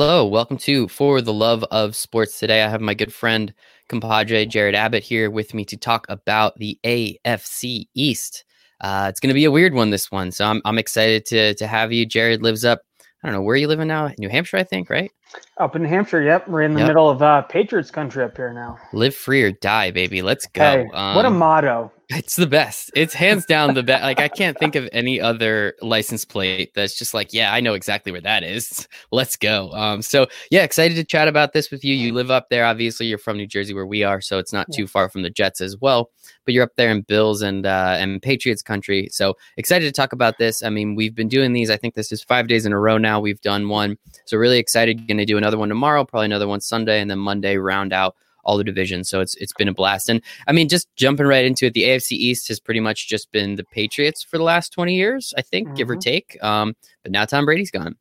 Hello, welcome to For the Love of Sports. Today I have my good friend, compadre Jared Abbott here with me to talk about the AFC East. Uh, it's going to be a weird one, this one. So I'm, I'm excited to, to have you. Jared lives up, I don't know, where are you living now? New Hampshire, I think, right? Up in New Hampshire, yep. We're in the yep. middle of uh, Patriots country up here now. Live free or die, baby. Let's go. Hey, um, what a um, motto. It's the best. It's hands down the best. Like I can't think of any other license plate that's just like, yeah, I know exactly where that is. Let's go. Um, so yeah, excited to chat about this with you. You live up there, obviously. You're from New Jersey, where we are, so it's not too far from the Jets as well. But you're up there in Bills and uh, and Patriots country. So excited to talk about this. I mean, we've been doing these. I think this is five days in a row now. We've done one, so really excited. Going to do another one tomorrow, probably another one Sunday, and then Monday round out all the divisions. So it's it's been a blast. And I mean, just jumping right into it, the AFC East has pretty much just been the Patriots for the last 20 years, I think, mm-hmm. give or mm-hmm. take. Um, but now Tom Brady's gone.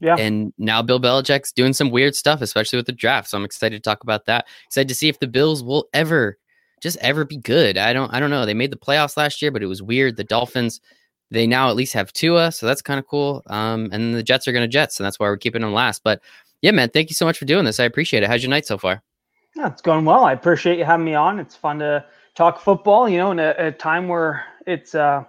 Yeah. And now Bill Belichick's doing some weird stuff, especially with the draft. So I'm excited to talk about that. Excited to see if the Bills will ever just ever be good. I don't I don't know. They made the playoffs last year, but it was weird. The Dolphins, they now at least have Tua, so that's kind of cool. Um, and the Jets are gonna Jets, and that's why we're keeping them last. But yeah, man, thank you so much for doing this. I appreciate it. How's your night so far? Yeah, it's going well. I appreciate you having me on. It's fun to talk football, you know, in a, a time where it's uh,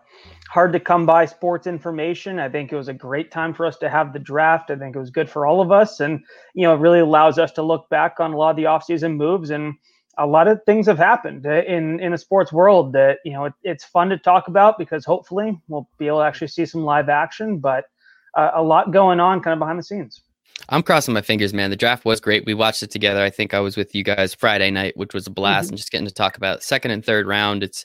hard to come by sports information. I think it was a great time for us to have the draft. I think it was good for all of us. And, you know, it really allows us to look back on a lot of the offseason moves. And a lot of things have happened uh, in, in a sports world that, you know, it, it's fun to talk about because hopefully we'll be able to actually see some live action, but uh, a lot going on kind of behind the scenes. I'm crossing my fingers, man. The draft was great. We watched it together. I think I was with you guys Friday night, which was a blast, mm-hmm. and just getting to talk about second and third round. It's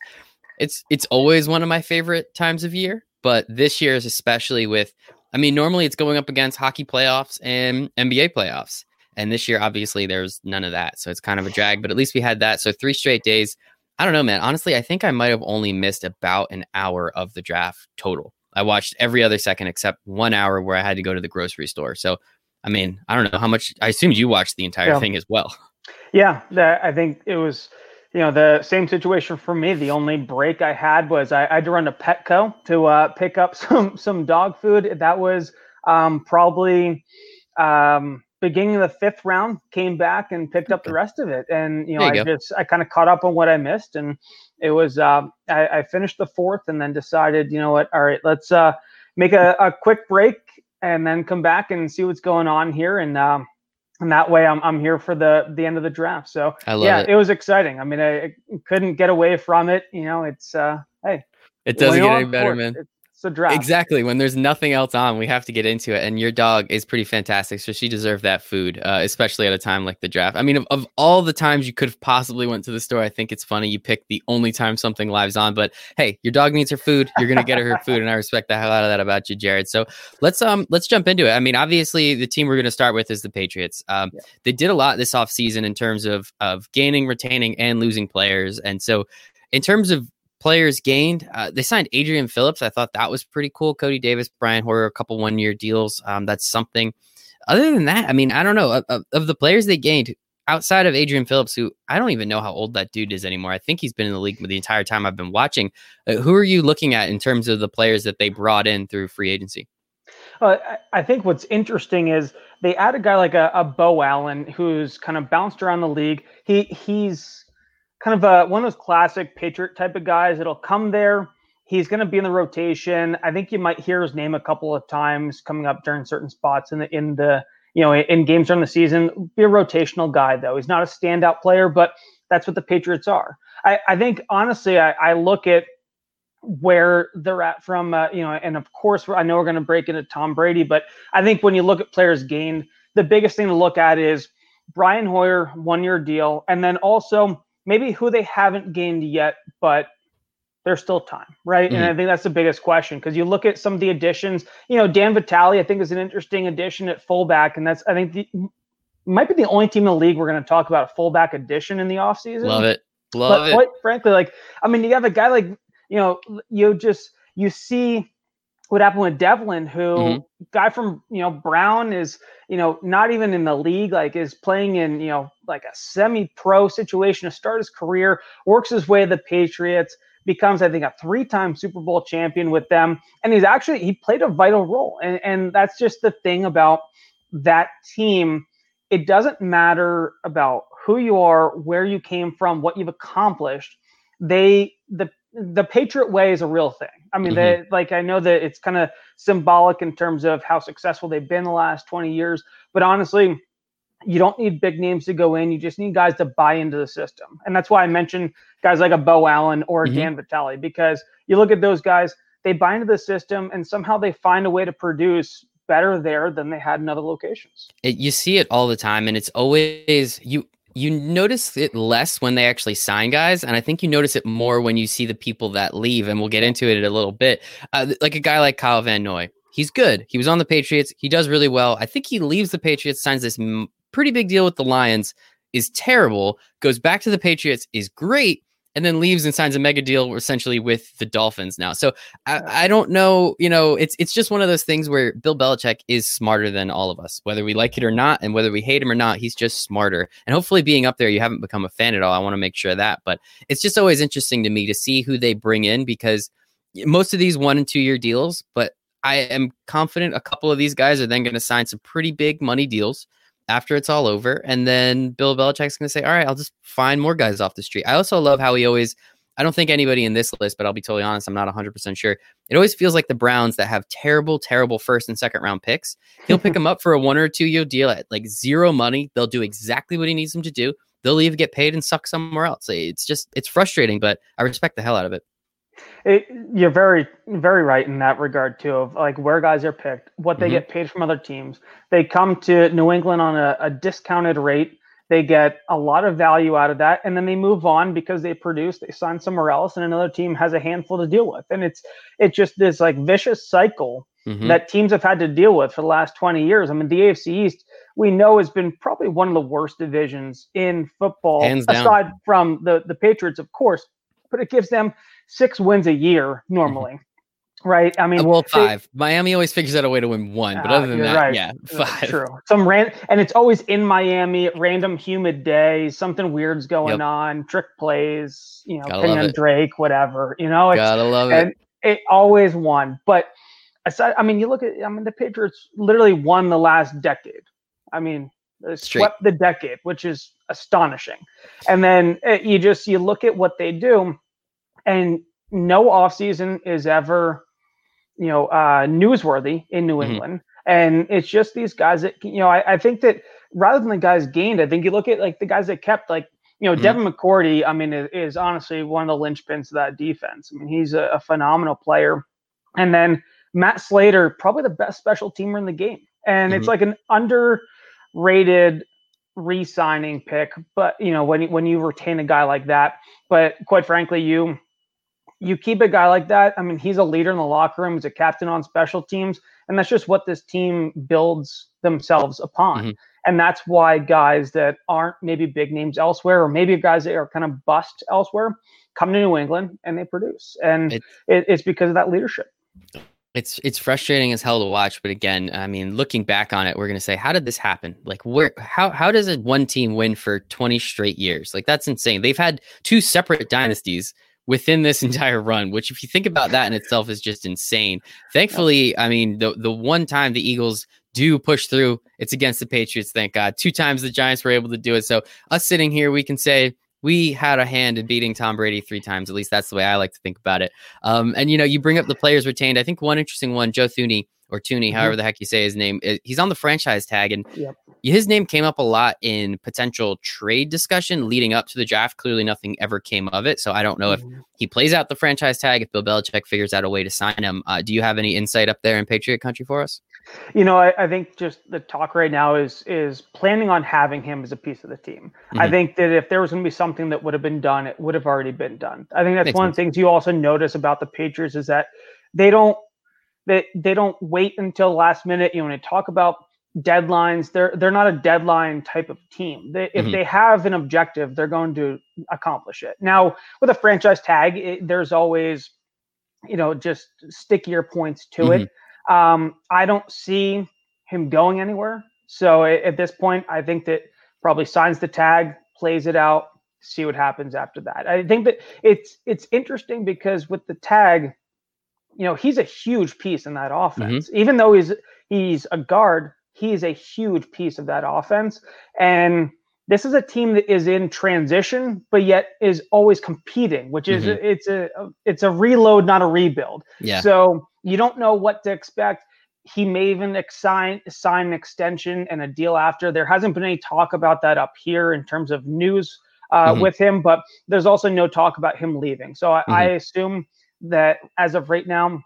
it's it's always one of my favorite times of year, but this year is especially with. I mean, normally it's going up against hockey playoffs and NBA playoffs, and this year obviously there's none of that, so it's kind of a drag. But at least we had that. So three straight days. I don't know, man. Honestly, I think I might have only missed about an hour of the draft total. I watched every other second except one hour where I had to go to the grocery store. So I mean, I don't know how much. I assumed you watched the entire yeah. thing as well. Yeah, that, I think it was, you know, the same situation for me. The only break I had was I, I had to run to Petco to uh, pick up some some dog food. That was um, probably um, beginning of the fifth round. Came back and picked up the rest of it, and you know, you I go. just I kind of caught up on what I missed, and it was uh, I, I finished the fourth, and then decided, you know what, all right, let's uh, make a, a quick break and then come back and see what's going on here. And um, and that way, I'm I'm here for the the end of the draft. So yeah, it. it. was exciting. I mean, I, I, couldn't get away from it. You know, it's uh, hey, it doesn't get any better, man. It's, draft. Exactly. When there's nothing else on, we have to get into it. And your dog is pretty fantastic, so she deserved that food, uh, especially at a time like the draft. I mean, of, of all the times you could have possibly went to the store, I think it's funny you picked the only time something live's on. But hey, your dog needs her food. You're gonna get her her food, and I respect the hell out of that about you, Jared. So let's um let's jump into it. I mean, obviously, the team we're gonna start with is the Patriots. Um, yeah. they did a lot this offseason in terms of of gaining, retaining, and losing players, and so in terms of players gained. Uh, they signed Adrian Phillips. I thought that was pretty cool. Cody Davis, Brian Hoyer, a couple one year deals. Um, that's something. Other than that, I mean, I don't know. Of, of, the players they gained outside of Adrian Phillips, who I don't even know how old that dude is anymore. I think he's been in the league the entire time I've been watching. Uh, who are you looking at in terms of the players that they brought in through free agency? Uh, I think what's interesting is they add a guy like a, a Beau Allen who's kind of bounced around the league. He he's kind of a, one of those classic Patriot type of guys. It'll come there. He's going to be in the rotation. I think you might hear his name a couple of times coming up during certain spots in the in the you know in games during the season. Be a rotational guy though. He's not a standout player, but that's what the Patriots are. I, I think honestly, I, I look at where they're at from uh, you know, and of course I know we're going to break into Tom Brady, but I think when you look at players gained, the biggest thing to look at is Brian Hoyer one year deal, and then also maybe who they haven't gained yet, but there's still time, right? Mm-hmm. And I think that's the biggest question because you look at some of the additions. You know, Dan Vitale, I think, is an interesting addition at fullback, and that's I think the, might be the only team in the league we're going to talk about a fullback addition in the offseason. Love it, love but it. Quite frankly, like I mean, you have a guy like you know, you just you see what happened with Develin, who mm-hmm. guy from you know Brown is you know not even in the league, like is playing in you know like a semi-pro situation to start his career, works his way to the Patriots, becomes I think a three-time Super Bowl champion with them, and he's actually he played a vital role, and and that's just the thing about that team, it doesn't matter about who you are, where you came from, what you've accomplished. They the the Patriot way is a real thing. I mean, mm-hmm. they like I know that it's kind of symbolic in terms of how successful they've been the last 20 years, but honestly, you don't need big names to go in. You just need guys to buy into the system. And that's why I mentioned guys like a Beau Allen or mm-hmm. Dan Vitale, because you look at those guys, they buy into the system and somehow they find a way to produce better there than they had in other locations. It, you see it all the time. And it's always you you notice it less when they actually sign guys and i think you notice it more when you see the people that leave and we'll get into it in a little bit. Uh, like a guy like kyle van noy he's good. He was on the patriots. He does really well. I think he leaves the patriots signs this m- pretty big deal with the Lions, is terrible, goes back to the Patriots, is great, and then leaves and signs a mega deal essentially with the Dolphins now. So I, I, don't know, you know, it's it's just one of those things where Bill Belichick is smarter than all of us, whether we like it or not, and whether we hate him or not, he's just smarter. And hopefully, being up there, you haven't become a fan at all. I want to make sure that, but it's just always interesting to me to see who they bring in because most of these one and two year deals, but I am confident a couple of these guys are then going to sign some pretty big money deals after it's all over. And then Bill Belichick's going to say, all right, I'll just find more guys off the street. I also love how he always, I don't think anybody in this list, but I'll be totally honest, I'm not 100% sure. It always feels like the Browns that have terrible, terrible first and second round picks. He'll pick them up for a one or two year deal at like zero money. They'll do exactly what he needs them to do. They'll leave, get paid, and suck somewhere else. It's just, it's frustrating, but I respect the hell out of it. It, you're very, very right in that regard too. Of like where guys are picked, what they mm-hmm. get paid from other teams. They come to New England on a, a, discounted rate. They get a lot of value out of that, and then they move on because they produce. They sign somewhere else, and another team has a handful to deal with. And it's it's just this like vicious cycle mm-hmm. that teams have had to deal with for the last 20 years. I mean, the AFC East we know has been probably one of the worst divisions in football, aside from the the Patriots, of course. But it gives them six wins a year mm-hmm. normally. Right. I mean, uh, well, five. They, Miami always figures out a way to win one, but ah, other than that, right. yeah, five. True. Some ran, and it's always in Miami. Random humid day, something weird's going yep. on, trick plays. You know, Kenyan Drake, whatever. You know, it's, gotta love and it. It always won, but aside, I mean, you look at. I mean, the Patriots literally won the last decade. I mean, swept the decade, which is astonishing. And then uh, you just you look at what they do and no offseason is ever, you know, uh, newsworthy in New mm-hmm. England. And it's just these guys that, you know, I, I, think that rather than the guys gained, I think you look at like the guys that kept, like, you know, mm-hmm. Devin McCourty, I mean, is, is, honestly one of the linchpins of that defense. I mean, he's a, a phenomenal player. And then Matt Slater, probably the best special teamer in the game. And mm-hmm. it's like an underrated re-signing pick, but you know when when you retain a guy like that, but quite frankly, you you keep a guy like that. I mean, he's a leader in the locker room. He's a captain on special teams, and that's just what this team builds themselves upon. Mm-hmm. And that's why guys that aren't maybe big names elsewhere, or maybe guys that are kind of bust elsewhere, come to New England and they produce. And it, it's because of that leadership. It's it's frustrating as hell to watch, but again, I mean, looking back on it, we're gonna say, how did this happen? Like, where, how, how does a one team win for twenty straight years? Like, that's insane. They've had two separate dynasties within this entire run, which if you think about that in itself is just insane. Thankfully, I mean, the the one time the Eagles do push through, it's against the Patriots, thank God. Two times the Giants were able to do it. So us sitting here, we can say we had a hand in beating Tom Brady three times. At least that's the way I like to think about it. Um, and you know, you bring up the players retained. I think one interesting one, Joe Thuney or Tooney, mm-hmm. however the heck you say his name. Eh, he's on the franchise tag, and yep. his name came up a lot in potential trade discussion leading up to the draft. Clearly, nothing ever came of it. So I don't know mm-hmm. if he plays out the franchise tag, if Bill Belichick figures out a way to sign him. Uh, do you have any insight up there in Patriot country for us? You know, I, I, think just the talk right now is is planning on having him as a piece of the team. Mm-hmm. I think that if there was going to be something that would have been done, it would have already been done. I think that's Makes one sense. of the things you also notice about the Patriots is that they don't they they don't wait until last minute. You know, when they talk about deadlines, they're they're not a deadline type of team. They, if mm-hmm. they have an objective, they're going to accomplish it. Now, with a franchise tag, it, there's always you know just stickier points to mm-hmm. it. Um, I don't see him going anywhere. So at this point, I think that probably signs the tag, plays it out, see what happens after that. I think that it's it's interesting because with the tag, you know, he's a huge piece in that mm-hmm. offense. Mm-hmm. Even though he's he's a guard, he's a huge piece of that offense. And this is a team that is in transition, but yet is always competing, which is mm-hmm. it's a it's a reload, not a rebuild. Yeah. So you don't know what to expect. He may even sign sign an extension and a deal after. There hasn't been any talk about that up here in terms of news uh, mm-hmm. with him, but there's also no talk about him leaving. So I, mm-hmm. I assume that as of right now,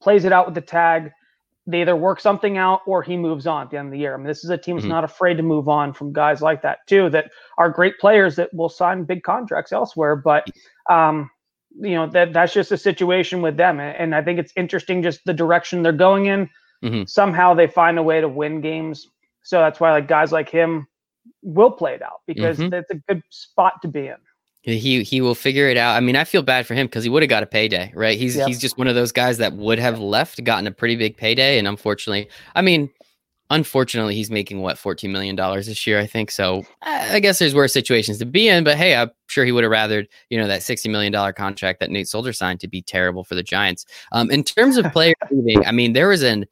plays it out with the tag they either work something out or he moves on at the end of the year. I mean, this is a team that's mm-hmm. not afraid to move on from guys like that too, that are great players that will sign big contracts elsewhere. But um, you know that that's just a situation with them, and I think it's interesting just the direction they're going in. Mm-hmm. Somehow they find a way to win games, so that's why like guys like him will play it out because mm-hmm. that's a good spot to be in. He he will figure it out. I mean, I feel bad for him because he would have got a payday, right? He's yep. he's just one of those guys that would have left, gotten a pretty big payday, and unfortunately, I mean, unfortunately, he's making what fourteen million dollars this year, I think. So I guess there's worse situations to be in, but hey, I'm sure he would have rathered you know that sixty million dollar contract that Nate Solder signed to be terrible for the Giants. Um, in terms of player leaving, I mean, there was an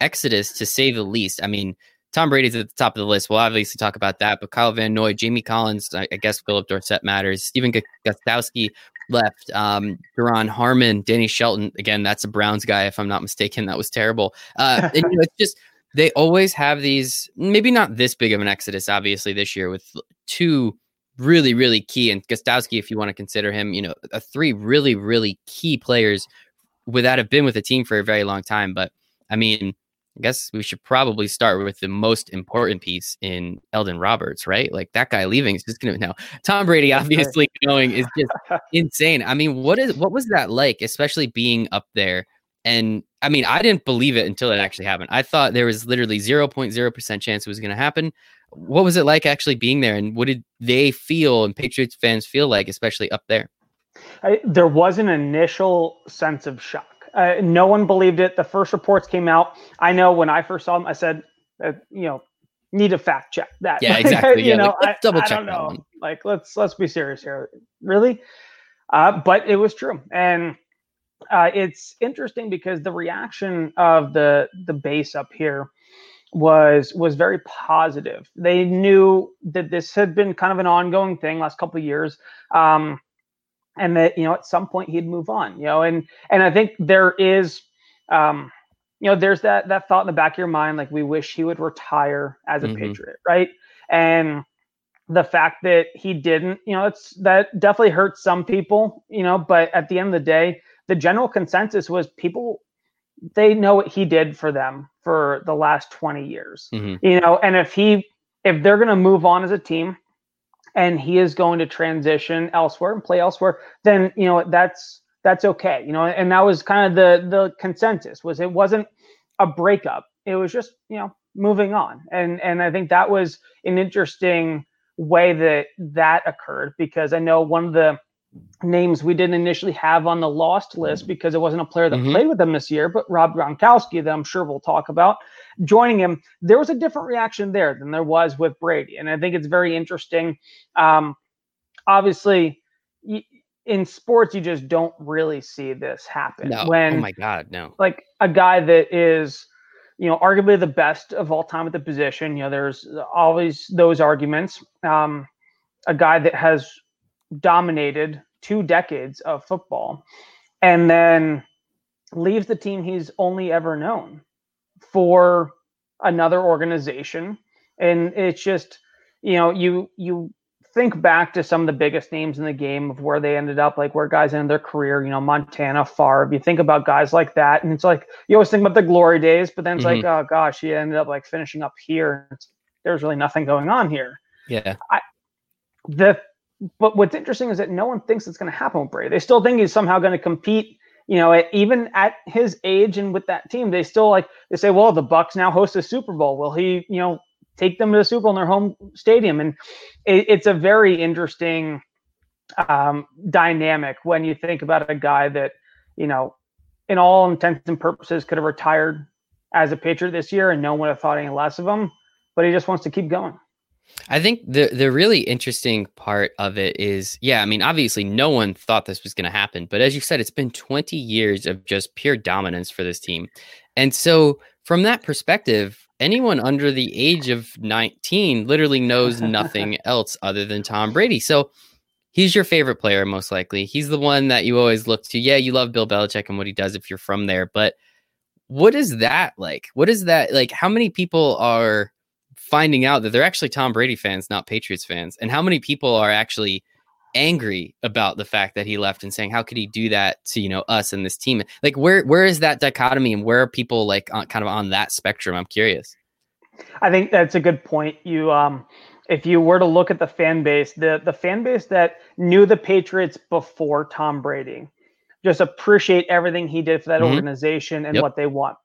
exodus to say the least. I mean, Tom Brady's at the top of the list. We'll obviously talk about that, but Kyle Van Noy, Jamie Collins, I, I guess Philip Dorsett matters. Stephen Gostkowski left. Um, Duron Harmon, Danny Shelton. Again, that's a Browns guy, if I'm not mistaken. That was terrible. Uh, and, you know, it's just they always have these. Maybe not this big of an exodus, obviously this year with two really, really key and Gostkowski, if you want to consider him, you know, a three really, really key players would that have been with the team for a very long time. But I mean I guess we should probably start with the most important piece in Elandon Roberts, right? Like that guy leaving is just gonna now. Tom Brady obviously going is just insane. I mean, what is what was that like, especially being up there? And I mean, I didn't believe it until it actually happened. I thought there was literally 0.0% chance it was gonna happen. What was it like actually being there? And what did they feel and Patriots fans feel like, especially up there? I, there was an initial sense of shock uh, no one believed it. The first reports came out. I know when I first saw them, I said, uh, you know, need to fact check that. Yeah, exactly. you yeah, know, like, double I, check. I don't know. Like, let's let's be serious here. Really? Uh, but it was true, and uh, it's interesting because the reaction of the the base up here was was very positive. They knew that this had been kind of an ongoing thing last couple of years. Um, and that you know at some point he'd move on you know and and i think there is um you know there's that that thought in the back of your mind like we wish he would retire as a mm-hmm. patriot right and the fact that he didn't you know it's that definitely hurts some people you know but at the end of the day the general consensus was people they know what he did for them for the last 20 years mm-hmm. you know and if he if they're going to move on as a team and he is going to transition elsewhere and play elsewhere, then you know that's that's okay. You know, and that was kind of the the consensus was it wasn't a breakup. It was just you know moving on, and and I think that was an interesting way that that occurred because I know one of the names we didn't initially have on the lost list because it wasn't a player that mm-hmm. played with them this year, but Rob Gronkowski, that I'm sure we'll talk about joining him, there was a different reaction there than there was with Brady. And I think it's very interesting. Um, obviously, in sports, you just don't really see this happen. No. When, oh my God, no. Like a guy that is, you know, arguably the best of all time at the position. You know, there's always those arguments. Um, a guy that has dominated two decades of football and then leaves the team he's only ever known for another organization and it's just you know you you think back to some of the biggest names in the game of where they ended up like where guys ended their career you know montana Favre. you think about guys like that and it's like you always think about the glory days but then it's mm-hmm. like oh gosh he ended up like finishing up here there's really nothing going on here yeah I, the but what's interesting is that no one thinks it's going to happen with Brady. They still think he's somehow going to compete you know, even at his age and with that team, they still like they say, well, the Bucs now host a Super Bowl. Will he, you know, take them to the Super Bowl in their home stadium? And it, it's a very interesting um, dynamic when you think about a guy that, you know, in all intents and purposes, could have retired as a Patriot this year, and no one would have thought any less of him. But he just wants to keep going. I think the the really interesting part of it is, yeah, I mean, obviously no one thought this was going to happen, but as you said, it's been 20 years of just pure dominance for this team. And so from that perspective, anyone under the age of 19 literally knows nothing else other than Tom Brady. So he's your favorite player, most likely. He's the one that you always look to. Yeah, you love Bill Belichick and what he does if you're from there, but what is that like? What is that like? How many people are finding out that they're actually Tom Brady fans, not Patriots fans? And how many people are actually angry about the fact that he left and saying how could he do that to you know us and this team like where where is that dichotomy and where are people like on, kind of on that spectrum i'm curious i think that's a good point you um if you were to look at the fan base the the fan base that knew the patriots before tom brady just appreciate everything he did for that mm-hmm. organization and yep. what they want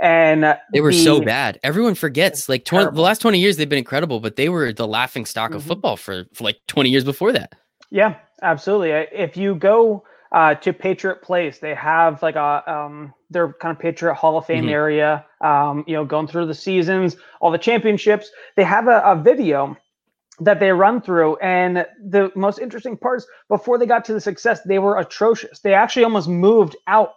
and they were the, so bad. Everyone forgets. Like 20, the last twenty years, they've been incredible, but they were the laughing stock of mm-hmm. football for, for like twenty years before that. Yeah, absolutely. If you go uh, to Patriot Place, they have like a um, their kind of Patriot Hall of Fame mm-hmm. area. Um, you know, going through the seasons, all the championships. They have a, a video that they run through. And the most interesting parts before they got to the success, they were atrocious. They actually almost moved out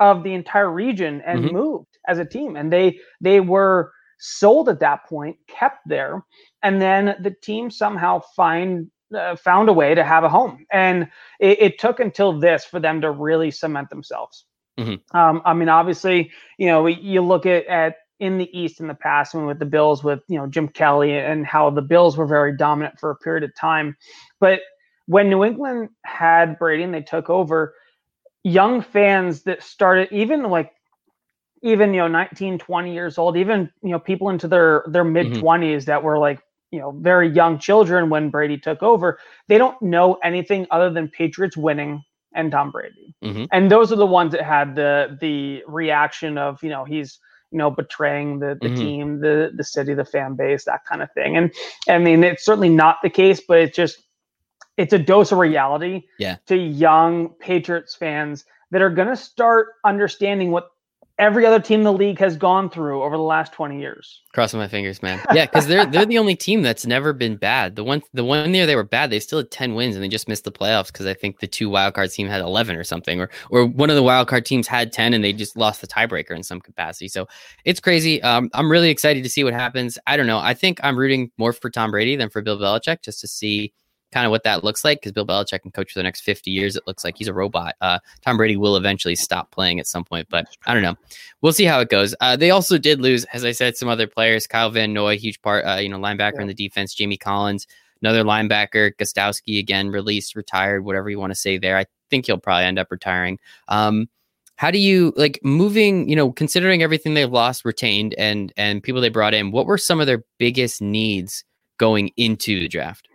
of the entire region and mm-hmm. moved as a team. And they they were sold at that point, kept there, and then the team somehow find uh, found a way to have a home. And it, it, took until this for them to really cement themselves. Mm-hmm. Um, I mean, obviously, you know, you look at, at in the East in the past, when with the Bills with you know Jim Kelly and how the Bills were very dominant for a period of time, but when New England had Brady and they took over, young fans that started even like even you know 19 20 years old even you know people into their their mid 20s mm-hmm. that were like you know very young children when Brady took over, they don't know anything other than Patriots winning and Tom Brady. Mm-hmm. And those are the ones that had the the reaction of, you know, he's you know betraying the the mm-hmm. team, the the city, the fan base, that kind of thing. And I mean, it's certainly not the case, but it's just it's a dose of reality yeah. to young Patriots fans that are going to start understanding what every other team the league has gone through over the last 20 years. Crossing my fingers, man. Yeah, because they're they're the only team that's never been bad. The one the one year they were bad, they still had 10 wins and they just missed the playoffs because I think the two wildcard team had 11 or something, or or one of the wildcard teams had 10 and they just lost the tiebreaker in some capacity. So it's crazy. Um, I'm really excited to see what happens. I don't know. I think I'm rooting more for Tom Brady than for Bill Belichick just to see kind of what that looks like because Bill Belichick can coach for the next 50 years. It looks like he's a robot. Uh, Tom Brady will eventually stop playing at some point, but I don't know. We'll see how it goes. Uh, they also did lose, as I said, some other players. Kyle Van Noy, huge part, uh, you know, linebacker yeah. in the defense. Jamie Collins, another linebacker. Gostkowski again, released, retired, whatever you want to say there. I think he'll probably end up retiring. Um, how do you like moving you know considering everything they've lost retained and and people they brought in what were some of their biggest needs going into the draft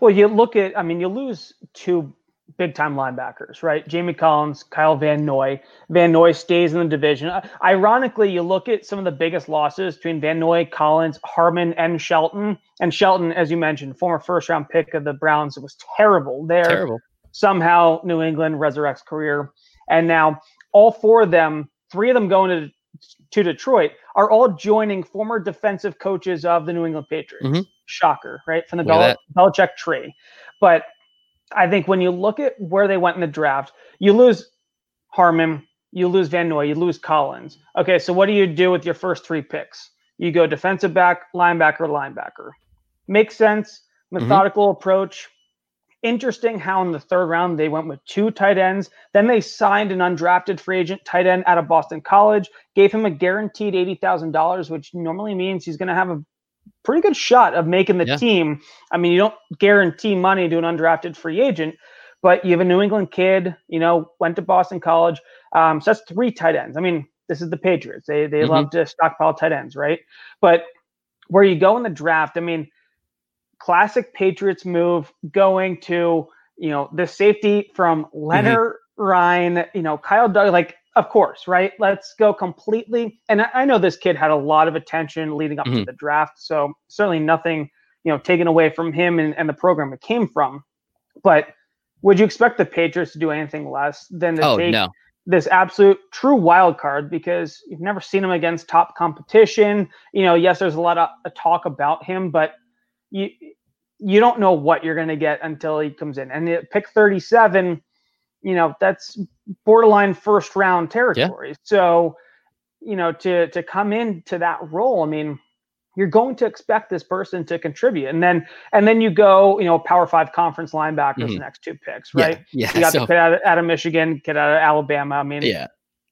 well, you look at, I mean, you lose two big time linebackers, right? Jamie Collins, Kyle Van Noy. Van Noy stays in the division. Uh, ironically, you look at some of the biggest losses between Van Noy, Collins, Harmon, and Shelton. And Shelton, as you mentioned, former first round pick of the Browns, it was terrible there. Terrible. Somehow New England resurrects career. And now all four of them, three of them going to to Detroit are all joining former defensive coaches of the New England Patriots. Mm-hmm. Shocker, right? From the Bel- Belichick tree. But I think when you look at where they went in the draft, you lose Harmon, you lose Van Noy, you lose Collins. Okay, so what do you do with your first three picks? You go defensive back, linebacker, linebacker. Makes sense. Mm-hmm. Methodical mm-hmm. approach interesting how in the third round they went with two tight ends. Then they signed an undrafted free agent tight end out of Boston College, gave him a guaranteed $80,000, which normally means he's going to have a pretty good shot of making the yeah. team. I mean, you don't guarantee money to an undrafted free agent, but you have a New England kid, you know, went to Boston College. Um, so that's three tight ends. I mean, this is the Patriots. They they mm-hmm. love to stockpile tight ends, right? But where you go in the draft, I mean, classic Patriots move going to, you know, the safety from Leonard mm-hmm. Ryan, you know, Kyle Doug, like, of course, right? Let's go completely. And I, know this kid had a lot of attention leading up mm-hmm. to the draft. So certainly nothing, you know, taken away from him and, and the program it came from. But would you expect the Patriots to do anything less than to oh, take no. this absolute true wild card because you've never seen him against top competition? You know, yes, there's a lot of talk about him, but you you don't know what you're going to get until he comes in. And it, pick 37, you know, that's borderline first round territory. Yeah. So you know, to to come into that role, I mean, you're going to expect this person to contribute, and then and then you go, you know, Power Five conference linebackers mm-hmm. the next two picks, right? Yeah, yeah you got so, the kid out of, out of Michigan, kid out of Alabama. I mean, yeah,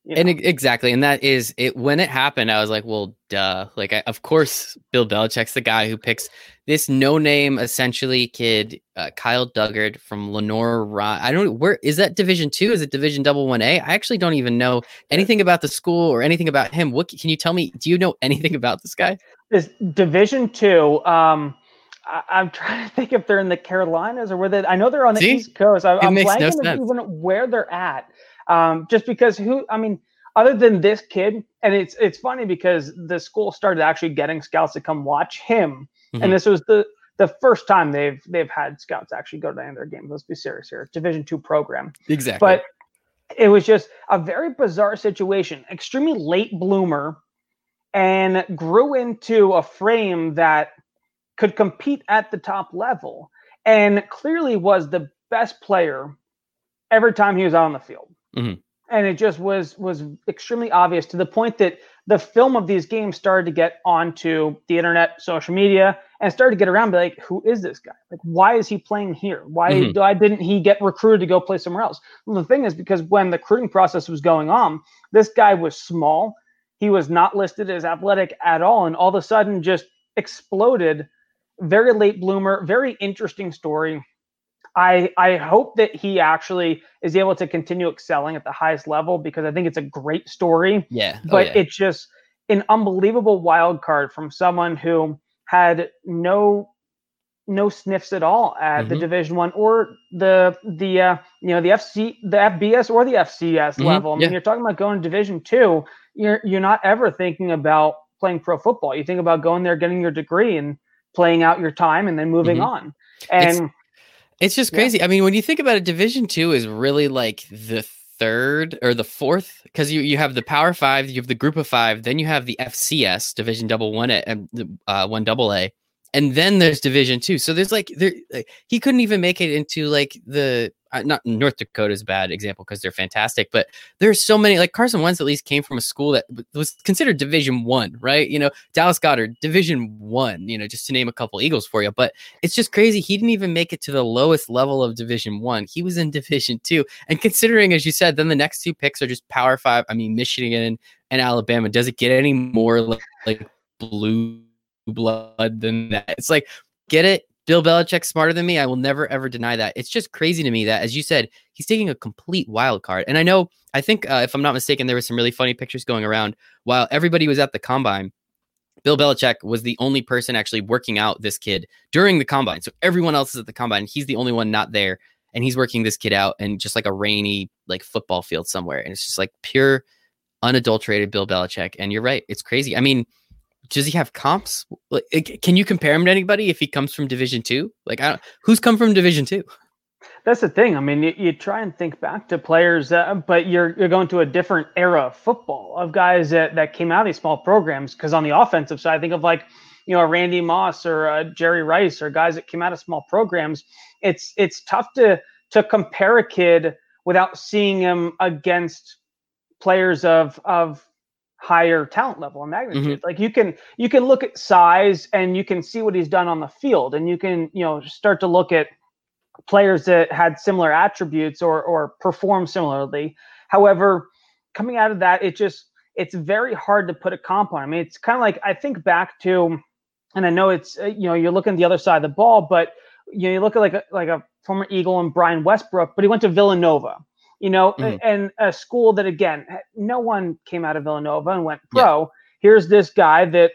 you know. And exactly, and that is it. When it happened, I was like, "Well, duh!" Like, I, of course, Bill Belichick's the guy who picks this no-name, essentially kid, uh, Kyle Dugger from Lenoir. I don't. Where is that Division Two? Is it Division Double One A? I actually don't even know anything about the school or anything about him. What can you tell me? Do you know anything about this guy? Is Division Two? Um, I, am trying to think if they're in the Carolinas or where they. I know they're on the See? East Coast. I, am blanking no even where they're at. Um, just because who, I mean, other than this kid, and it's it's funny because the school started actually getting scouts to come watch him, mm-hmm. and this was the the first time they've they've had scouts actually go to any of their games. Let's be serious here. Division two program. Exactly. But it was just a very bizarre situation. Extremely late bloomer, and grew into a frame that could compete at the top level, and clearly was the best player every time he was out on the field. Mm-hmm. And it just was was extremely obvious to the point that the film of these games started to get onto the internet, social media, and started to get around. Be like, who is this guy? Like, why is he playing here? Why mm-hmm. why didn't he get recruited to go play somewhere else? Well, the thing is, because when the recruiting process was going on, this guy was small. He was not listed as athletic at all, and all of a sudden just exploded. Very late bloomer, very interesting story. I I hope that he actually is able to continue excelling at the highest level because I think it's a great story. Yeah. Oh, but yeah. it's just an unbelievable wild card from someone who had no no sniffs at all at mm-hmm. the division one or the the uh, you know the fc the fbs or the fcs mm-hmm. level i mean yeah. you're talking about going to division two you're you're not ever thinking about playing pro football you think about going there getting your degree and playing out your time and then moving mm-hmm. on and it's, it's just crazy. Yeah. I mean, when you think about it, Division Two is really like the third or the fourth because you you have the Power Five, you have the Group of Five, then you have the FCS Division Double One and uh, One Double A, and then there's Division Two. So there's like there like, he couldn't even make it into like the not North Dakota's a bad example because they're fantastic, but there's so many like Carson Wentz at least came from a school that was considered Division One, right? You know, Dallas Goedert, Division One, you know, just to name a couple Eagles for you. But it's just crazy he didn't even make it to the lowest level of Division One. He was in Division Two, and considering as you said, then the next two picks are just Power Five. I mean, Michigan and Alabama. Does it get any more like, like blue blood than that? It's like get it Bill Belichick's smarter than me. I will never ever deny that. It's just crazy to me that, as you said, he's taking a complete wild card. And I know, I think, uh, if I'm not mistaken, there was some really funny pictures going around while everybody was at the combine. Bill Belichick was the only person actually working out this kid during the combine. So everyone else is at the combine. and He's the only one not there. And he's working this kid out in just like a rainy, like football field somewhere. And it's just like pure, unadulterated Bill Belichick. And you're right. It's crazy. I mean, does he have comps? Like, can you compare him to anybody if he comes from Division Two? Like, I don't, who's come from Division Two? That's the thing. I mean, you, you try and think back to players, uh, but you're you're going to a different era of football of guys that that came out of these small programs. Because on the offensive side, I think of like you know Randy Moss or Jerry Rice or guys that came out of small programs. It's it's tough to to compare a kid without seeing him against players of of higher talent level and magnitude. Mm-hmm. Like you can you can look at size and you can see what he's done on the field, and you can you know start to look at players that had similar attributes or or perform similarly. However, coming out of that, it just it's very hard to put a comp on. I mean, it's kind of like I think back to, and I know it's uh, you know you're looking the other side of the ball, but you know you look at like a, like a former Eagle and Brian Westbrook, but he went to Villanova you know, mm-hmm. and a school that again, no one came out of Villanova and went pro. Yeah. Here's this guy that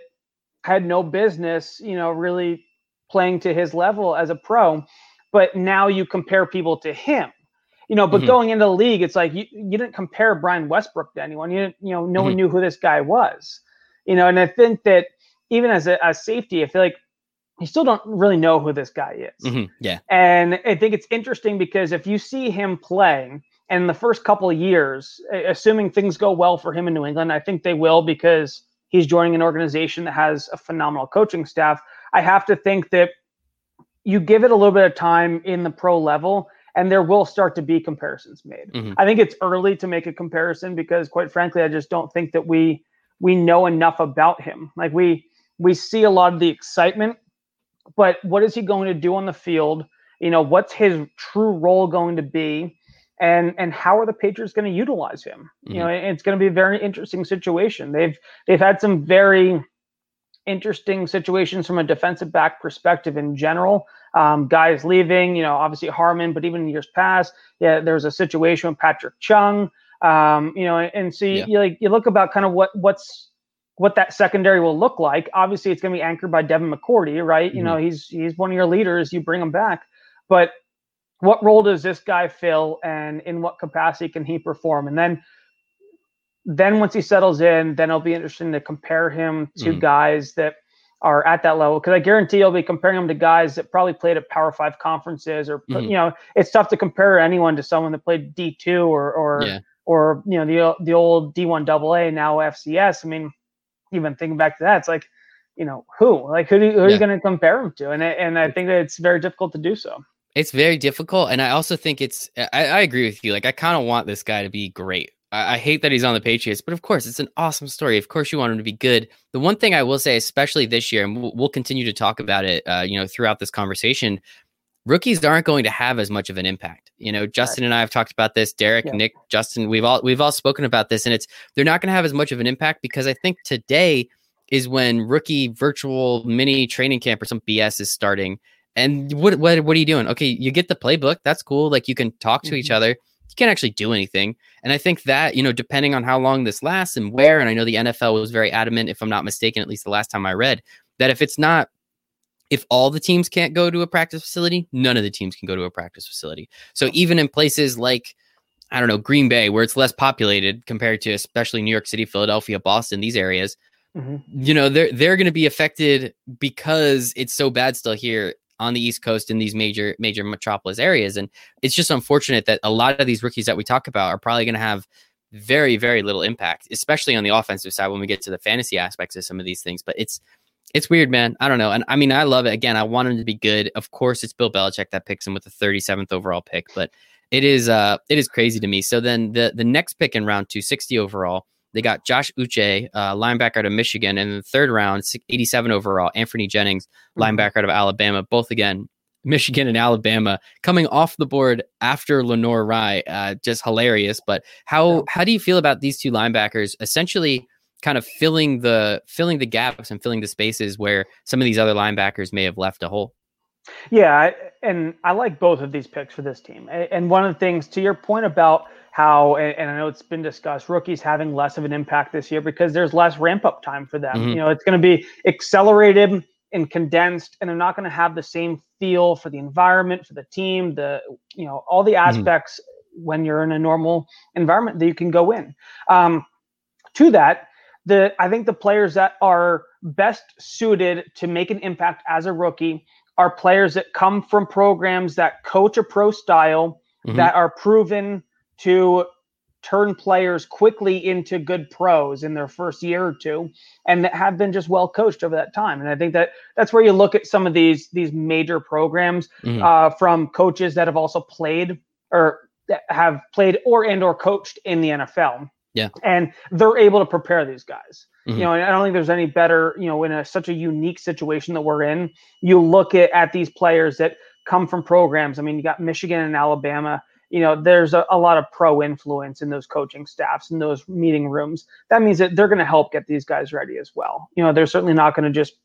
had no business, you know, really playing to his level as a pro, but now you compare people to him. You know, but mm-hmm. going into the league, it's like you, you didn't compare Brian Westbrook to anyone. You didn't, you know, no mm-hmm. one knew who this guy was. You know, and I think that even as a safety, I feel like you still don't really know who this guy is. Mm-hmm. Yeah. And I think it's interesting because if you see him playing and the first couple of years, assuming things go well for him in New England, I think they will because he's joining an organization that has a phenomenal coaching staff. I have to think that you give it a little bit of time in the pro level and there will start to be comparisons made. Mm-hmm. I think it's early to make a comparison because quite frankly, I just don't think that we we know enough about him. Like we we see a lot of the excitement, but what is he going to do on the field? You know, what's his true role going to be? And and how are the Patriots going to utilize him? Mm-hmm. You know, mm-hmm. it's going to be a very interesting situation. They've they've had some very interesting situations from a defensive back perspective in general. Um, guys leaving, you know, obviously Harmon, but even in years past, yeah, there was a situation with Patrick Chung. Um, you know, and so you, yeah. you like you look about kind of what what's what that secondary will look like. Obviously, it's going to be anchored by Devin McCourty, right? Mm-hmm. You know, he's he's one of your leaders. You bring him back, but what role does this guy fill, and in what capacity can he perform? And then then once he settles in, then it'll be interesting to compare him to mm-hmm. guys that are at that level because I guarantee you'll be comparing him to guys that probably played at Power Five conferences or mm-hmm. you know it's tough to compare anyone to someone that played D two or or yeah. or you know the the old D one AA now FCS. I mean, even thinking back to that, it's like you know who like who, do, who are you going to compare him to? And and I think that it's very difficult to do so. It's very difficult, and I also think it's. I, I agree with you. Like I kind of want this guy to be great I, I hate that he's on the Patriots, but of course, it's an awesome story. Of course, you want him to be good. The one thing I will say, especially this year, and we'll, we'll continue to talk about it, uh, you know, throughout this conversation, rookies aren't going to have as much of an impact. You know, Justin right. and I have talked about this. Derek, yeah. Nick, Justin, we've all we've all spoken about this, and it's they're not going to have as much of an impact because I think today is when rookie virtual mini training camp or some BS is starting. And what what what are you doing? Okay, you get the playbook. That's cool. Like you can talk to mm-hmm. each other you can't actually do anything. And I think that, you know, depending on how long this lasts and where, and I know the NFL was very adamant, if I'm not mistaken, at least the last time I read, that if it's not, if all the teams can't go to a practice facility, none of the teams can go to a practice facility. So even in places like, I don't know, Green Bay, where it's less populated compared to especially New York City, Philadelphia, Boston, these areas, mm-hmm. you know, they're they're going to be affected because it's so bad still here on the East Coast in these major major metropolis areas. And it's just unfortunate that a lot of these rookies that we talk about are probably going to have very very little impact, especially on the offensive side when we get to the fantasy aspects of some of these things. But it's it's weird, man. I don't know. And I mean, I love it. Again, I want him to be good. Of course, it's Bill Belichick that picks him with the 37th overall pick, but it is uh it is crazy to me. So then the the next pick in round 260 overall they got Josh Uche, uh, linebacker out of Michigan, and in the third round, 87 overall, Anthony Jennings, mm-hmm. linebacker out of Alabama. Both again, Michigan and Alabama coming off the board after Lenoir-Rhyne. Uh, just hilarious. But how how do you feel about these two linebackers essentially kind of filling the filling the gaps and filling the spaces where some of these other linebackers may have left a hole? Yeah, and I like both of these picks for this team. And one of the things to your point about how, and I know it's been discussed, rookies having less of an impact this year because there's less ramp up time for them. Mm-hmm. You know, it's going to be accelerated and condensed, and they're not going to have the same feel for the environment, for the team, the, you know, all the mm-hmm. aspects mm-hmm. when you're in a normal environment that you can go in. Um, to that, the I think the players that are best suited to make an impact as a rookie are players that come from programs that coach a pro style, mm-hmm. that are proven to turn players quickly into good pros in their first year or two and that have been just well coached over that time. And i think that that's where you look at some of these these major programs mm-hmm. uh, from coaches that have also played or have played or and or coached in the nfl yeah. And they're able to prepare these guys. Mm-hmm. you know i don't think there's any better you know in a, such a unique situation that we're in. You look at, at these players that come from programs. I mean you got michigan and alabama you know, there's a, a lot of pro influence in those coaching staffs in those meeting rooms. That means that they're going to help get these guys ready as well. You know, they're certainly not going to just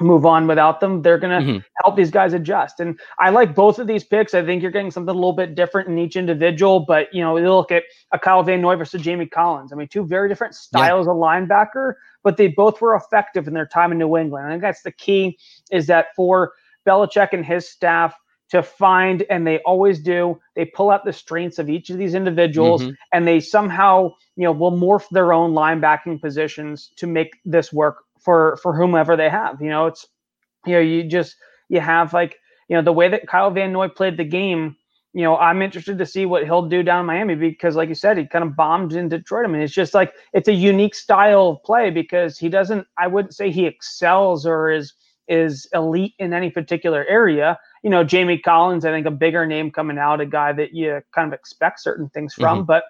move on without them. They're going to mm-hmm. help these guys adjust. And I like both of these picks. I think you're getting something a little bit different in each individual, but you know, you look at a Kyle Van Noy versus Jamie Collins. I mean, two very different styles yeah. of linebacker, but they both were effective in their time in New England. I think that's the key is that for Belichick and his staff – to find, and they always do, they pull out the strengths of each of these individuals mm-hmm. and they somehow, you know, will morph their own linebacking positions to make this work for for whomever they have. You know, it's you know, you just you have like, you know, the way that Kyle Van Noy played the game, you know, I'm interested to see what he'll do down in Miami because, like you said, he kind of bombed in Detroit. I mean, it's just like it's a unique style of play because he doesn't. I wouldn't say he excels or is is elite in any particular area, you know, Jamie Collins, I think a bigger name coming out, a guy that you kind of expect certain things from. Mm-hmm. But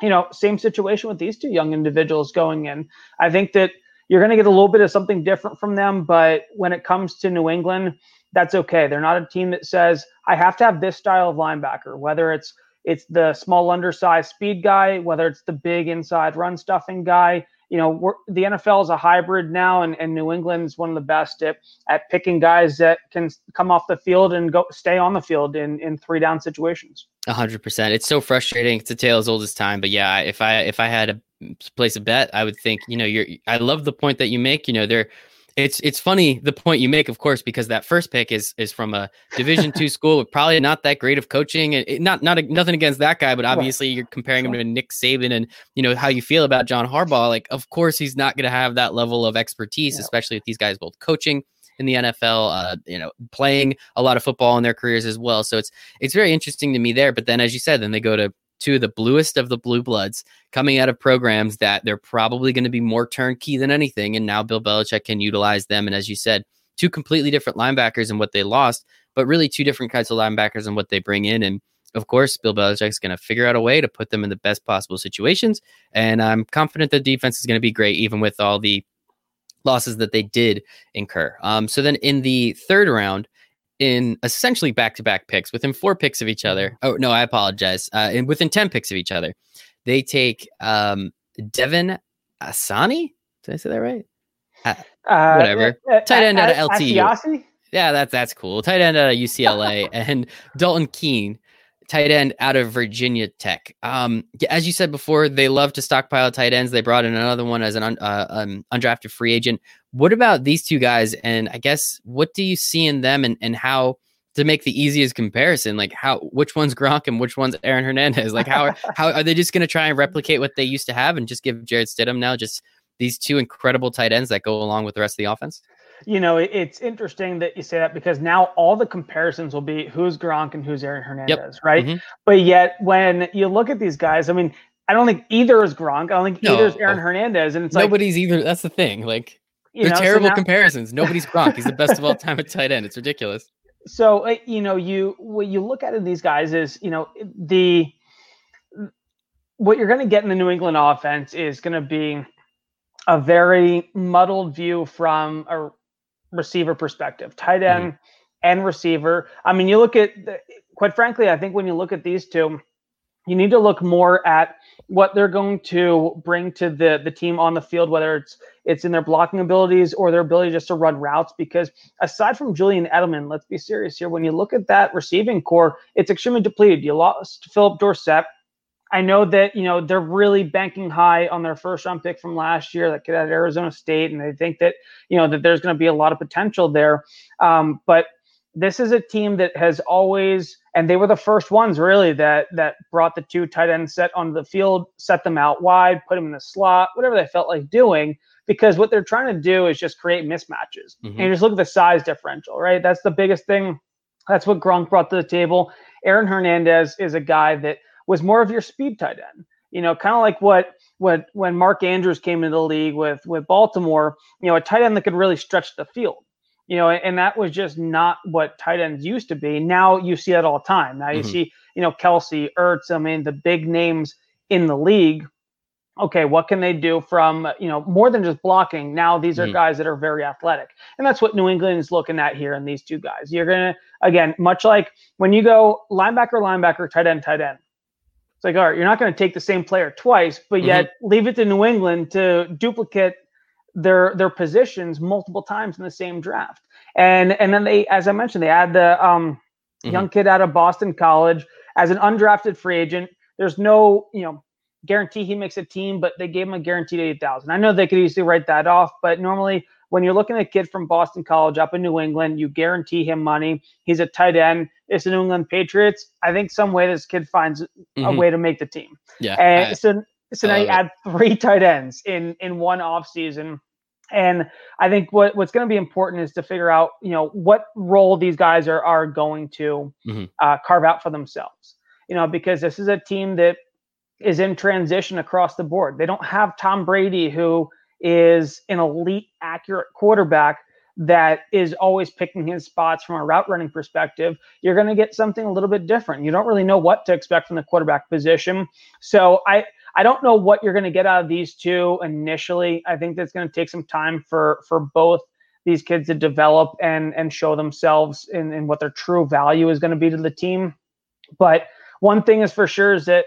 you know, same situation with these two young individuals going in. I think that you're going to get a little bit of something different from them, but when it comes to New England, that's okay. They're not a team that says I have to have this style of linebacker, whether it's it's the small undersized speed guy, whether it's the big inside run stuffing guy. You know, the NFL is a hybrid now, and, and New England's one of the best at, at picking guys that can come off the field and go stay on the field in, in three down situations. A hundred percent. It's so frustrating. It's a tale as old as time. But yeah, if I if I had to place a bet, I would think you know you're. I love the point that you make. You know, they're it's it's funny the point you make, of course, because that first pick is is from a Division two school with probably not that great of coaching, and it, not not a, nothing against that guy, but obviously you're comparing him to Nick Saban, and you know how you feel about John Harbaugh. Like, of course, he's not going to have that level of expertise, yeah. especially with these guys both coaching in the NFL, uh, you know, playing a lot of football in their careers as well. So it's it's very interesting to me there. But then, as you said, then they go to two of the bluest of the blue bloods coming out of programs that they're probably going to be more turnkey than anything. And now Bill Belichick can utilize them. And as you said, two completely different linebackers and what they lost, but really two different kinds of linebackers and what they bring in. And of course, Bill Belichick's going to figure out a way to put them in the best possible situations. And I'm confident the defense is going to be great, even with all the losses that they did incur. Um, so then in the third round, in essentially back to back picks within four picks of each other. Mm-hmm. Oh, no, I apologize. Uh, in, within 10 picks of each other, they take um, Devin Asani. Did I say that right? Uh, uh whatever. Uh, Tight end out of LTU. Yeah, that's that's cool. Tight end out of UCLA and Dalton Keene, tight end out of Virginia Tech. Um, as you said before, they love to stockpile tight ends. They brought in another one as an un, uh, um, undrafted free agent. What about these two guys? And I guess what do you see in them, and and how to make the easiest comparison? Like how which one's Gronk and which one's Aaron Hernandez? Like how are, how are they just going to try and replicate what they used to have and just give Jarrett Stidham now just these two incredible tight ends that go along with the rest of the offense? you know, it's interesting that you say that because now all the comparisons will be who's Gronk and who's Aaron Hernandez, yep. right? Mm-hmm. But yet when you look at these guys, I mean, I don't think either is Gronk. I don't think no. either is Aaron Hernandez. And it's nobody's like, either. That's the thing. Like they're know, terrible so now, comparisons. Nobody's Gronk. He's the best of all time at tight end. It's ridiculous. So uh, you know, you what you look at in these guys is you know the what you're going to get in the New England offense is going to be a very muddled view from a receiver perspective, tight end mm-hmm. and receiver. I mean, you look at, the, quite frankly, I think when you look at these two, you need to look more at what they're going to bring to the the team on the field, whether it's it's in their blocking abilities or their ability just to run routes. Because aside from Julian Edelman, let's be serious here. When you look at that receiving corps, it's extremely depleted. You lost Philip Dorsett. I know that you know they're really banking high on their first round pick from last year, that kid at Arizona State, and they think that you know that there's going to be a lot of potential there. Um, but this is a team that has always, and they were the first ones really that that brought the two tight end set onto the field, set them out wide, put them in the slot, whatever they felt like doing. Because what they're trying to do is just create mismatches, mm-hmm. and just look at the size differential, right? That's the biggest thing. That's what Gronk brought to the table. Aaron Hernandez is a guy that was more of your speed tight end. You know, kind of like what what when Mark Andrews came into the league with with Baltimore, you know, a tight end that could really stretch the field. You know, and that was just not what tight ends used to be. Now you see that all the time. Now you mm-hmm. see, you know, Kelce, Ertz, I mean, the big names in the league. Okay, what can they do from, you know, more than just blocking? Now these are mm-hmm. guys that are very athletic. And that's what New England is looking at here in these two guys. You're going to, again, much like when you go linebacker, linebacker, tight end, tight end, it's like, all right, you're not going to take the same player twice, but yet mm-hmm. leave it to New England to duplicate their their positions multiple times in the same draft. And and then they, as I mentioned, they add the um, mm-hmm. young kid out of Boston College as an undrafted free agent. There's no, you know, guarantee he makes a team, but they gave him a guaranteed eight thousand. I know they could easily write that off, but normally when you're looking at a kid from Boston College up in New England, you guarantee him money. He's a tight end. It's the New England Patriots. I think some way this kid finds mm-hmm. a way to make the team. Yeah. And I, so so now you it. add three tight ends in in one off season. And I think what, what's going to be important is to figure out, you know, what role these guys are are going to mm-hmm. uh, carve out for themselves. You know, because this is a team that is in transition across the board. They don't have Tom Brady, who is an elite, accurate quarterback that is always picking his spots from a route running perspective, you're going to get something a little bit different. You don't really know what to expect from the quarterback position. So I I don't know what you're going to get out of these two initially. I think that's going to take some time for for both these kids to develop and and show themselves in, in what their true value is going to be to the team. But one thing is for sure is that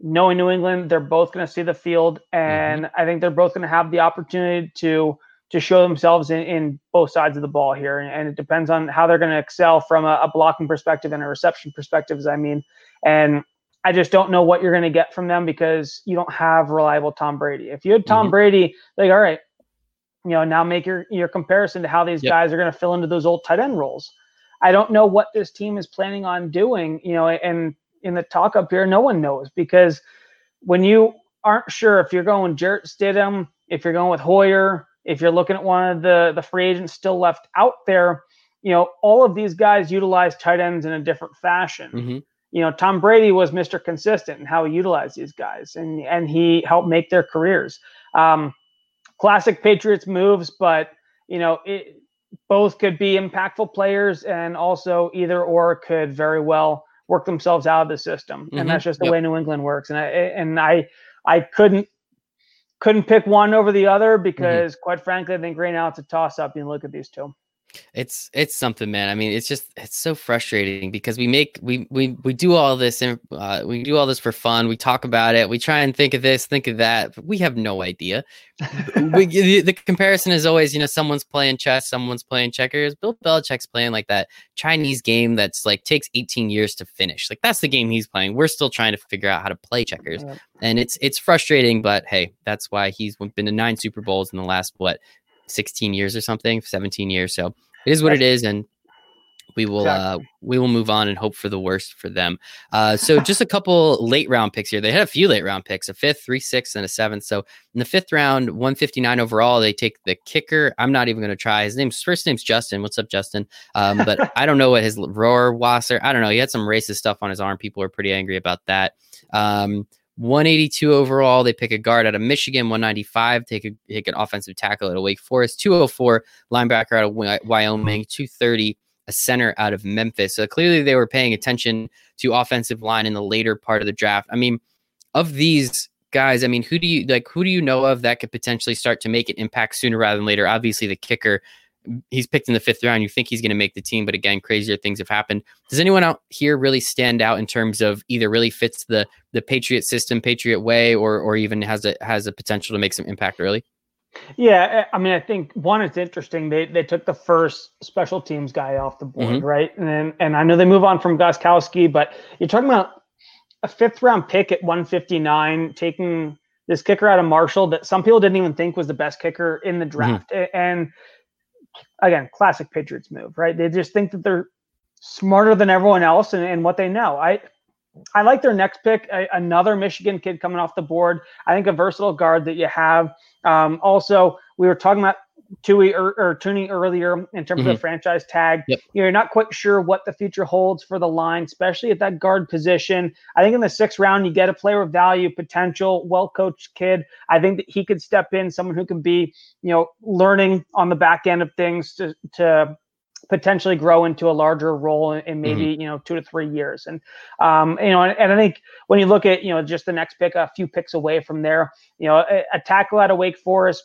knowing New England, they're both going to see the field, and mm-hmm. I think they're both going to have the opportunity to to show themselves in, in both sides of the ball here. And, and it depends on how they're going to excel from a, a, blocking perspective and a reception perspective, as I mean. And I just don't know what you're going to get from them because you don't have reliable Tom Brady. If you had Tom mm-hmm. Brady, like, all right, you know, now make your your comparison to how these yep. guys are going to fill into those old tight end roles. I don't know what this team is planning on doing, you know, and in the talk up here, no one knows because when you aren't sure if you're going Jarrett Stidham, if you're going with Hoyer, if you're looking at one of the the free agents still left out there, you know, all of these guys utilize tight ends in a different fashion. Mm-hmm. You know, Tom Brady was Mr. Consistent in how he utilized these guys, and and he helped make their careers. Um, classic Patriots moves, but you know, it, both could be impactful players, and also either or could very well work themselves out of the system. Mm-hmm. And that's just the yep. way New England works. And I and I I couldn't couldn't pick one over the other mm-hmm. because mm-hmm. quite frankly, I think right now it's a toss up. You look at these two. It's it's something, man. I mean, it's just it's so frustrating because we make we we we do all this and uh, we do all this for fun. We talk about it. We try and think of this, think of that. But we have no idea. we, the, the, comparison is always, you know, someone's playing chess, someone's playing checkers. Bill Belichick's playing like that Chinese game that's like takes 18 years to finish. Like that's the game he's playing. We're still trying to figure out how to play checkers, and it's it's frustrating. But hey, that's why he's been to nine Super Bowls in the last what 16 years or something, 17 years. So it is what it is. And we will exactly. uh we will move on and hope for the worst for them. Uh so just a couple late round picks here. They had a few late round picks, a fifth, three, six, and a seventh. So in the fifth round, 159 overall, they take the kicker. I'm not even gonna try. His name's first name's Justin. What's up, Justin? Um, but I don't know what his Rohrwasser. I don't know. He had some racist stuff on his arm. People were pretty angry about that. Um 182 overall. They pick a guard out of Michigan. 195. Take a take an offensive tackle out of Wake Forest. 204 linebacker out of Wyoming. 230 a center out of Memphis. So clearly they were paying attention to offensive line in the later part of the draft. I mean, of these guys, I mean, who do you like? Who do you know of that could potentially start to make an impact sooner rather than later? Obviously, the kicker he's picked in the fifth round. You think he's going to make the team, but again, crazier things have happened. Does anyone out here really stand out in terms of either really fits the the Patriot system, Patriot way, or or even has a has a potential to make some impact early? Yeah, I mean, I think one, it's interesting. They they took the first special teams guy off the board, mm-hmm. right? And then, and I know they move on from Gostkowski, but you're talking about a fifth round pick at 159, taking this kicker out of Marshall that some people didn't even think was the best kicker in the mm-hmm. draft, mm-hmm. and again, classic Patriots move, right? They just think that they're smarter than everyone else and, and what they know. I I like their next pick, another Michigan kid coming off the board. I think a versatile guard that you have. Um, also, we were talking about Tui or, or earlier in terms mm-hmm. of the mm-hmm. franchise tag. Yep. You're not quite sure what the future holds for the line, especially at that guard position. I think in the sixth round, you get a player of value, potential, well coached kid. I think that he could step in, someone who can be, you know, learning on the back end of things to, to potentially grow into a larger role in, in maybe mm-hmm. you know two to three years and um you know and, and, i think when you look at you know just the next pick a few picks away from there you know a, a tackle out of wake forest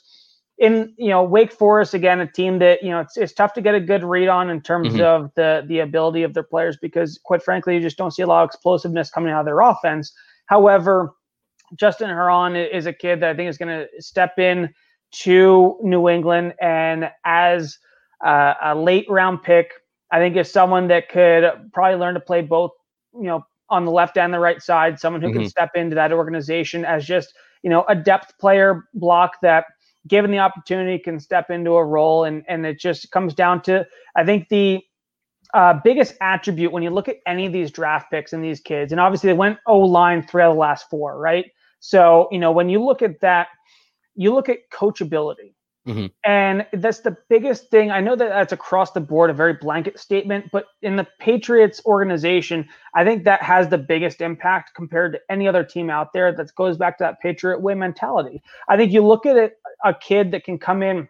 in you know Wake Forest again, a team that you know it's, it's tough to get a good read on in terms mm-hmm. of the the ability of their players because quite frankly you just don't see a lot of explosiveness coming out of their offense. However, Justin Herron is a kid that I think is going to step in to New England and as uh, a late round pick, I think is someone that could probably learn to play both you know on the left and the right side. Someone who mm-hmm. can step into that organization as just you know a depth player block that given the opportunity, can step into a role. And, and it just comes down to, I think, the uh, biggest attribute when you look at any of these draft picks and these kids, and obviously they went O line three out of the last four, right? So, you know, when you look at that, you look at coachability. Mm-hmm. And that's the biggest thing. I know that that's across the board a very blanket statement, but in the Patriots organization, I think that has the biggest impact compared to any other team out there that goes back to that Patriot way mentality. I think you look at it, a kid that can come in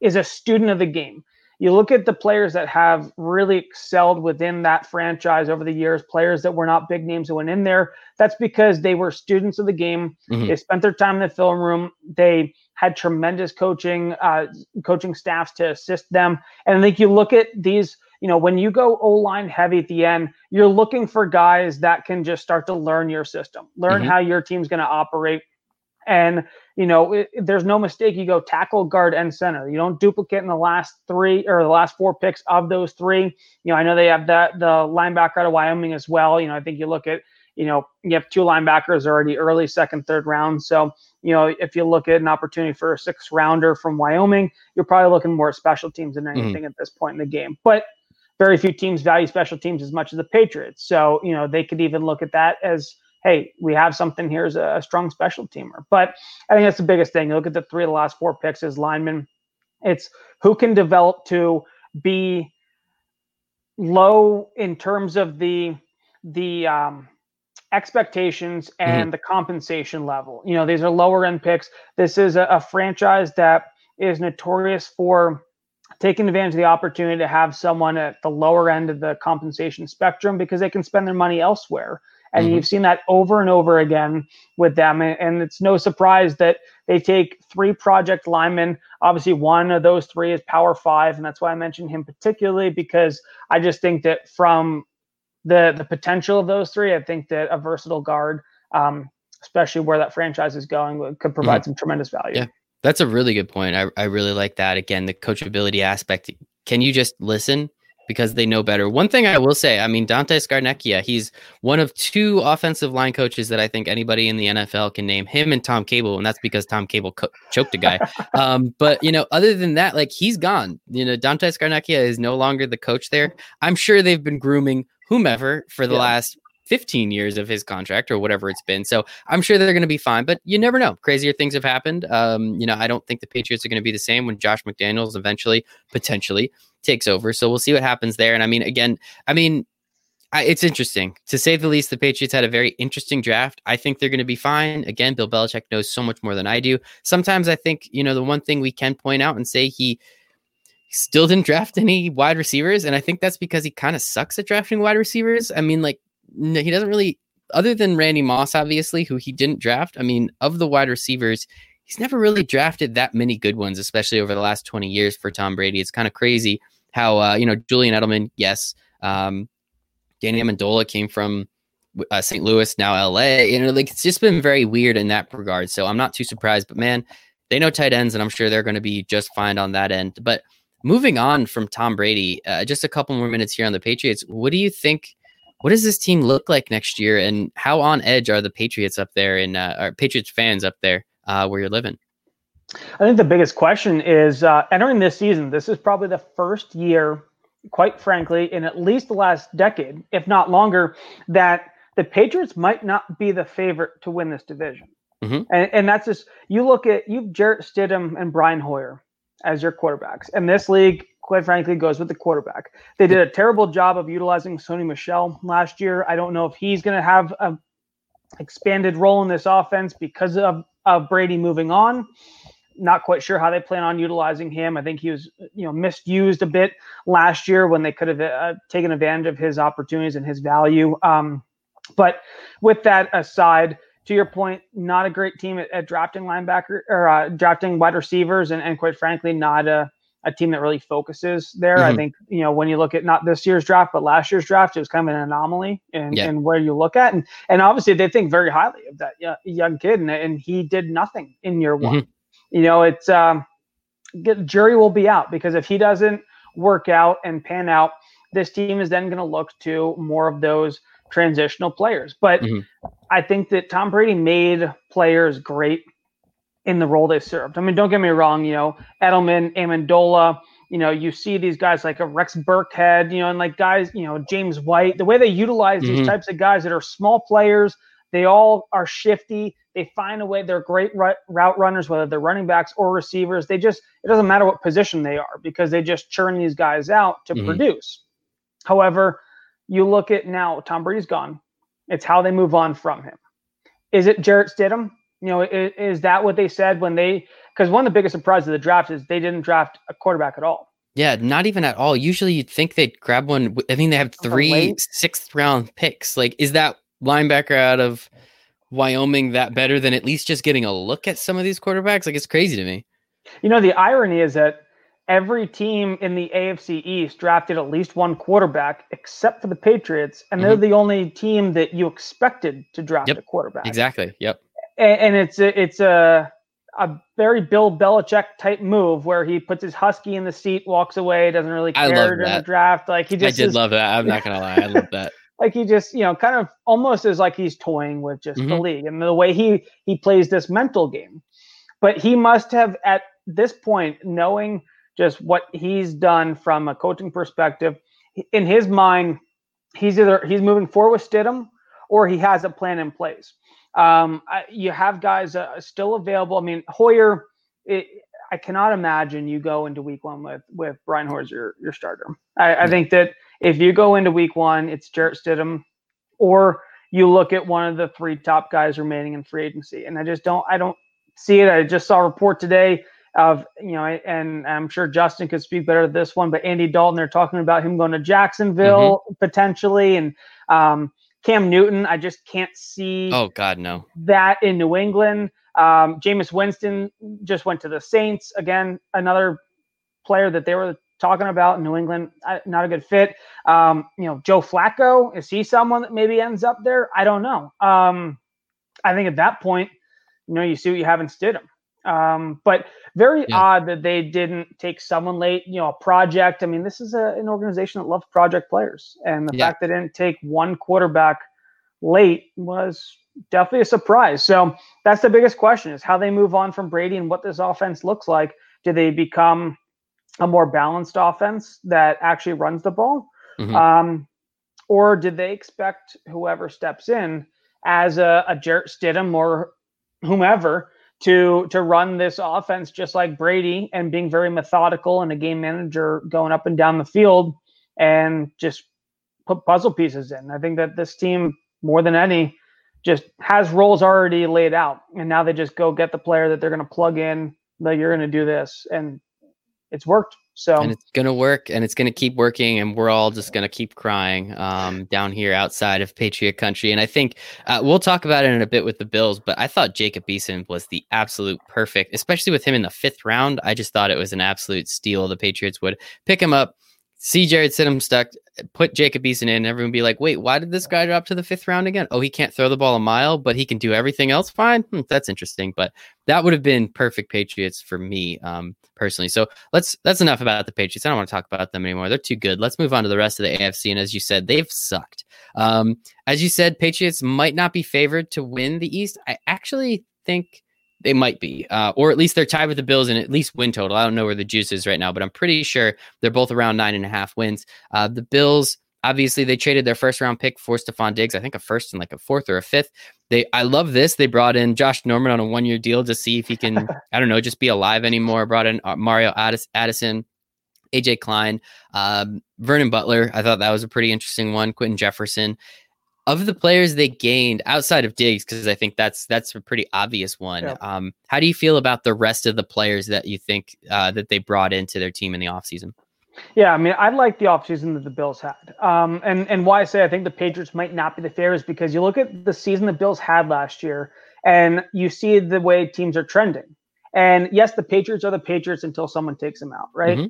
is a student of the game. you look at the players that have really excelled within that franchise over the years, players that were not big names that went in there. That's because they were students of the game. Mm-hmm. They spent their time in the film room. They had tremendous coaching, uh, coaching staffs to assist them. And I think you look at these, you know, when you go O line heavy at the end, you're looking for guys that can just start to learn your system, learn mm-hmm. how your team's going to operate. And you know, it, there's no mistake. You go tackle, guard, and center. You don't duplicate in the last three or the last four picks of those three. You know, I know they have that the linebacker out of Wyoming as well. You know, I think you look at, you know, you have two linebackers already early second, third round. So, you know, if you look at an opportunity for a six rounder from Wyoming, you're probably looking more at special teams than mm-hmm. anything mm-hmm. at this point in the game. But very few teams value special teams as much as the Patriots. So, you know, they could even look at that as hey, we have something here as a, a, strong special teamer. But I think that's the biggest thing. You look at the three of the last four picks as linemen. It's who can develop to be low in terms of the the um, expectations and mm-hmm. the compensation level. You know, these are lower end picks. This is a, a franchise that is notorious for taking advantage of the opportunity to have someone at the lower end of the compensation spectrum because they can spend their money elsewhere. And mm-hmm. you've seen that over and over again with them. And it's no surprise that they take three project linemen. Obviously, one of those three is Power Five. And that's why I mentioned him particularly because I just think that from the, the potential of those three, I think that a versatile guard, um, especially where that franchise is going, could provide mm-hmm. some tremendous value. Yeah. That's a really good point. I, I really like that. Again, the coachability aspect. Can you just listen because they know better. One thing I will say, I mean, Dante Scarnecchia, he's one of two offensive line coaches that I think anybody in the NFL can name him and Tom Cable, and that's because Tom Cable co- choked a guy. um, but you know, other than that, like he's gone. You know, Dante Scarnecchia is no longer the coach there. I'm sure they've been grooming whomever for the yeah. last 15 years of his contract or whatever it's been. So I'm sure they're going to be fine, but you never know. Crazier things have happened. Um, you know, I don't think the Patriots are going to be the same when Josh McDaniels eventually, potentially takes over. So we'll see what happens there. And I mean, again, I mean, I, it's interesting to say the least. The Patriots had a very interesting draft. I think they're going to be fine. Again, Bill Belichick knows so much more than I do. Sometimes I think, you know, the one thing we can point out and say he still didn't draft any wide receivers. And I think that's because he kind of sucks at drafting wide receivers. I mean, like, he doesn't really, other than Randy Moss, obviously, who he didn't draft. I mean, of the wide receivers, he's never really drafted that many good ones, especially over the last 20 years for Tom Brady. It's kind of crazy how, uh, you know, Julian Edelman, yes. Um, Danny Amendola came from uh, St. Louis, now LA. You know, like it's just been very weird in that regard. So I'm not too surprised, but man, they know tight ends, and I'm sure they're going to be just fine on that end. But moving on from Tom Brady, uh, just a couple more minutes here on the Patriots. What do you think what does this team look like next year, and how on edge are the Patriots up there, and uh, are Patriots fans up there uh, where you're living? I think the biggest question is uh, entering this season. This is probably the first year, quite frankly, in at least the last decade, if not longer, that the Patriots might not be the favorite to win this division. Mm-hmm. And, and that's just you look at you've Jarrett Stidham and Brian Hoyer as your quarterbacks, and this league quite frankly, goes with the quarterback. They did a terrible job of utilizing Sony Michel last year. I don't know if he's going to have a expanded role in this offense because of, of Brady moving on. Not quite sure how they plan on utilizing him. I think he was, you know, misused a bit last year when they could have uh, taken advantage of his opportunities and his value. Um, but with that aside, to your point, not a great team at, at drafting linebacker or uh, drafting wide receivers, and, and quite frankly, not a a team that really focuses there. Mm-hmm. I think, you know, when you look at not this year's draft, but last year's draft, it was kind of an anomaly in, yeah. where you look at. And, and obviously they think very highly of that young kid and, and he did nothing in year one. Mm-hmm. You know, it's, um, get, jury will be out because if he doesn't work out and pan out, this team is then going to look to more of those transitional players. But mm-hmm. I think that Tom Brady made players great in the role they served. I mean, don't get me wrong, you know, Edelman, Amendola, you know, you see these guys like a Rex Burkhead, you know, and like guys, you know, James White, the way they utilize mm-hmm. these types of guys that are small players, they all are shifty. They find a way. They're great route runners, whether they're running backs or receivers. They just, it doesn't matter what position they are because they just churn these guys out to mm-hmm. produce. However, you look at now, Tom Brady's gone. It's how they move on from him. Is it Jarrett Stidham? You know, is, is that what they said when they? Because one of the biggest surprises of the draft is they didn't draft a quarterback at all. Yeah, not even at all. Usually you'd think they'd grab one. I mean, they have three sixth round picks. Like, is that linebacker out of Wyoming that better than at least just getting a look at some of these quarterbacks? Like, it's crazy to me. You know, the irony is that every team in the AFC East drafted at least one quarterback except for the Patriots, and they're mm-hmm. the only team that you expected to draft yep. a quarterback. Exactly. Yep. And, and it's a, it's a a very Bill Belichick type move where he puts his husky in the seat, walks away, doesn't really care during the draft. Like he just I did is, love that. I'm not gonna lie, I love that. like he just, you know, kind of almost as like he's toying with just mm-hmm. the league and the way he he plays this mental game. But he must have at this point, knowing just what he's done from a coaching perspective, in his mind, he's either he's moving forward with Stidham or he has a plan in place. Um, I, you have guys uh, still available. I mean, Hoyer. It, I cannot imagine you go into week one with with Brian Hoyer your, your starter. I, I, think that if you go into week one, it's Jarrett Stidham, or you look at one of the three top guys remaining in free agency. And I just don't I don't see it. I just saw a report today of you know, and I'm sure Justin could speak better to this one, but Andy Dalton, they're talking about him going to Jacksonville mm-hmm. potentially, and um, Cam Newton, I just can't see. Oh God, no. That in New England, um, Jameis Winston just went to the Saints again. Another player that they were talking about in New England, not a good fit. Um, you know, Joe Flacco is he someone that maybe ends up there? I don't know. Um, I think at that point, you know, you see what you have in Stidham. Um, but very yeah. odd that they didn't take someone late, you know, a project. I mean, this is a, an organization that loves project players. And the yeah. fact they didn't take one quarterback late was definitely a surprise. So that's the biggest question is how they move on from Brady and what this offense looks like. Do they become a more balanced offense that actually runs the ball? Mm-hmm. Um, or did they expect whoever steps in as a, a Jarrett Stidham or whomever to to run this offense just like Brady and being very methodical and a game manager going up and down the field and just put puzzle pieces in. I think that this team more than any just has roles already laid out and now they just go get the player that they're going to plug in that you're going to do this and it's worked. So and it's gonna work, and it's gonna keep working, and we're all just gonna keep crying um, down here outside of Patriot Country. And I think uh, we'll talk about it in a bit with the Bills, but I thought Jacob Eason was the absolute perfect, especially with him in the fifth round. I just thought it was an absolute steal. The Patriots would pick him up, see Jarrett Stidham stuck, put Jacob Eason in, and everyone be like, wait, why did this guy drop to the fifth round again? Oh, he can't throw the ball a mile, but he can do everything else fine. Hmm, that's interesting. But that would have been perfect Patriots for me um, personally. So let's that's enough about the Patriots. I don't want to talk about them anymore. They're too good. Let's move on to the rest of the AFC. And as you said, they've sucked. Um, as you said, Patriots might not be favored to win the East. I actually think they might be, uh, or at least they're tied with the Bills and at least win total. I don't know where the juice is right now, but I'm pretty sure they're both around nine and a half wins. Uh, the Bills, obviously, they traded their first round pick for Stefon Diggs. I think a first and like a fourth or a fifth. They, I love this. They brought in Josh Norman on a one year deal to see if he can, I don't know, just be alive anymore. Brought in uh, Mario Addison. AJ Klein, um, Vernon Butler. I thought that was a pretty interesting one. Quinton Jefferson of the players they gained outside of Diggs, because I think that's that's a pretty obvious one. Yeah. Um, how do you feel about the rest of the players that you think uh, that they brought into their team in the offseason? Yeah, I mean, I like the offseason that the Bills had. Um, and, and why I say I think the Patriots might not be the favorites because you look at the season the Bills had last year and you see the way teams are trending. And yes, the Patriots are the Patriots until someone takes them out, right? Mm-hmm.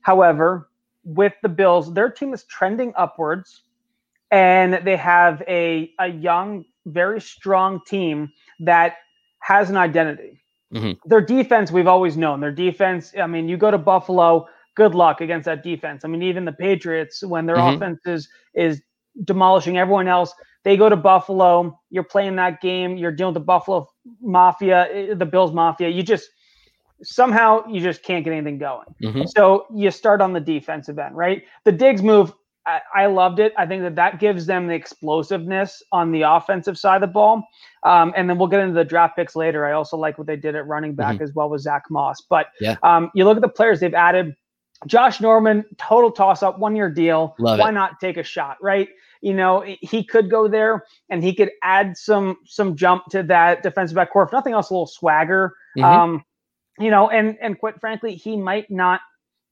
However, with the Bills, their team is trending upwards and they have a a young, very strong team that has an identity. Mm-hmm. Their defense, we've always known. Their defense, I mean, you go to Buffalo, good luck against that defense. I mean, even the Patriots, when their mm-hmm. offense is is demolishing everyone else, they go to Buffalo. You're playing that game. You're dealing with the Buffalo Mafia, eh, the Bills Mafia. You just somehow you just can't get anything going. Mm-hmm. So you start on the defensive end, right? The Diggs move I, I, loved it. I think that that gives them the explosiveness on the offensive side of the ball. Um, and then we'll get into the draft picks later. I also like what they did at running back mm-hmm. as well with Zach Moss. But yeah. um, you look at the players they've added. Josh Norman, total toss up, one year deal. Love Why it. not take a shot, right? You know, he could go there and he could add some some jump to that defensive back corps. If nothing else, a little swagger. Mm-hmm. Um, you know, and and quite frankly, he might not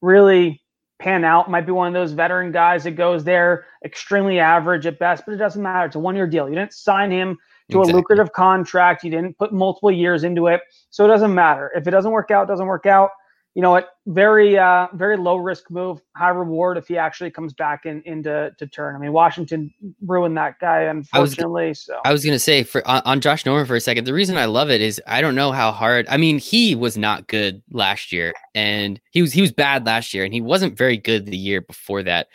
really pan out. Might be one of those veteran guys that goes there extremely average at best, but it doesn't matter. It's a one year deal. You didn't sign him to exactly. a lucrative contract. You didn't put multiple years into it. So it doesn't matter. If it doesn't work out, doesn't work out you know what? Very, uh, very low risk move, high reward if he actually comes back in into to turn. I mean, Washington ruined that guy, unfortunately. I was, so I was gonna say for on, on, Josh Norman for a second. The reason I love it is I don't know how hard. I mean, he was not good last year, and he was he was bad last year, and he wasn't very good the year before that.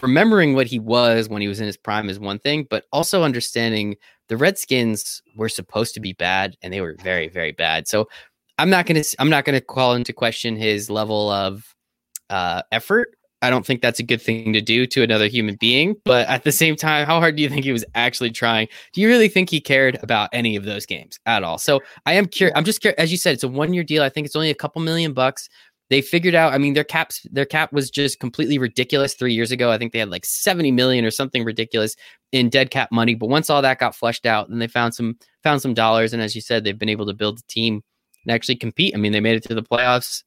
Remembering what he was when he was in his prime is one thing, but also understanding the Redskins were supposed to be bad, and they were very, very bad. So I'm not gonna I'm not gonna call into question his level of uh, effort. I don't think that's a good thing to do to another human being. But at the same time, how hard do you think he was actually trying? Do you really think he cared about any of those games at all? So I am curious. I'm just curious. As you said, it's a one year deal. I think it's only a couple million bucks. They figured out. I mean, their caps their cap was just completely ridiculous three years ago. I think they had like 70 million or something ridiculous in dead cap money. But once all that got flushed out, then they found some found some dollars. And as you said, they've been able to build a team and actually compete. I mean, they made it to the playoffs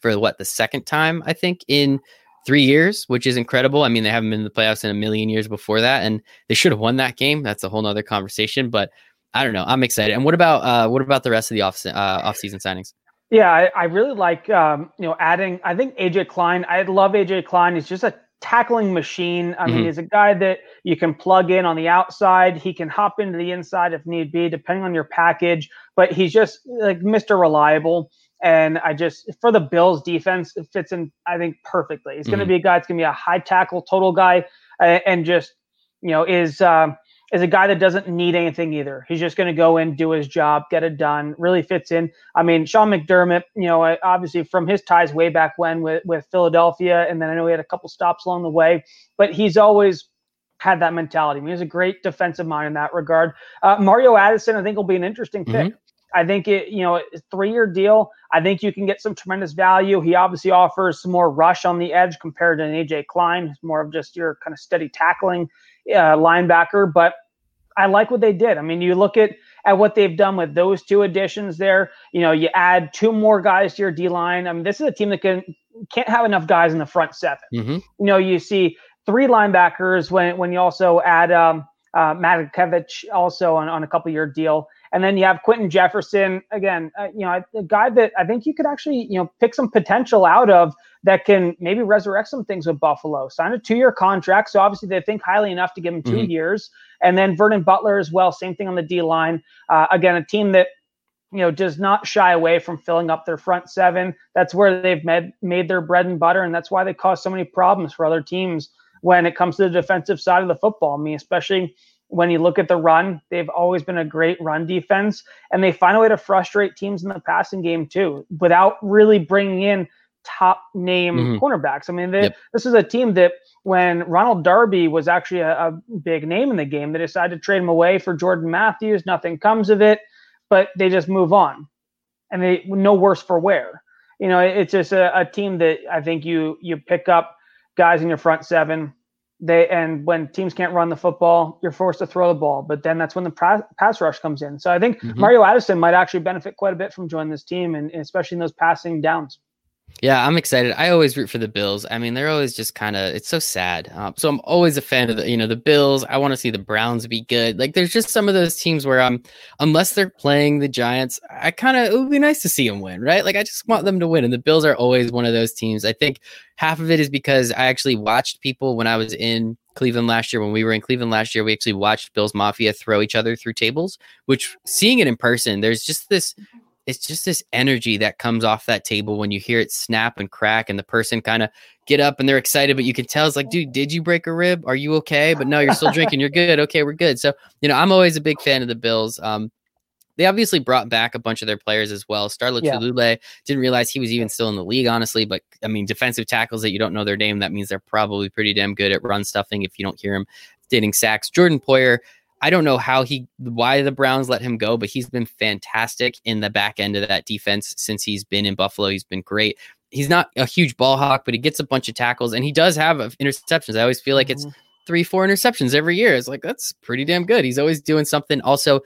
for what the second time I think in three years, which is incredible. I mean, they haven't been in the playoffs in a million years before that, and they should have won that game. That's a whole nother conversation. But I don't know. I'm excited. And what about uh, what about the rest of the off uh, off season signings? Yeah, I, I really like um, you know adding. I think AJ Klein. I love AJ Klein. He's just a tackling machine. I mm-hmm. mean, he's a guy that you can plug in on the outside. He can hop into the inside if need be, depending on your package. But he's just like Mr. Reliable. And I just for the Bills defense, it fits in, I think, perfectly. He's mm-hmm. going to be a guy. It's going to be a high tackle, total guy, and just you know is. Um, is a guy that doesn't need anything either. He's just going to go in, do his job, get it done. Really fits in. I mean, Sean McDermott, you know, obviously from his ties way back when with, with Philadelphia, and then I know he had a couple stops along the way, but he's always had that mentality. I mean, he's a great defensive mind in that regard. Uh, Mario Addison, I think, will be an interesting pick. Mm-hmm. I think it, you know, three year deal. I think you can get some tremendous value. He obviously offers some more rush on the edge compared to an AJ Klein, who's more of just your kind of steady tackling uh, linebacker. But I like what they did. I mean, you look at at what they've done with those two additions there. You know, you add two more guys to your D line. I mean, this is a team that can can't have enough guys in the front 7 mm-hmm. You know, you see three linebackers when when you also add um, uh, Matakevich also on, on a couple year deal. And then you have Quinton Jefferson again, uh, you know, a guy that I think you could actually, you know, pick some potential out of that can maybe resurrect some things with Buffalo. Sign a two year contract. So obviously they think highly enough to give him 2 mm-hmm. years. And then Vernon Butler as well, same thing on the D line. Uh, again, a team that you know does not shy away from filling up their front seven. That's where they've made made their bread and butter, and that's why they cause so many problems for other teams when it comes to the defensive side of the football. I mean, especially when you look at the run, they've always been a great run defense, and they find a way to frustrate teams in the passing game too, without really bringing in top name mm-hmm. cornerbacks. I mean, they, yep. this is a team that when Ronald Darby was actually a, a, big name in the game, they decided to trade him away for Jordan Matthews. Nothing comes of it, but they just move on, and they no worse for wear. You know, it's just a, a team that I think you you pick up guys in your front seven. They and when teams can't run the football, you're forced to throw the ball. But then that's when the pass rush comes in. So I think mm-hmm. Mario Addison might actually benefit quite a bit from joining this team, and especially in those passing downs. Yeah, I'm excited. I always root for the Bills. I mean, they're always just kind of it's so sad. Um, so I'm always a fan of the you know the Bills. I want to see the Browns be good. Like there's just some of those teams where I'm unless they're playing the Giants, I kind of it would be nice to see them win, right? Like I just want them to win. And the Bills are always one of those teams. I think half of it is because I actually watched people when I was in Cleveland last year. When we were in Cleveland last year, we actually watched Bills Mafia throw each other through tables. Which seeing it in person, there's just this it's just this energy that comes off that table when you hear it snap and crack and the person kind of get up and they're excited but you can tell it's like dude did you break a rib are you okay but no you're still drinking you're good okay we're good so you know i'm always a big fan of the bills um they obviously brought back a bunch of their players as well. Star Lotulelei yeah. didn't realize he was even still in the league, honestly. But I mean, defensive tackles that you don't know their name, that means they're probably pretty damn good at run stuffing if you don't hear him dating sacks. Jordan Poyer I don't know how he, why the Browns let him go, but he's been fantastic in the back end of that defense since he's been in Buffalo. He's been great. He's not a huge ball hawk, but he gets a bunch of tackles and he does have interceptions. I always feel like it's mm-hmm. three, four interceptions every year. It's like, that's pretty damn good. He's always doing something. Also,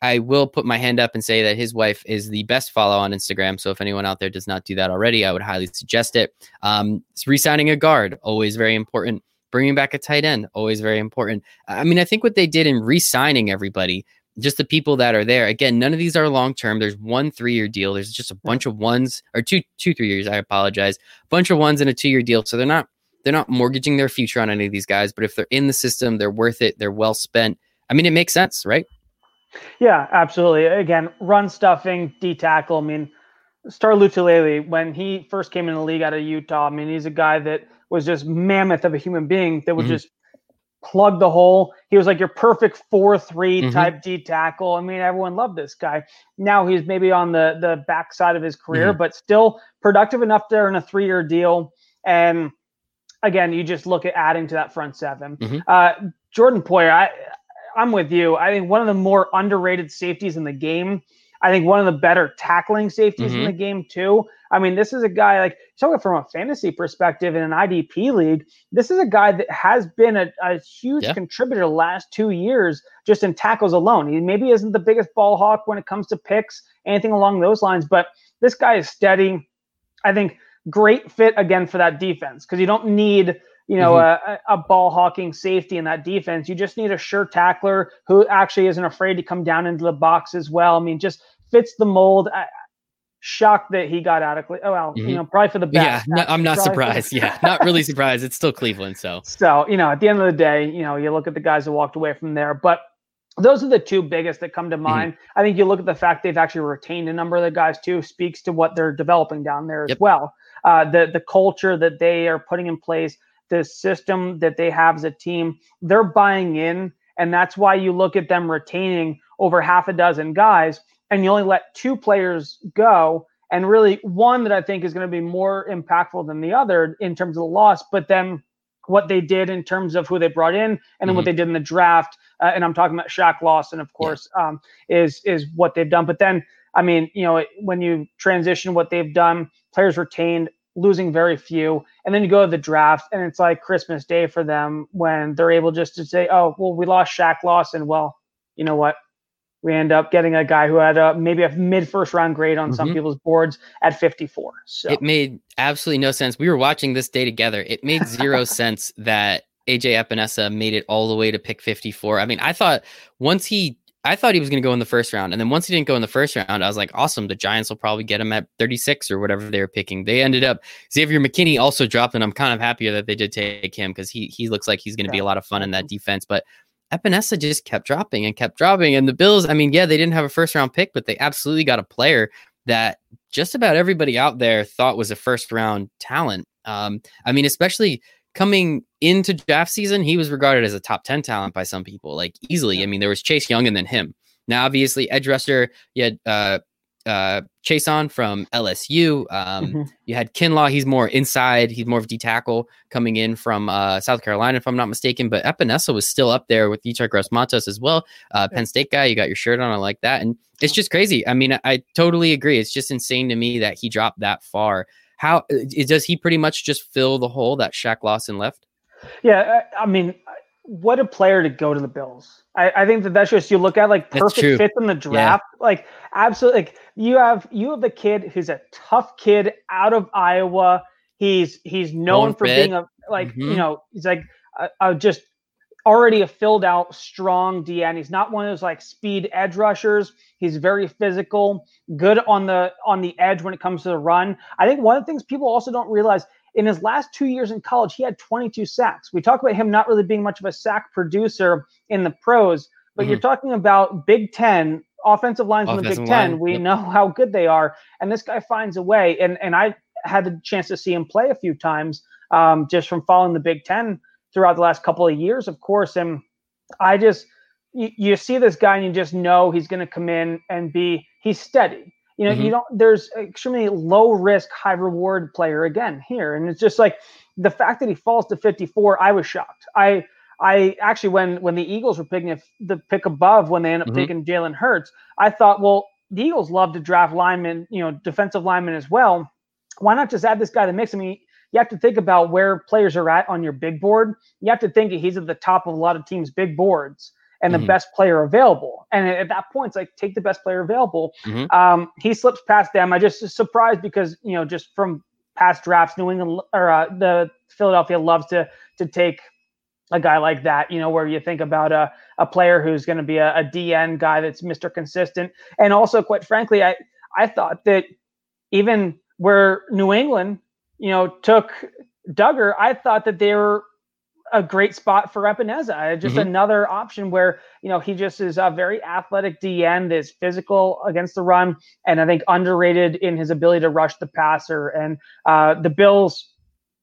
I will put my hand up and say that his wife is the best follow on Instagram. So if anyone out there does not do that already, I would highly suggest it. Um, re-signing a guard, always very important. Bringing back a tight end, always very important. I mean, I think what they did in re-signing everybody, just the people that are there. Again, none of these are long term. There's one three year deal. There's just a bunch of ones or two two three years. I apologize. A bunch of ones in a two year deal. So they're not they're not mortgaging their future on any of these guys. But if they're in the system, they're worth it. They're well spent. I mean, it makes sense, right? Yeah, absolutely. Again, run stuffing, D tackle. I mean, Star Lotulelei, when he first came in the league out of Utah, I mean, he's a guy that was just mammoth of a human being that would mm-hmm. just plug the hole. He was like your perfect 4 3 mm-hmm. type D tackle. I mean, everyone loved this guy. Now he's maybe on the, the backside of his career, mm-hmm. but still productive enough there in a three year deal. And again, you just look at adding to that front 7 mm-hmm. uh, Jordan Poyer, I, I'm with you. I think one of the more underrated safeties in the game. I think one of the better tackling safeties mm-hmm. in the game too. I mean, this is a guy like talking from a fantasy perspective in an IDP league. This is a guy that has been a, a huge yeah. contributor the last two years just in tackles alone. He maybe isn't the biggest ball hawk when it comes to picks, anything along those lines, but this guy is steady. I think great fit again for that defense because you don't need you know, mm-hmm. a, a, ball hawking safety in that defense. You just need a sure tackler who actually isn't afraid to come down into the box as well. I mean, just fits the mold. I, shocked that he got out of Cleveland. Oh, well, mm-hmm. you know, probably for the best. Yeah, no, I'm not surprised. yeah, not really surprised. It's still Cleveland. So, so, you know, at the end of the day, you know, you look at the guys that walked away from there, but those are the two biggest that come to mm-hmm. mind. Mm-hmm. I think you look at the fact they've actually retained a number of the guys too, speaks to what they're developing down there yep. as well. Uh, the the culture that they are putting in place, the system that they have as a team, they're buying in, and that's why you look at them retaining over half a dozen guys and you only let two players go, and really one that I think is going to be more impactful than the other in terms of the loss, but then what they did in terms of who they brought in and then mm-hmm. what they did in the draft. Uh, and I'm talking about Shaq Lawson, of course, yeah. um, is is what they've done. But then, I mean, you know, when you transition what they've done, players retained, losing very few, and then you go to the draft, and it's like Christmas Day for them when they're able just to say, "Oh, well, we lost Shaq Lawson. Well, you know what? We end up getting a guy who had a, maybe a mid first round grade on mm-hmm. some people's boards at 54. So it made absolutely no sense. We were watching this day together. It made zero sense that AJ Epenesa made it all the way to pick 54. I mean, I thought once he I thought he was going to go in the first round. And then once he didn't go in the first round, I was like, awesome. The Giants will probably get him at 36 or whatever they were picking. They ended up, Xavier McKinney also dropped, and I'm kind of happier that they did take him because he, he looks like he's going to yeah. be a lot of fun in that defense. But Epenesa just kept dropping and kept dropping. And the Bills, I mean, yeah, they didn't have a first round pick, but they absolutely got a player that just about everybody out there thought was a first round talent. Um, I mean, especially coming into draft season, he was regarded as a top 10 talent by some people, like easily. I mean, there was Chase Young and then him. Now, obviously, edge rusher, you had uh, uh, Chaisson from LSU. Um, mm-hmm. You had Kinlaw. He's more inside. He's more of D tackle coming in from uh, South Carolina, if I'm not mistaken. But Epenesa was still up there with Yetur Gross-Matos as well. Uh, Penn State guy. You got your shirt on. I like that. And it's just crazy. I mean, I, I totally agree. It's just insane to me that he dropped that far. How uh, does he pretty much just fill the hole that Shaq Lawson left? Yeah, I mean, what a player to go to the Bills. I, I think that that's just you look at like perfect fit in the draft. Yeah. Like absolutely, like you have you have the kid who's a tough kid out of Iowa. He's he's known for being a like mm-hmm. you know he's like a, a just already a filled out strong DN. He's not one of those like speed edge rushers. He's very physical, good on the on the edge when it comes to the run. I think one of the things people also don't realize in his last two years in college, he had 22 sacks. We talk about him not really being much of a sack producer in the pros, but mm-hmm. you're talking about Big Ten offensive lines in the Big Ten. We yep. know how good they are, and this guy finds a way. And and I had the chance to see him play a few times um, just from following the Big Ten throughout the last couple of years, of course. And I just you, you see this guy and you just know he's going to come in and be he's steady you know, mm-hmm. you don't. There's extremely low risk, high reward player again here, and it's just like the fact that he falls to 54. I was shocked. I I actually when when the Eagles were picking the pick above when they ended up mm-hmm. taking Jalen Hurts, I thought, well, the Eagles love to draft linemen, you know, defensive linemen as well. Why not just add this guy to the mix? I mean, you have to think about where players are at on your big board. You have to think he's at the top of a lot of teams' big boards. And the mm-hmm. best player available. And at that point, it's like take the best player available. Mm-hmm. Um, he slips past them. I just surprised because you know just from past drafts, New England or uh, the Philadelphia loves to to take a guy like that, you know, where you think about a, a player who's going to be a, a, DN guy that's Mr. Consistent. And also, quite frankly, I, I thought that even where New England, you know, took Dugger, I thought that they were a great spot for Epenesa. Just mm-hmm. another option where, you know, he just is a very athletic DN, is physical against the run, and I think underrated in his ability to rush the passer. And uh, the Bills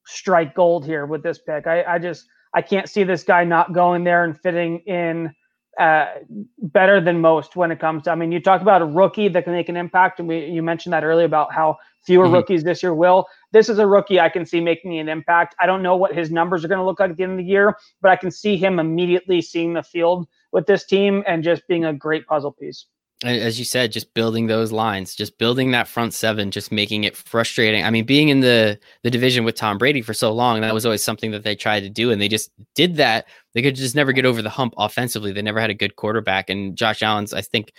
strike gold here with this pick. I, I just I can't see this guy not going there and fitting in uh, better than most when it comes to. I mean, you talk about a rookie that can make an impact, and we you mentioned that earlier about how fewer mm-hmm. rookies this year will. This is a rookie I can see making an impact. I don't know what his numbers are going to look like at the end of the year, but I can see him immediately seeing the field with this team and just being a great puzzle piece as you said, just building those lines, just building that front seven, just making it frustrating. I mean, being in the the division with Tom Brady for so long, that was always something that they tried to do, and they just did that. They could just never get over the hump offensively. They never had a good quarterback, and Josh Allen's, I think,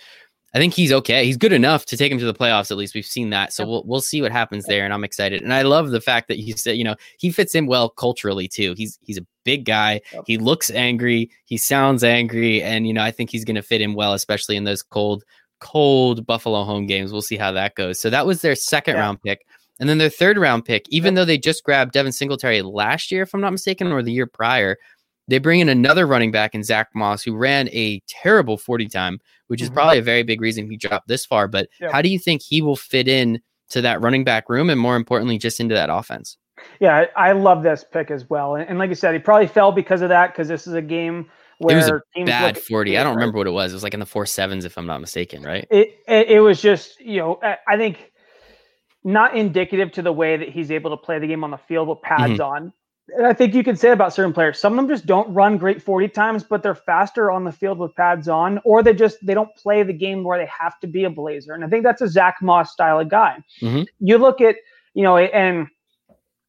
I think he's okay. He's good enough to take him to the playoffs. At least we've seen that. So we'll we'll see what happens there. And I'm excited. And I love the fact that he said, you know, he fits in well culturally too. He's he's a big guy. He looks angry. He sounds angry, and you know, I think he's going to fit in well, especially in those cold cold Buffalo home games. We'll see how that goes. So that was their second yeah. round pick. And then their third round pick, even though they just grabbed Devin Singletary last year, if I'm not mistaken, or the year prior, they bring in another running back in Zach Moss, who ran a terrible 40 time, which is mm-hmm. probably a very big reason he dropped this far. But yeah. how do you think he will fit in to that running back room and more importantly, just into that offense? Yeah, I love this pick as well. And, and like I said, he probably fell because of that, because this is a game where it was a bad 40. I don't remember what it was. It was like in the four sevens, if I'm not mistaken, right? It, it, it was just, you know, I think not indicative to the way that he's able to play the game on the field with pads mm-hmm. on I think you can say about certain players. Some of them just don't run great 40 times, but they're faster on the field with pads on, or they just they don't play the game where they have to be a blazer. And I think that's a Zach Moss style of guy. Mm-hmm. You look at, you know, and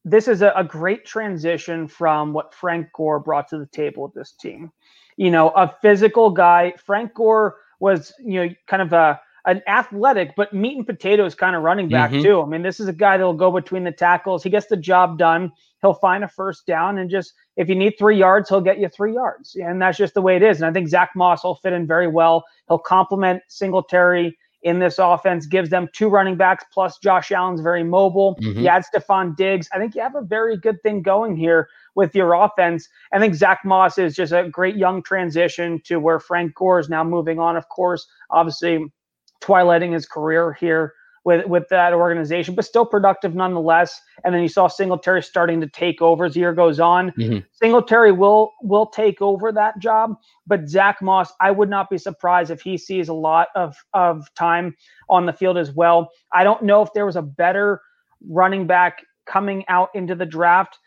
this is a, a, great transition from what Frank Gore brought to the table with this team. You know, a physical guy. Frank Gore was, you know, kind of a an athletic but meat and potatoes kind of running back mm-hmm. too. I mean, this is a guy that'll go between the tackles. He gets the job done. He'll find a first down and just if you need three yards, he'll get you three yards. And that's just the way it is. And I think Zach Moss will fit in very well. He'll complement Singletary in this offense, gives them two running backs plus Josh Allen's very mobile. Mm-hmm. You add Stefon Diggs. I think you have a very good thing going here with your offense. I think Zach Moss is just a great young transition to where Frank Gore is now moving on. Of course, obviously twilighting his career here with with that organization, but still productive nonetheless. And then you saw Singletary starting to take over as the year goes on. Mm-hmm. Singletary will will take over that job, but Zach Moss, I would not be surprised if he sees a lot of of time on the field as well. I don't know if there was a better running back coming out into the draft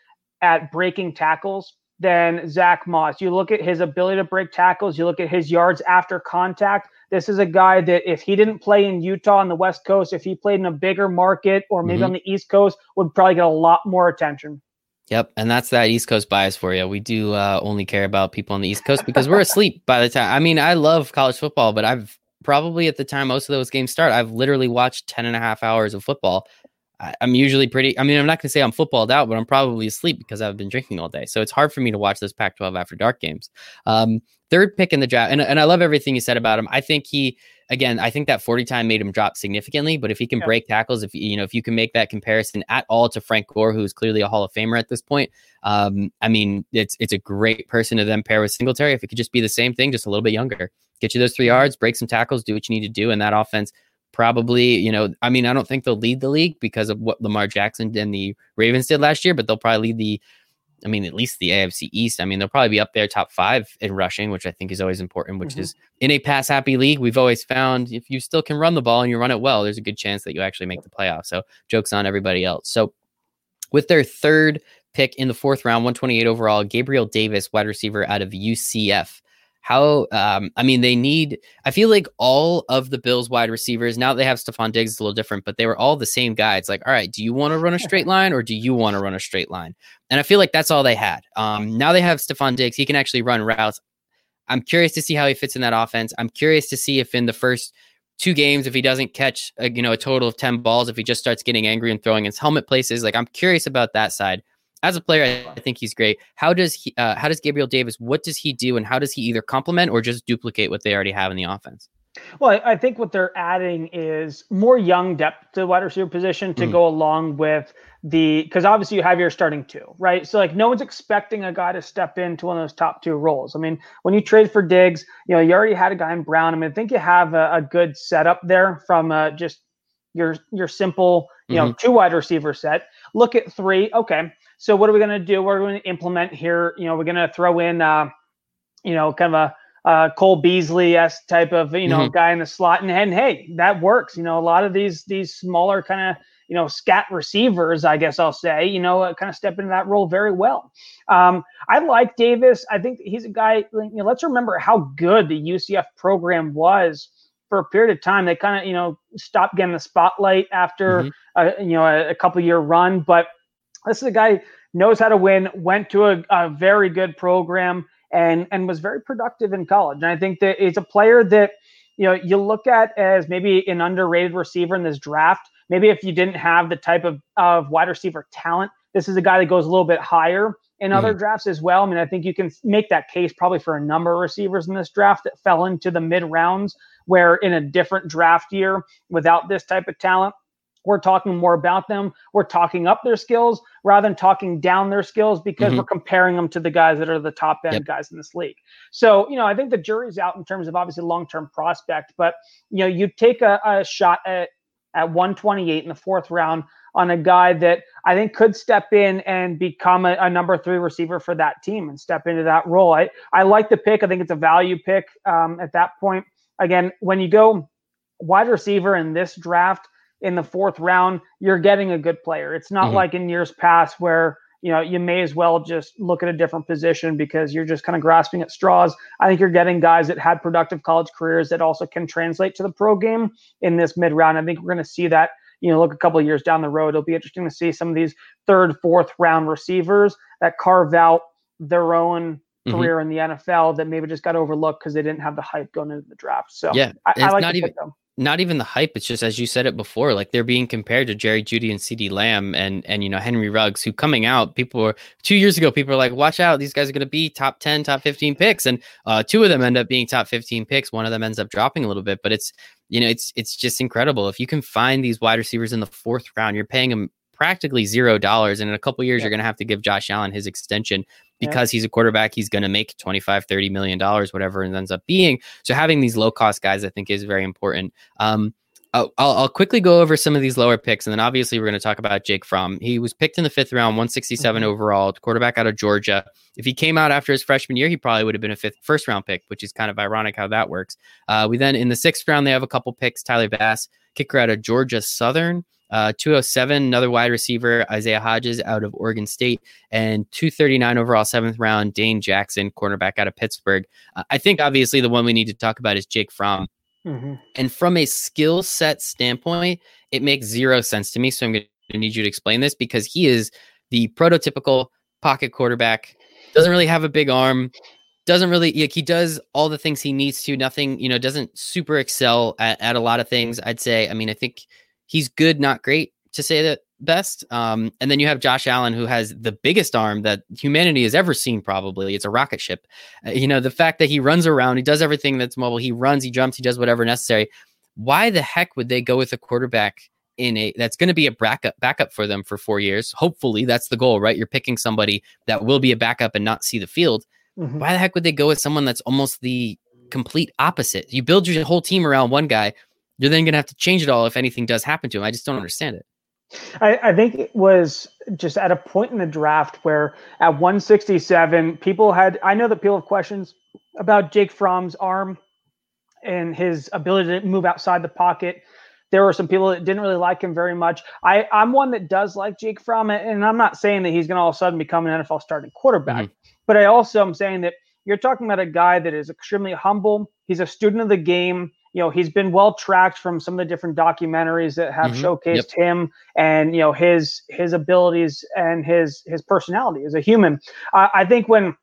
at breaking tackles than Zach Moss. You look at his ability to break tackles, you look at his yards after contact. This is a guy that if he didn't play in Utah on the West Coast, if he played in a bigger market or maybe mm-hmm. on the East Coast, would probably get a lot more attention. Yep, and that's that East Coast bias for you. We do uh, only care about people on the East Coast because we're asleep by the time. I mean, I love college football, but I've probably at the time most of those games start, I've literally watched 10 and a half hours of football I, am usually pretty. I mean, I'm not going to say I'm footballed out, but I'm probably asleep because I've been drinking all day. So it's hard for me to watch those Pac-12 after dark games. Um, third pick in the draft, and, and I love everything you said about him. I think he, again, I think that 40 time made him drop significantly. But if he can yeah. break tackles, if you know, if you can make that comparison at all to Frank Gore, who's clearly a Hall of Famer at this point, um, I mean, it's it's a great person to then pair with Singletary. If it could just be the same thing, just a little bit younger, get you those three yards, break some tackles, do what you need to do, and that offense probably, you know, I mean, I don't think they'll lead the league because of what Lamar Jackson and the Ravens did last year, but they'll probably lead the, I mean, at least the AFC East. I mean, they'll probably be up there top five in rushing, which I think is always important, which mm-hmm. is in a pass happy league. We've always found if you still can run the ball and you run it well, there's a good chance that you actually make the playoffs. So, jokes on everybody else. So, with their third pick in the fourth round, 128 overall, Gabriel Davis, wide receiver out of UCF how um, I mean they need I feel like all of the Bills wide receivers now they have Stefon Diggs a little different but they were all the same guy it's like all right do you want to run a straight line or do you want to run a straight line and I feel like that's all they had um, now they have Stefon Diggs he can actually run routes I'm curious to see how he fits in that offense. I'm curious to see if in the first two games, if he doesn't catch, a, you know, a total of 10 balls, if he just starts getting angry and throwing his helmet places, like I'm curious about that side. As a player, I think he's great. How does he, uh, how does Gabriel Davis, what does he do and how does he either complement or just duplicate what they already have in the offense? Well, I think what they're adding is more young depth to the wide receiver position to mm. go along with the because obviously you have your starting two, right? So like no one's expecting a guy to step into one of those top two roles. I mean, when you trade for Diggs, you know you already had a guy in Brown. I mean, I think you have a, a good setup there from uh, just your your simple you mm-hmm. know two wide receiver set. Look at three. Okay, so what are we going to do? We're going to implement here. You know, we're going to throw in uh, you know kind of a uh, Cole Beasley s type of you know mm-hmm. guy in the slot, and, and hey, that works. You know, a lot of these these smaller kind of you know scat receivers, I guess I'll say, you know, uh, kind of step into that role very well. Um, I like Davis. I think he's a guy. You know, let's remember how good the UCF program was for a period of time. They kind of you know stopped getting the spotlight after mm-hmm. a, you know a, a couple year run, but this is a guy knows how to win. Went to a, a very good program and and was very productive in college. And I think that it's a player that you know you look at as maybe an underrated receiver in this draft. Maybe if you didn't have the type of of wide receiver talent, this is a guy that goes a little bit higher in mm-hmm. other drafts as well. I mean, I think you can make that case probably for a number of receivers in this draft that fell into the mid rounds, where in a different draft year without this type of talent, we're talking more about them. We're talking up their skills rather than talking down their skills because mm-hmm. we're comparing them to the guys that are the top end yep. guys in this league. So, you know, I think the jury's out in terms of obviously long term prospect, but, you know, you take a, a shot at, at 128 in the fourth round on a guy that I think could step in and become a, a, number three receiver for that team and step into that role. I, I like the pick. I think it's a value pick um, at that point. Again, when you go wide receiver in this draft, in the fourth round, you're getting a good player. It's not mm-hmm. like in years past where you know you may as well just look at a different position because you're just kind of grasping at straws. I think you're getting guys that had productive college careers that also can translate to the pro game in this mid round. I think we're going to see that. You know, look a couple years down the road. It'll be interesting to see some of these third, fourth round receivers that carve out their own mm-hmm. career in the NFL that maybe just got overlooked because they didn't have the hype going into the draft. So yeah, I, I like not even. Them not even the hype. It's just as you said it before, like they're being compared to Jerry Jeudy and CeeDee Lamb and and you know Henry Ruggs, who coming out, people were two years ago, people were like, watch out, these guys are gonna be top 10, top 15 picks. And uh, two of them end up being top 15 picks. One of them ends up dropping a little bit, but it's you know, it's it's just incredible. If you can find these wide receivers in the fourth round, you're paying them practically zero dollars. And in a couple years, yeah. you're gonna have to give Josh Allen his extension because yeah. he's a quarterback he's going to make 25 30 million dollars whatever it ends up being so having these low cost guys i think is very important um, I'll, I'll, quickly go over some of these lower picks, and then obviously we're going to talk about Jake Fromm. He was picked in the fifth round, 167 mm-hmm. overall, quarterback out of Georgia. If he came out after his freshman year, he probably would have been a fifth, first round pick, which is kind of ironic how that works. Uh, we then in the sixth round they have a couple picks: Tyler Bass, kicker out of Georgia Southern, uh, 207, another wide receiver, Isaiah Hodgins out of Oregon State, and 239 overall, seventh round, Dane Jackson, cornerback out of Pittsburgh. Uh, I think obviously the one we need to talk about is Jake Fromm. Mm-hmm. And from a skill set standpoint, it makes zero sense to me. So I'm going to need you to explain this because he is the prototypical pocket quarterback. Doesn't really have a big arm. Doesn't really like he does all the things he needs to. Nothing, you know, doesn't super excel at, at a lot of things. I'd say. I mean, I think he's good, not great to say that best. Um, and then you have Josh Allen, who has the biggest arm that humanity has ever seen. Probably it's a rocket ship. Uh, you know, the fact that he runs around, he does everything that's mobile. He runs, he jumps, he does whatever necessary. Why the heck would they go with a quarterback in a that's going to be a backup backup for them for four years? Hopefully, that's the goal, right? You're picking somebody that will be a backup and not see the field. Mm-hmm. Why the heck would they go with someone that's almost the complete opposite? You build your whole team around one guy. You're then going to have to change it all if anything does happen to him. I just don't understand it. I, I, think it was just at a point in the draft where at 167, people had, I know that people have questions about Jake Fromm's arm and his ability to move outside the pocket. There were some people that didn't really like him very much. I, I'm one that does like Jake Fromm, and I'm not saying that he's going to all of a sudden become an NFL starting quarterback, mm-hmm. but I also am saying that you're talking about a guy that is extremely humble. He's a student of the game you know he's been well tracked from some of the different documentaries that have mm-hmm. showcased yep. him and you know his his abilities and his his personality as a human uh, i think when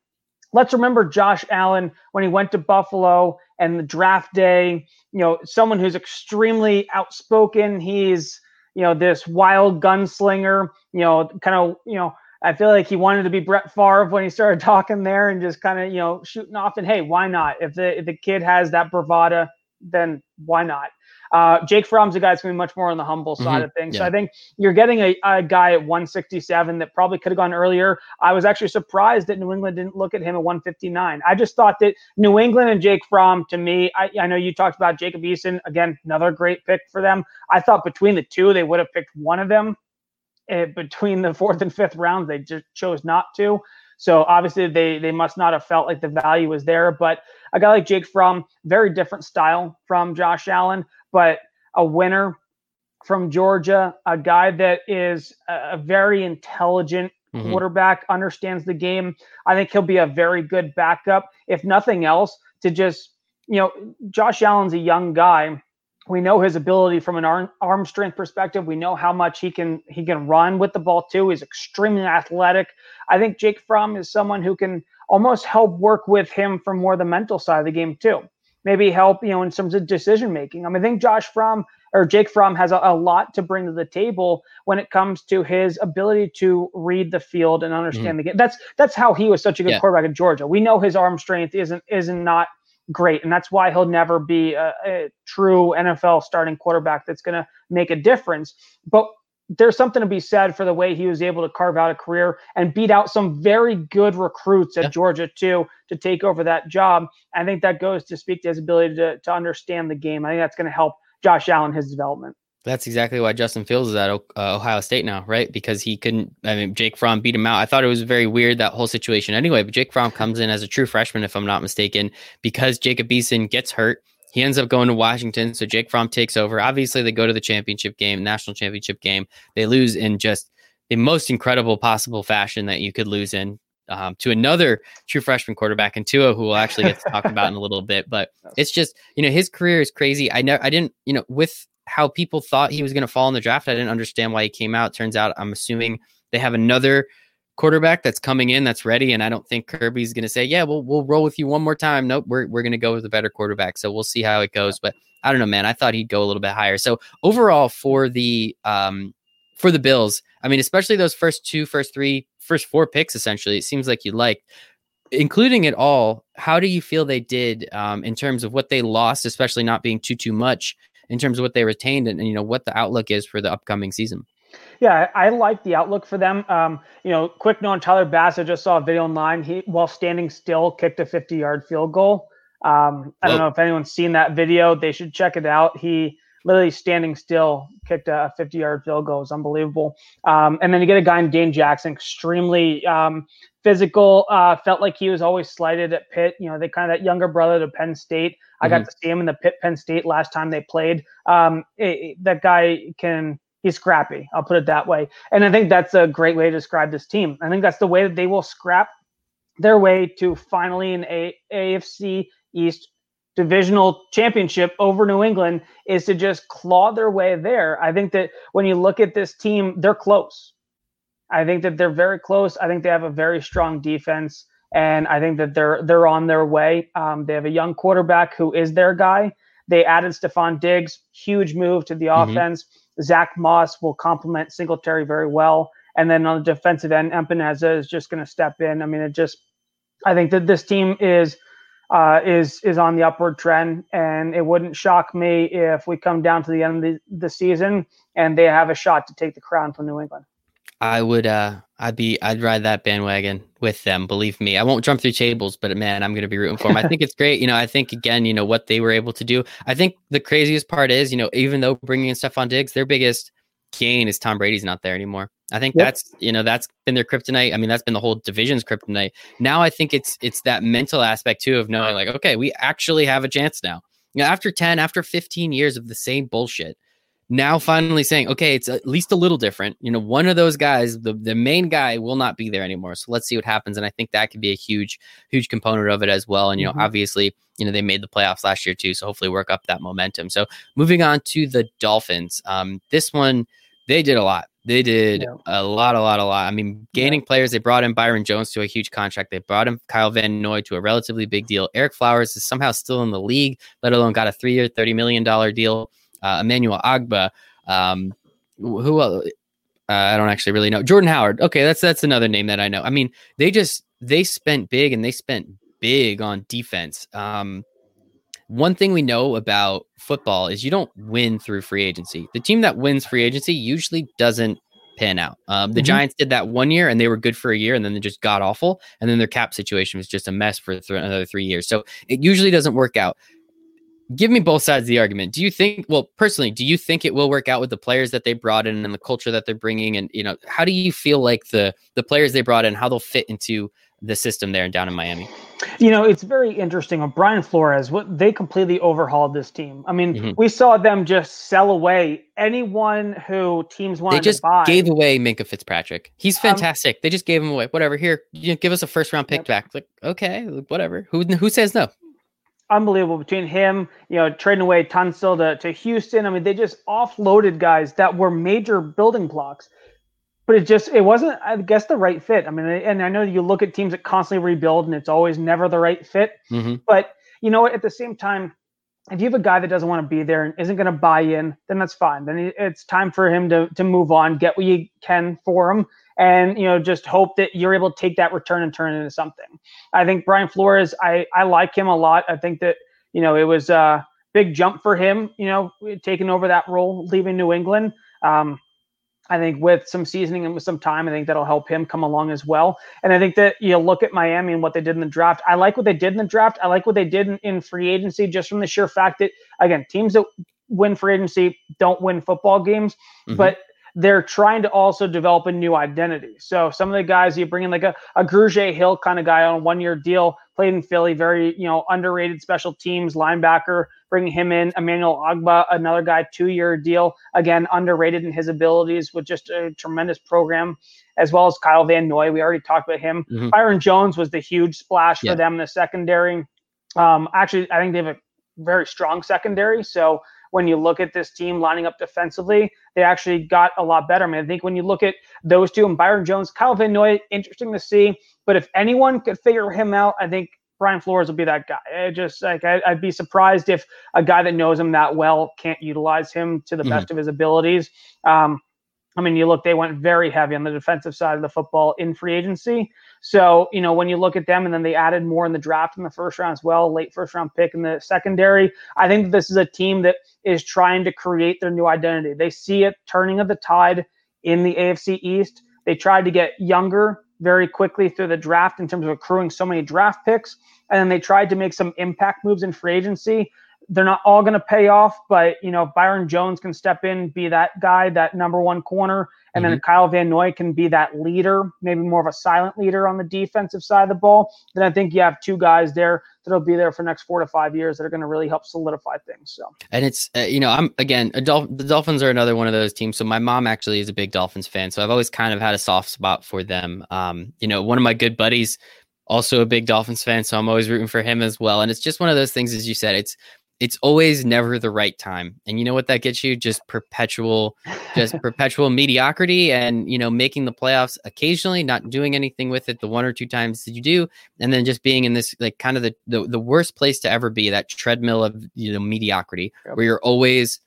let's remember Josh Allen when he went to Buffalo and the draft day, you know, someone who's extremely outspoken. He's, you know, this wild gunslinger, you know, kind of, you know, I feel like he wanted to be Brett Favre when he started talking there and just kind of, you know, shooting off. And hey, why not? If the if the kid has that bravada, then why not? Uh, Jake Fromm's a guy that's going to be much more on the humble side mm-hmm. of things. Yeah. So I think you're getting a, a, guy at 167 that probably could have gone earlier. I was actually surprised that New England didn't look at him at 159. I just thought that New England and Jake Fromm, to me, I, I know you talked about Jacob Eason. Again, another great pick for them. I thought between the two, they would have picked one of them. Uh, between the fourth and fifth rounds, they just chose not to. So obviously they they must not have felt like the value was there. But a guy like Jake Fromm, very different style from Josh Allen but a winner from Georgia, a guy that is a very intelligent mm-hmm. quarterback, understands the game. I think he'll be a very good backup, if nothing else, to just, you know, Josh Allen's a young guy. We know his ability from an arm, arm strength perspective. We know how much he can he can run with the ball too. He's extremely athletic. I think Jake Fromm is someone who can almost help work with him from more the mental side of the game too maybe help, you know, in terms of decision making. I mean, I think Josh Fromm or Jake Fromm has a, a, lot to bring to the table when it comes to his ability to read the field and understand mm-hmm. the game. That's that's how he was such a good yeah. quarterback in Georgia. We know his arm strength isn't isn't not great, and that's why he'll never be a, a true NFL starting quarterback that's going to make a difference. But there's something to be said for the way he was able to carve out a career and beat out some very good recruits at yeah. Georgia too to take over that job. I think that goes to speak to his ability to, to understand the game. I think that's going to help Josh Allen his development. That's exactly why Justin Fields is at uh, Ohio State now, right? Because he couldn't. I mean, Jake Fromm beat him out. I thought it was very weird that whole situation. Anyway, but Jake Fromm comes in as a true freshman, if I'm not mistaken, because Jacob Eason gets hurt he ends up going to Washington. So Jake Fromm takes over. Obviously, they go to the championship game, national championship game. They lose in just the most incredible possible fashion that you could lose in um, to another true freshman quarterback, and Tua, who we'll actually get to talk about in a little bit. But it's just, you know, his career is crazy. I know I didn't, you know, with how people thought he was going to fall in the draft, I didn't understand why he came out. Turns out, I'm assuming they have another quarterback that's coming in that's ready. And I don't think Kirby's going to say, yeah, we'll, we'll roll with you one more time. Nope, we're, we're going to go with a better quarterback. So we'll see how it goes. But I don't know, man. I thought he'd go a little bit higher. So overall for the, um, for the Bills, I mean, especially those first two, first three, first four picks, essentially, it seems like you like including it all. How do you feel they did um, in terms of what they lost, especially not being too, too much in terms of what they retained and, and you know, what the outlook is for the upcoming season? Yeah, I, like the outlook for them. Um, you know, quick note on Tyler Bass. I just saw a video online. He, while standing still, kicked a 50 yard field goal. Um, I don't know if anyone's seen that video. They should check it out. He literally standing still kicked a 50 yard field goal. It was unbelievable. Um, and then you get a guy in Dane Jackson, extremely um, physical. Uh, felt like he was always slighted at Pitt. You know, they kind of that younger brother to Penn State. Mm-hmm. I got mm-hmm. to see him in the Pitt Penn State last time they played. Um, it, that guy can he's scrappy. I'll put it that way. And I think that's a great way to describe this team. I think that's the way that they will scrap their way to finally an a- AFC East divisional championship over New England is to just claw their way there. I think that when you look at this team, they're close. I think that they're very close. I think they have a very strong defense, and I think that they're they're on their way. Um, they have a young quarterback who is their guy. They added Stefon Diggs, huge move to the mm-hmm. offense. Zach Moss will complement Singletary very well. And then on the defensive end, Epenesa is just going to step in. I mean, it just, I think that this team is uh, is is on the upward trend, and it wouldn't shock me if we come down to the end of the, the season and they have a shot to take the crown from New England. I would uh I'd be I'd ride that bandwagon with them. Believe me, I won't jump through tables, but man, I'm going to be rooting for them. I think it's great. You know, I think again, you know what they were able to do. I think the craziest part is, you know, even though bringing in Stefon Diggs, their biggest gain is Tom Brady's not there anymore. I think yep. that's you know that's been their kryptonite. I mean, that's been the whole division's kryptonite. Now I think it's it's that mental aspect too of knowing like, okay, we actually have a chance now. You know, after 10, after 15 years of the same bullshit, now finally saying, okay, it's at least a little different. You know, one of those guys, the, the main guy will not be there anymore. So let's see what happens. And I think that could be a huge, huge component of it as well. And, you know, mm-hmm. obviously, you know, they made the playoffs last year too. So hopefully work up that momentum. So moving on to the Dolphins. Um, this one, they did a lot. They did yeah. a lot, a lot, a lot. I mean, gaining yeah. players. They brought in Byron Jones to a huge contract. They brought in Kyle Van Noy to a relatively big deal. Ereck Flowers is somehow still in the league, let alone got a three-year, thirty million dollar deal. Uh, Emmanuel Ogbah, um, who uh, I don't actually really know. Jordan Howard. Okay, that's that's another name that I know. I mean, they just they spent big and they spent big on defense. Um, one thing we know about football is you don't win through free agency. The team that wins free agency usually doesn't pan out. Um, the mm-hmm. Giants did that one year and they were good for a year and then they just got awful. And then their cap situation was just a mess for th- another three years. So it usually doesn't work out. Give me both sides of the argument. Do you think, well, personally, do you think it will work out with the players that they brought in and the culture that they're bringing? And, you know, how do you feel like the, the players they brought in, how they'll fit into the system there and down in Miami? You know, it's very interesting. On Brian Flores, what they completely overhauled this team. I mean, mm-hmm. we saw them just sell away anyone who teams wanted they just to buy. Gave away Minkah Fitzpatrick. He's um, fantastic. Um, they just gave him away. Whatever. Here, you know, give us a first round pick yep. back. Like, okay, whatever. Who who says no? Unbelievable between him, you know, trading away Tunsil to, to Houston. I mean, they just offloaded guys that were major building blocks but it just it wasn't i guess the right fit. I mean and i know you look at teams that constantly rebuild and it's always never the right fit mm-hmm. but you know at the same time if you have a guy that doesn't want to be there and isn't going to buy in then that's fine. Then it's time for him to to move on get what you can for him and you know just hope that you're able to take that return and turn it into something. I think brian flores i i like him a lot. I think that you know it was a big jump for him you know taking over that role leaving new england. Um, I think with some seasoning and with some time, I think that'll help him come along as well. And I think that you look at Miami and what they did in the draft. I like what they did in the draft. I like what they did in, in free agency, just from the sheer fact that again, teams that win free agency don't win football games, mm-hmm. but they're trying to also develop a new identity. So some of the guys you bring in like a, a Grugier Hill kind of guy on a one year deal, played in Philly, very, you know, underrated special teams linebacker, bringing him in. Emmanuel Ogbah, another guy, two year deal, again, underrated in his abilities with just a tremendous program, as well as Kyle Van Noy. We already talked about him. Mm-hmm. Byron Jones was the huge splash yeah. for them in the secondary. Um, actually, I think they have a very strong secondary. So when you look at this team lining up defensively, they actually got a lot better. I mean, I think when you look at those two and Byron Jones, Kyle Van Noy, interesting to see. But if anyone could figure him out, I think Brian Flores will be that guy. I just like I, would be surprised if a guy that knows him that well can't utilize him to the mm-hmm. best of his abilities. Um, I mean, you look, they went very heavy on the defensive side of the football in free agency. So, you know, when you look at them and then they added more in the draft in the first round as well, late first round pick in the secondary, I think this is a team that is trying to create their new identity. They see it turning of the tide in the AFC East. They tried to get younger very quickly through the draft in terms of accruing so many draft picks. And then they tried to make some impact moves in free agency they're not all going to pay off, but you know Byron Jones can step in, be that guy, that number one corner, and mm-hmm. then Kyle Van Noy can be that leader, maybe more of a silent leader on the defensive side of the ball. Then I think you have two guys there that'll be there for the next four to five years that are going to really help solidify things. So, and it's uh, you know I'm again Dol- the Dolphins are another one of those teams. So my mom actually is a big Dolphins fan, so I've always kind of had a soft spot for them. Um, you know, one of my good buddies also a big Dolphins fan, so I'm always rooting for him as well. And it's just one of those things, as you said, it's it's always never the right time. And you know what that gets you? Just perpetual, just perpetual mediocrity and, you know, making the playoffs occasionally, not doing anything with it the one or two times that you do. And then just being in this, like, kind of the, the, the worst place to ever be that treadmill of, you know, mediocrity yep. where you're always,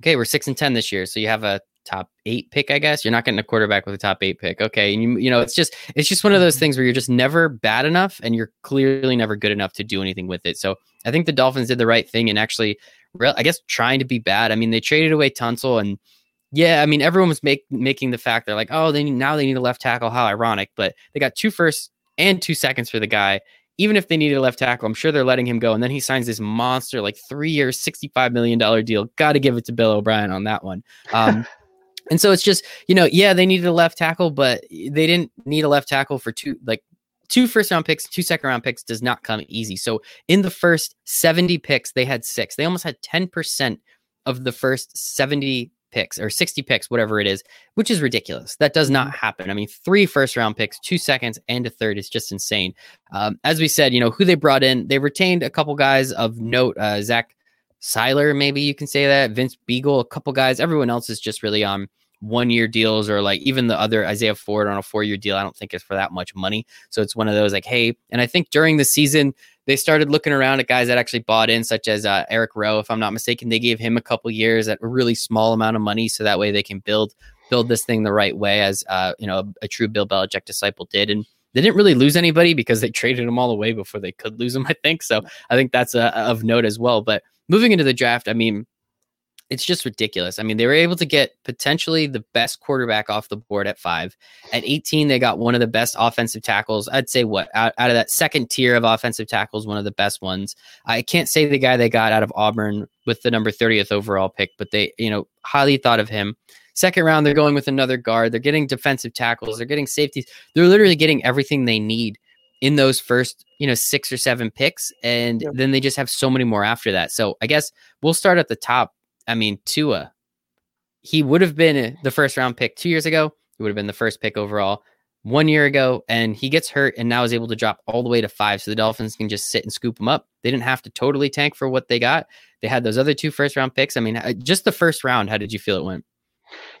okay, we're six and 10 this year. So you have a top eight pick, I guess. You're not getting a quarterback with a top eight pick. Okay. And you, you know, it's just, it's just one of those mm-hmm. things where you're just never bad enough and you're clearly never good enough to do anything with it. So I think the Dolphins did the right thing and actually, I guess, trying to be bad. I mean, they traded away Tunsil and yeah, I mean, everyone was make, making the fact they're like, oh, they need, now they need a left tackle. How ironic. But they got two firsts and two seconds for the guy. Even if they needed a left tackle, I'm sure they're letting him go. And then he signs this monster, like three year, $65 million deal. Got to give it to Bill O'Brien on that one. Um, And so it's just, you know, yeah, they needed a left tackle, but they didn't need a left tackle for two, like two first round picks, two second round picks does not come easy. So in the first 70 picks, they had six. They almost had 10% of the first 70 picks or 60 picks, whatever it is, which is ridiculous. That does not mm-hmm. happen. I mean, three first round picks, two seconds, and a third is just insane. Um, as we said, you know, who they brought in, they retained a couple guys of note. Uh, Zach Sieler, maybe you can say that. Vince Biegel, a couple guys. Everyone else is just really on one year deals or like even the other Isaiah Ford on a four year deal. I don't think it's for that much money. So it's one of those like, hey, and I think during the season, they started looking around at guys that actually bought in, such as uh, Eric Rowe, if I'm not mistaken. They gave him a couple years at a really small amount of money, so that way they can build build this thing the right way, as uh, you know, a, a true Bill Belichick disciple did. And they didn't really lose anybody because they traded them all away before they could lose them. I think so. I think that's uh, of note as well. But moving into the draft, I mean, it's just ridiculous. I mean, they were able to get potentially the best quarterback off the board at five. At 18, they got one of the best offensive tackles. I'd say what out, out of that second tier of offensive tackles, one of the best ones. I can't say the guy they got out of Auburn with the number 30th overall pick, but they, you know, highly thought of him. Second round, they're going with another guard. They're getting defensive tackles. They're getting safeties. They're literally getting everything they need in those first, you know, six or seven picks. And yep. then they just have so many more after that. So I guess we'll start at the top I mean, Tua, he would have been the first round pick two years ago. He would have been the first pick overall one year ago, and he gets hurt and now is able to drop all the way to five. So the Dolphins can just sit and scoop him up. They didn't have to totally tank for what they got. They had those other two first round picks. I mean, just the first round, how did you feel it went?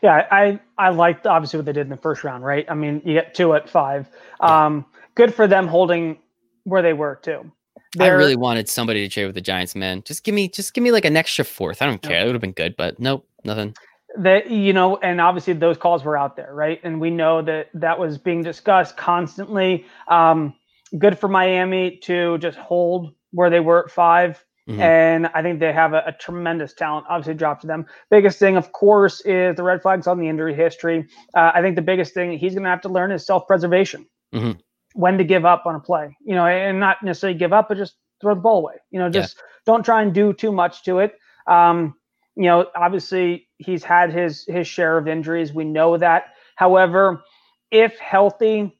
Yeah, I I liked obviously what they did in the first round, right? I mean, you get two at five. Um, good for them holding where they were too. I really wanted somebody to trade with the Giants, man. Just give me, just give me like an extra fourth. I don't care. It would have been good, but nope, nothing. That you know, and obviously those calls were out there, right? And we know that that was being discussed constantly. Um, good for Miami to just hold where they were at 5 mm-hmm. and I think they have a, a, tremendous talent. Obviously, dropped to them. Biggest thing, of course, is the red flags on the injury history. Uh, I think the biggest thing he's going to have to learn is self preservation. Mm-hmm when to give up on a play, you know, and not necessarily give up, but just throw the ball away. You know, just yeah. don't try and do too much to it. Um, you know, obviously he's had his his share of injuries. We know that. However, if healthy,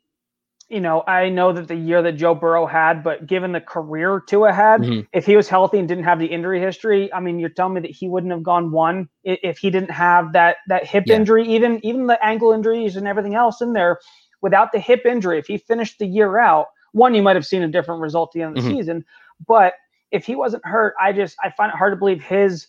you know, I know that the year that Joe Burrow had, but given the career Tua had, mm-hmm. if he was healthy and didn't have the injury history, I mean, you're telling me that he wouldn't have gone one if he didn't have that that hip yeah. injury, even even the ankle injuries and everything else in there without the hip injury, if he finished the year out, one, you might have seen a different result at the end of the mm-hmm. season. But if he wasn't hurt, I just I find it hard to believe his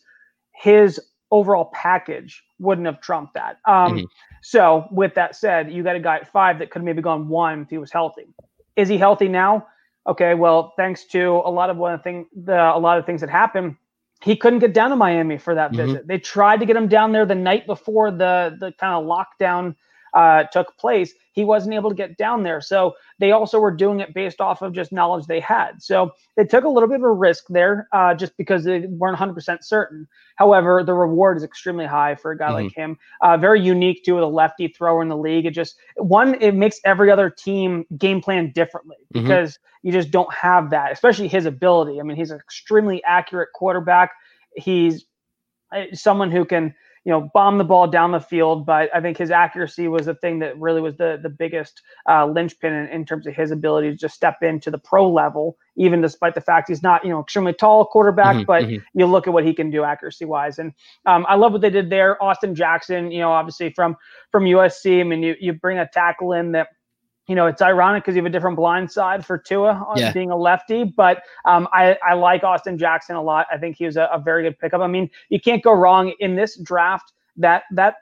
his overall package wouldn't have trumped that. Um, mm-hmm. So with that said, you got a guy at five that could have maybe gone one if he was healthy. Is he healthy now? Okay, well, thanks to a lot of one thing, the a lot of things that happened, he couldn't get down to Miami for that mm-hmm. visit. They tried to get him down there the night before the the kind of lockdown uh, took place, he wasn't able to get down there. So they also were doing it based off of just knowledge they had. So they took a little bit of a risk there uh, just because they weren't 100% certain. However, the reward is extremely high for a guy mm-hmm. like him. Uh, very unique to the lefty thrower in the league. It just, one, it makes every other team game plan differently mm-hmm. because mm-hmm. you just don't have that, especially his ability. I mean, he's an extremely accurate quarterback. He's uh, someone who can you know, bomb the ball down the field. But I think his accuracy was the thing that really was the the biggest uh, linchpin in, in, terms of his ability to just step into the pro level, even despite the fact he's not, you know, extremely tall quarterback. Mm-hmm, but mm-hmm. you look at what he can do accuracy wise, and um, I love what they did there. Austin Jackson, you know, obviously from from USC. I mean, you you bring a tackle in that you know, it's ironic because you have a different blind side for Tua yeah. being a lefty, but um, I, I like Austin Jackson a lot. I think he was a, a, very good pickup. I mean, you can't go wrong in this draft. That that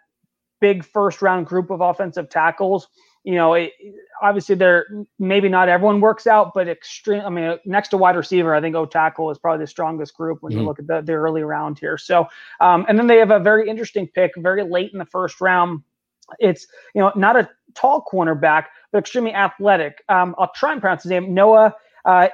big first round group of offensive tackles. You know, it, obviously they're maybe not everyone works out, but extreme. I mean, next to wide receiver, I think O tackle is probably the strongest group when mm-hmm. you look at the, the early round here. So, um, and then they have a very interesting pick, very late in the first round. It's you know not a tall cornerback, but extremely athletic. Um, I'll try and pronounce his name Noah uh.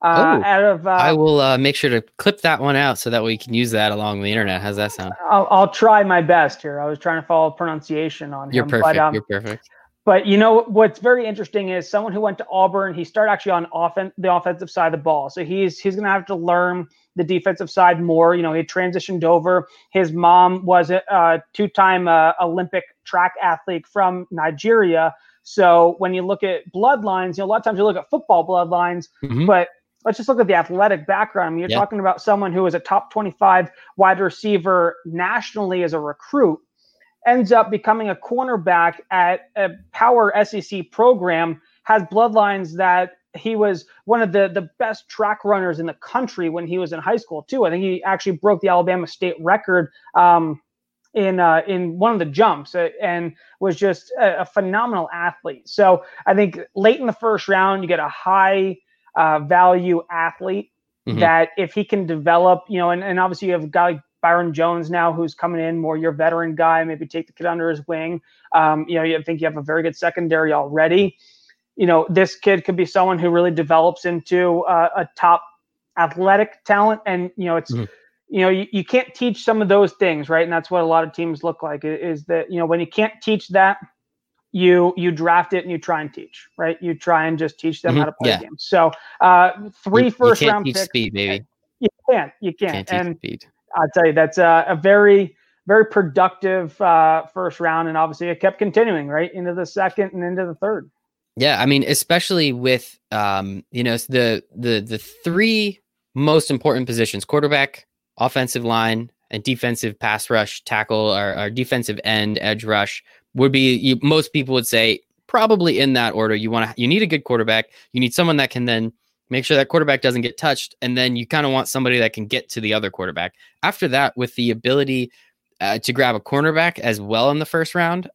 Uh, out of uh, I will uh, make sure to clip that one out so that we can use that along the internet. How's that sound? I'll, I'll try my best here. I was trying to follow pronunciation on You're him. Perfect. But, um, You're perfect. But you know what's very interesting is someone who went to Auburn. He started actually on offense, the offensive side of the ball. So he's he's going to have to learn the defensive side more. You know, he transitioned over. His mom was a, a two-time uh, Olympic track athlete from Nigeria. So when you look at bloodlines, you know, a lot of times you look at football bloodlines, mm-hmm. but let's just look at the athletic background. I mean, you're yeah. talking about someone who is a top 25 wide receiver nationally as a recruit, ends up becoming a cornerback at a power SEC program, has bloodlines that he was one of the the best track runners in the country when he was in high school too. I think he actually broke the Alabama state record um, in uh, in one of the jumps uh, and was just a, a, phenomenal athlete. So I think late in the first round, you get a high uh, value athlete mm-hmm. that if he can develop, you know, and, and obviously you have a guy like Byron Jones now who's coming in more your veteran guy, maybe take the kid under his wing. Um, you know, you think you have a very good secondary already. You know, this kid could be someone who really develops into uh, a top athletic talent, and you know, it's mm-hmm you know, you, you can't teach some of those things, right? And that's what a lot of teams look like is that, you know, when you can't teach that, you you draft it and you try and teach, right? You try and just teach them mm-hmm. how to play yeah. games. So uh three you, first you round picks. Speed, baby. You can't. You can't. can't and speed. I'll tell you, that's a, a very, very productive uh, first round. And obviously it kept continuing right into the second and into the third. Yeah, I mean, especially with um, you know, the the the three most important positions: quarterback, offensive line and defensive pass rush tackle or, or defensive end edge rush would be you, most people would say probably in that order. You want to you need a good quarterback. You need someone that can then make sure that quarterback doesn't get touched and then you kind of want somebody that can get to the other quarterback. After that with the ability uh, to grab a cornerback as well in the first round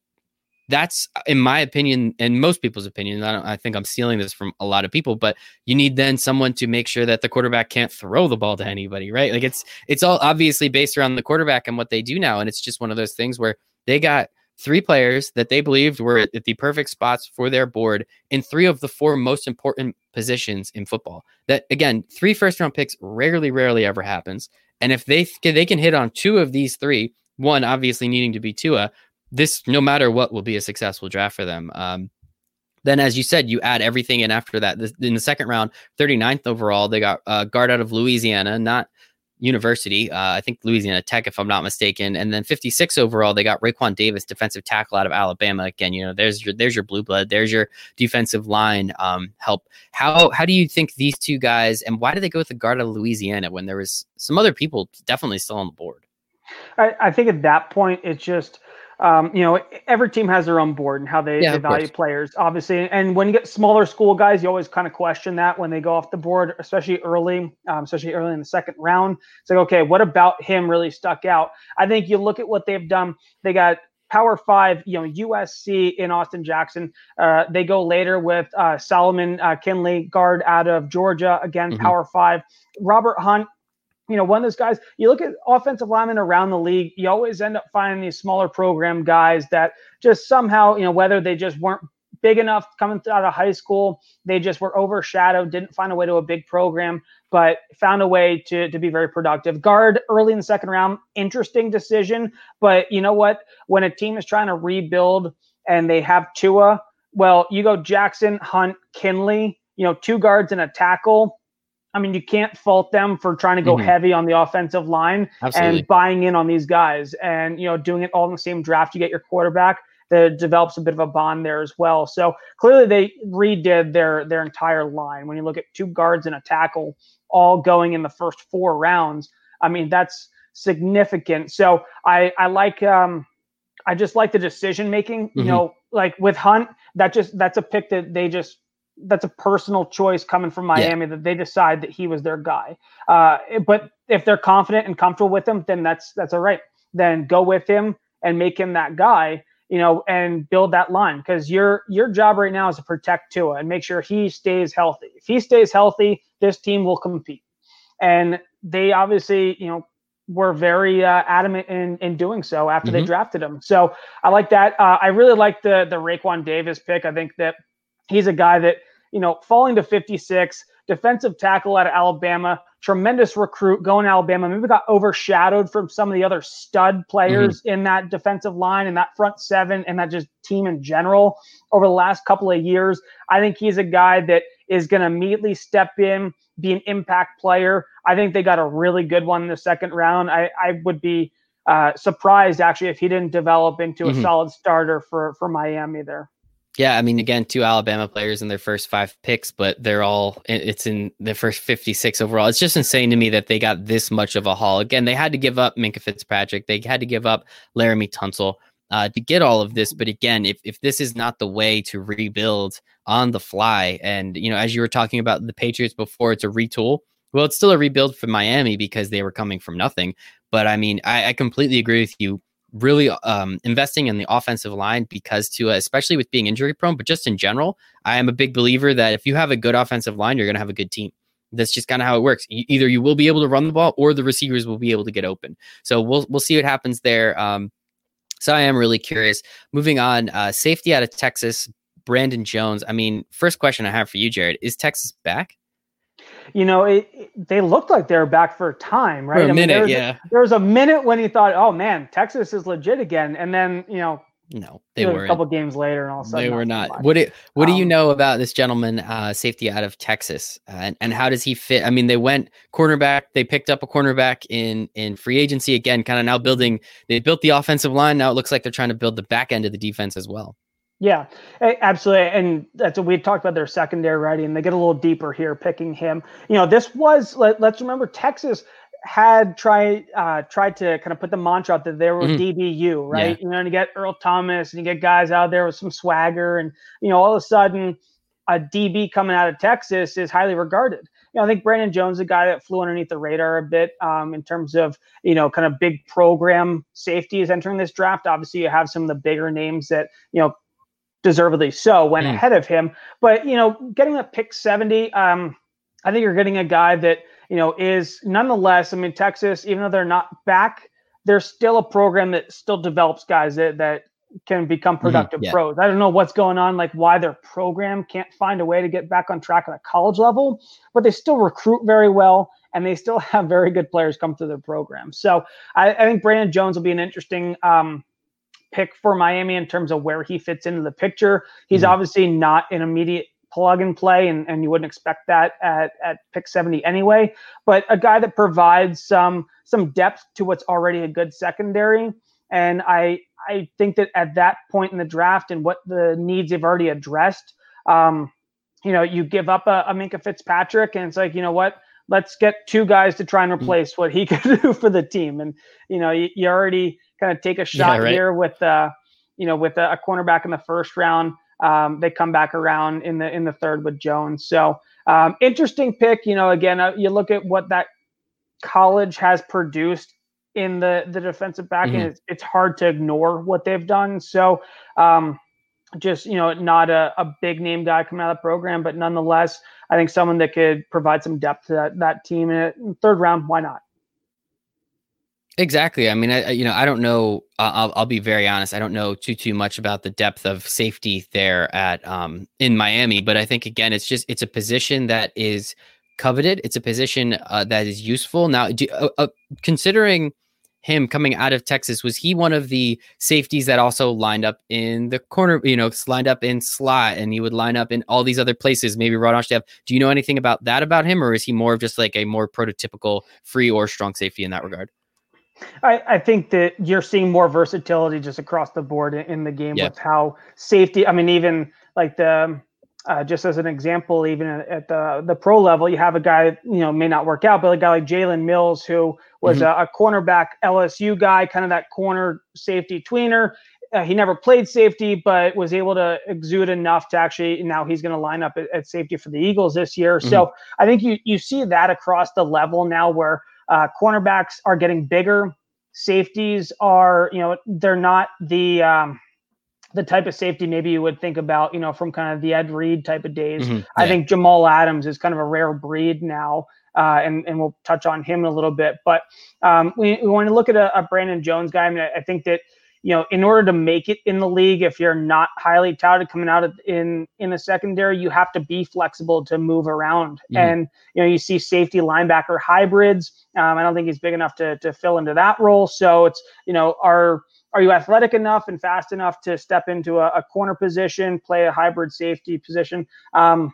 that's uh, in my opinion and most people's opinion I, I, think i'm stealing this from a lot of people but you need then someone to make sure that the quarterback can't throw the ball to anybody right? Like it's it's all obviously based around the quarterback and what they do now and it's just one of those things where they got three players that they believed were at, at the perfect spots for their board in three of the four most important positions in football. That again three first round picks rarely rarely ever happens and if they they can hit on two of these three one obviously needing to be Tua, this, no matter what, will be a successful draft for them. Um, then, as you said, you add everything in after that. in the second round, 39th overall, they got uh, guard out of Louisiana, not University. Uh, I think Louisiana Tech, if I'm not mistaken. And then 56 overall, they got Raekwon Davis, defensive tackle out of Alabama. Again, you know, there's your there's your blue blood, there's your defensive line um, help. How how do you think these two guys, and why did they go with the guard of Louisiana when there was some other people definitely still on the board? I, I think at that point, it's just um, you know, every team has their own board and how they, yeah, they value players, obviously. And when you get smaller school guys, you always kind of question that when they go off the board, especially early, um, especially early in the second round. It's like, okay, what about him really stuck out? I think you look at what they've done. They got Power Five, you know, USC in Austin Jackson. Uh, they go later with uh, Solomon uh, Kindley, guard out of Georgia, again, mm-hmm. Power Five. Robert Hunt, you know, one of those guys, you look at offensive linemen around the league, you always end up finding these smaller program guys that just somehow, you know, whether they just weren't big enough coming out of high school, they just were overshadowed, didn't find a way to a big program, but found a way to, to be very productive. Guard early in the second round, interesting decision. But you know what? When a team is trying to rebuild and they have Tua, well, you go Jackson, Hunt, Kindley, you know, two guards and a tackle I mean, you can't fault them for trying to go mm-hmm. heavy on the offensive line Absolutely. and buying in on these guys and, you know, doing it all in the same draft. You get your quarterback that develops a bit of a bond there as well. So clearly they redid their, their entire line. When you look at two guards and a tackle all going in the first four rounds, I mean, that's significant. So I, I like, um, I just like the decision making, mm-hmm. you know, like with Hunt, that just, that's a pick that they just that's a personal choice coming from Miami yeah. that they decide that he was their guy. Uh, but if they're confident and comfortable with him, then that's that's all right. Then go with him and make him that guy, you know, and build that line because your your job right now is to protect Tua and make sure he stays healthy. If he stays healthy, this team will compete. And they obviously, you know, were very uh, adamant in in doing so after mm-hmm. they drafted him. So I like that. Uh, I really like the the Raekwon Davis pick. I think that He's a guy that, you know, falling to 56, defensive tackle out of Alabama, tremendous recruit going to Alabama. Maybe got overshadowed from some of the other stud players mm-hmm. in that defensive line and that front seven and that just team in general over the last couple of years. I think he's a guy that is going to immediately step in, be an impact player. I think they got a really good one in the second round. I, I would be uh, surprised actually if he didn't develop into mm-hmm. a solid starter for for Miami there. Yeah, I mean, again, two Alabama players in their first five picks, but they're all it's in their first 56 overall. It's just insane to me that they got this much of a haul. Again, they had to give up Minkah Fitzpatrick, they had to give up Laremy Tunsil uh, to get all of this. But again, if if this is not the way to rebuild on the fly, and you know, as you were talking about the Patriots before, it's a retool. Well, it's still a rebuild for Miami because they were coming from nothing. But I mean, I, I completely agree with you really um, investing in the offensive line because Tua, especially with being injury prone, but just in general, I am a big believer that if you have a good offensive line, you're going to have a good team. That's just kind of how it works. either you will be able to run the ball, or the receivers will be able to get open. So we'll we'll see what happens there. Um, so I am really curious. Moving on, uh, safety out of Texas, Brandon Jones. I mean, first question I have for you, Jared, is Texas back? You know, it, it, they looked like they were back for a time, right? For a I mean, minute, there yeah. There was a minute when he thought, "Oh man, Texas is legit again," and then you know, no, they were a couple games later, and all of a sudden they were not. not. What do What um, do you um, know about this gentleman, uh, safety out of Texas, uh, and and how does he fit? I mean, they went cornerback. They picked up a cornerback in in free agency again. Kind of now building. They built the offensive line. Now it looks like they're trying to build the back end of the defense as well. Yeah, absolutely. And that's what we talked about their secondary ready, and they get a little deeper here picking him. You know, this was let, us remember Texas had tried uh, tried to kind of put the mantra out that they were mm-hmm. DBU, right? Yeah. You know, and you get Earl Thomas and you get guys out there with some swagger, and you know, all of a sudden, a DB coming out of Texas is highly regarded. You know, I think Brandon Jones, a guy that flew underneath the radar a bit um, in terms of you know kind of big program safeties entering this draft. Obviously, you have some of the bigger names that you know deservedly so, went mm. ahead of him. But you know, getting a pick 70, um, I think you're getting a guy that you know is nonetheless. I mean, Texas, even though they're not back, they're still a program that still develops guys that that can become mm-hmm. productive mm, yeah. pros. I don't know what's going on, like why their program can't find a way to get back on track at a college level, but they still recruit very well and they still have very good players come through their program. So I, I think Brandon Jones will be an interesting um, pick for Miami in terms of where he fits into the picture. He's mm-hmm. obviously not an immediate plug and play, and, and you wouldn't expect that at, at pick 70 anyway. But a guy that provides some some depth to what's already a good secondary. And I I think that at that point in the draft and what the needs they've already addressed, um, you know, you give up a, a Minkah Fitzpatrick, and it's like, you know what? Let's get two guys to try and mm-hmm. replace what he could do for the team. And you know, you, you already kind of take a shot yeah, right. here with uh, you know, with a, a, cornerback in the first round. Um, they come back around in the in the third with Jones. So um, interesting pick. You know, again, uh, you look at what that college has produced in the the defensive back, mm-hmm. and it's, it's hard to ignore what they've done. So. Um, just you know, not a, a big name guy coming out of the program, but nonetheless, I think someone that could provide some depth to that, that team in third round. Why not? Exactly. I mean, I you know I don't know. I'll I'll be very honest. I don't know too too much about the depth of safety there at um in Miami, but I think again it's just it's a position that is coveted. It's a position uh, that is useful. Now, do, uh, uh, considering him coming out of Texas, was he one of the safeties that also lined up in the corner? You know, lined up in slot, and he would line up in all these other places. Maybe Rod Armstead. Do you know anything about that about him, or is he more of just like a more prototypical free or strong safety in that regard? I, I, think that you're seeing more versatility just across the board in, the game with how safety. I mean, even like the uh, just as an example, even at the the pro level, you have a guy you know may not work out, but a guy like Jalen Mills who was mm-hmm. a, a, cornerback LSU guy, kind of that corner safety tweener. Uh, he never played safety, but was able to exude enough to actually now he's going to line up at, at, safety for the Eagles this year. Mm-hmm. So I think you you see that across the level now where uh, cornerbacks are getting bigger. Safeties are, you know, they're not the um, the type of safety maybe you would think about, you know, from kind of the Ed Reed type of days. Mm-hmm, yeah. I think Jamal Adams is kind of a rare breed now, uh, and and we'll touch on him in a little bit. But um, we, we want to look at a, a Brandon Jones guy. I mean, I, I think that you know, in order to make it in the league, if you're not highly touted coming out of, in in the secondary, you have to be flexible to move around. Mm-hmm. And you know, you see safety linebacker hybrids. Um, I don't think he's big enough to to fill into that role. So it's you know, are are you athletic enough and fast enough to step into a, a corner position, play a hybrid safety position? Um,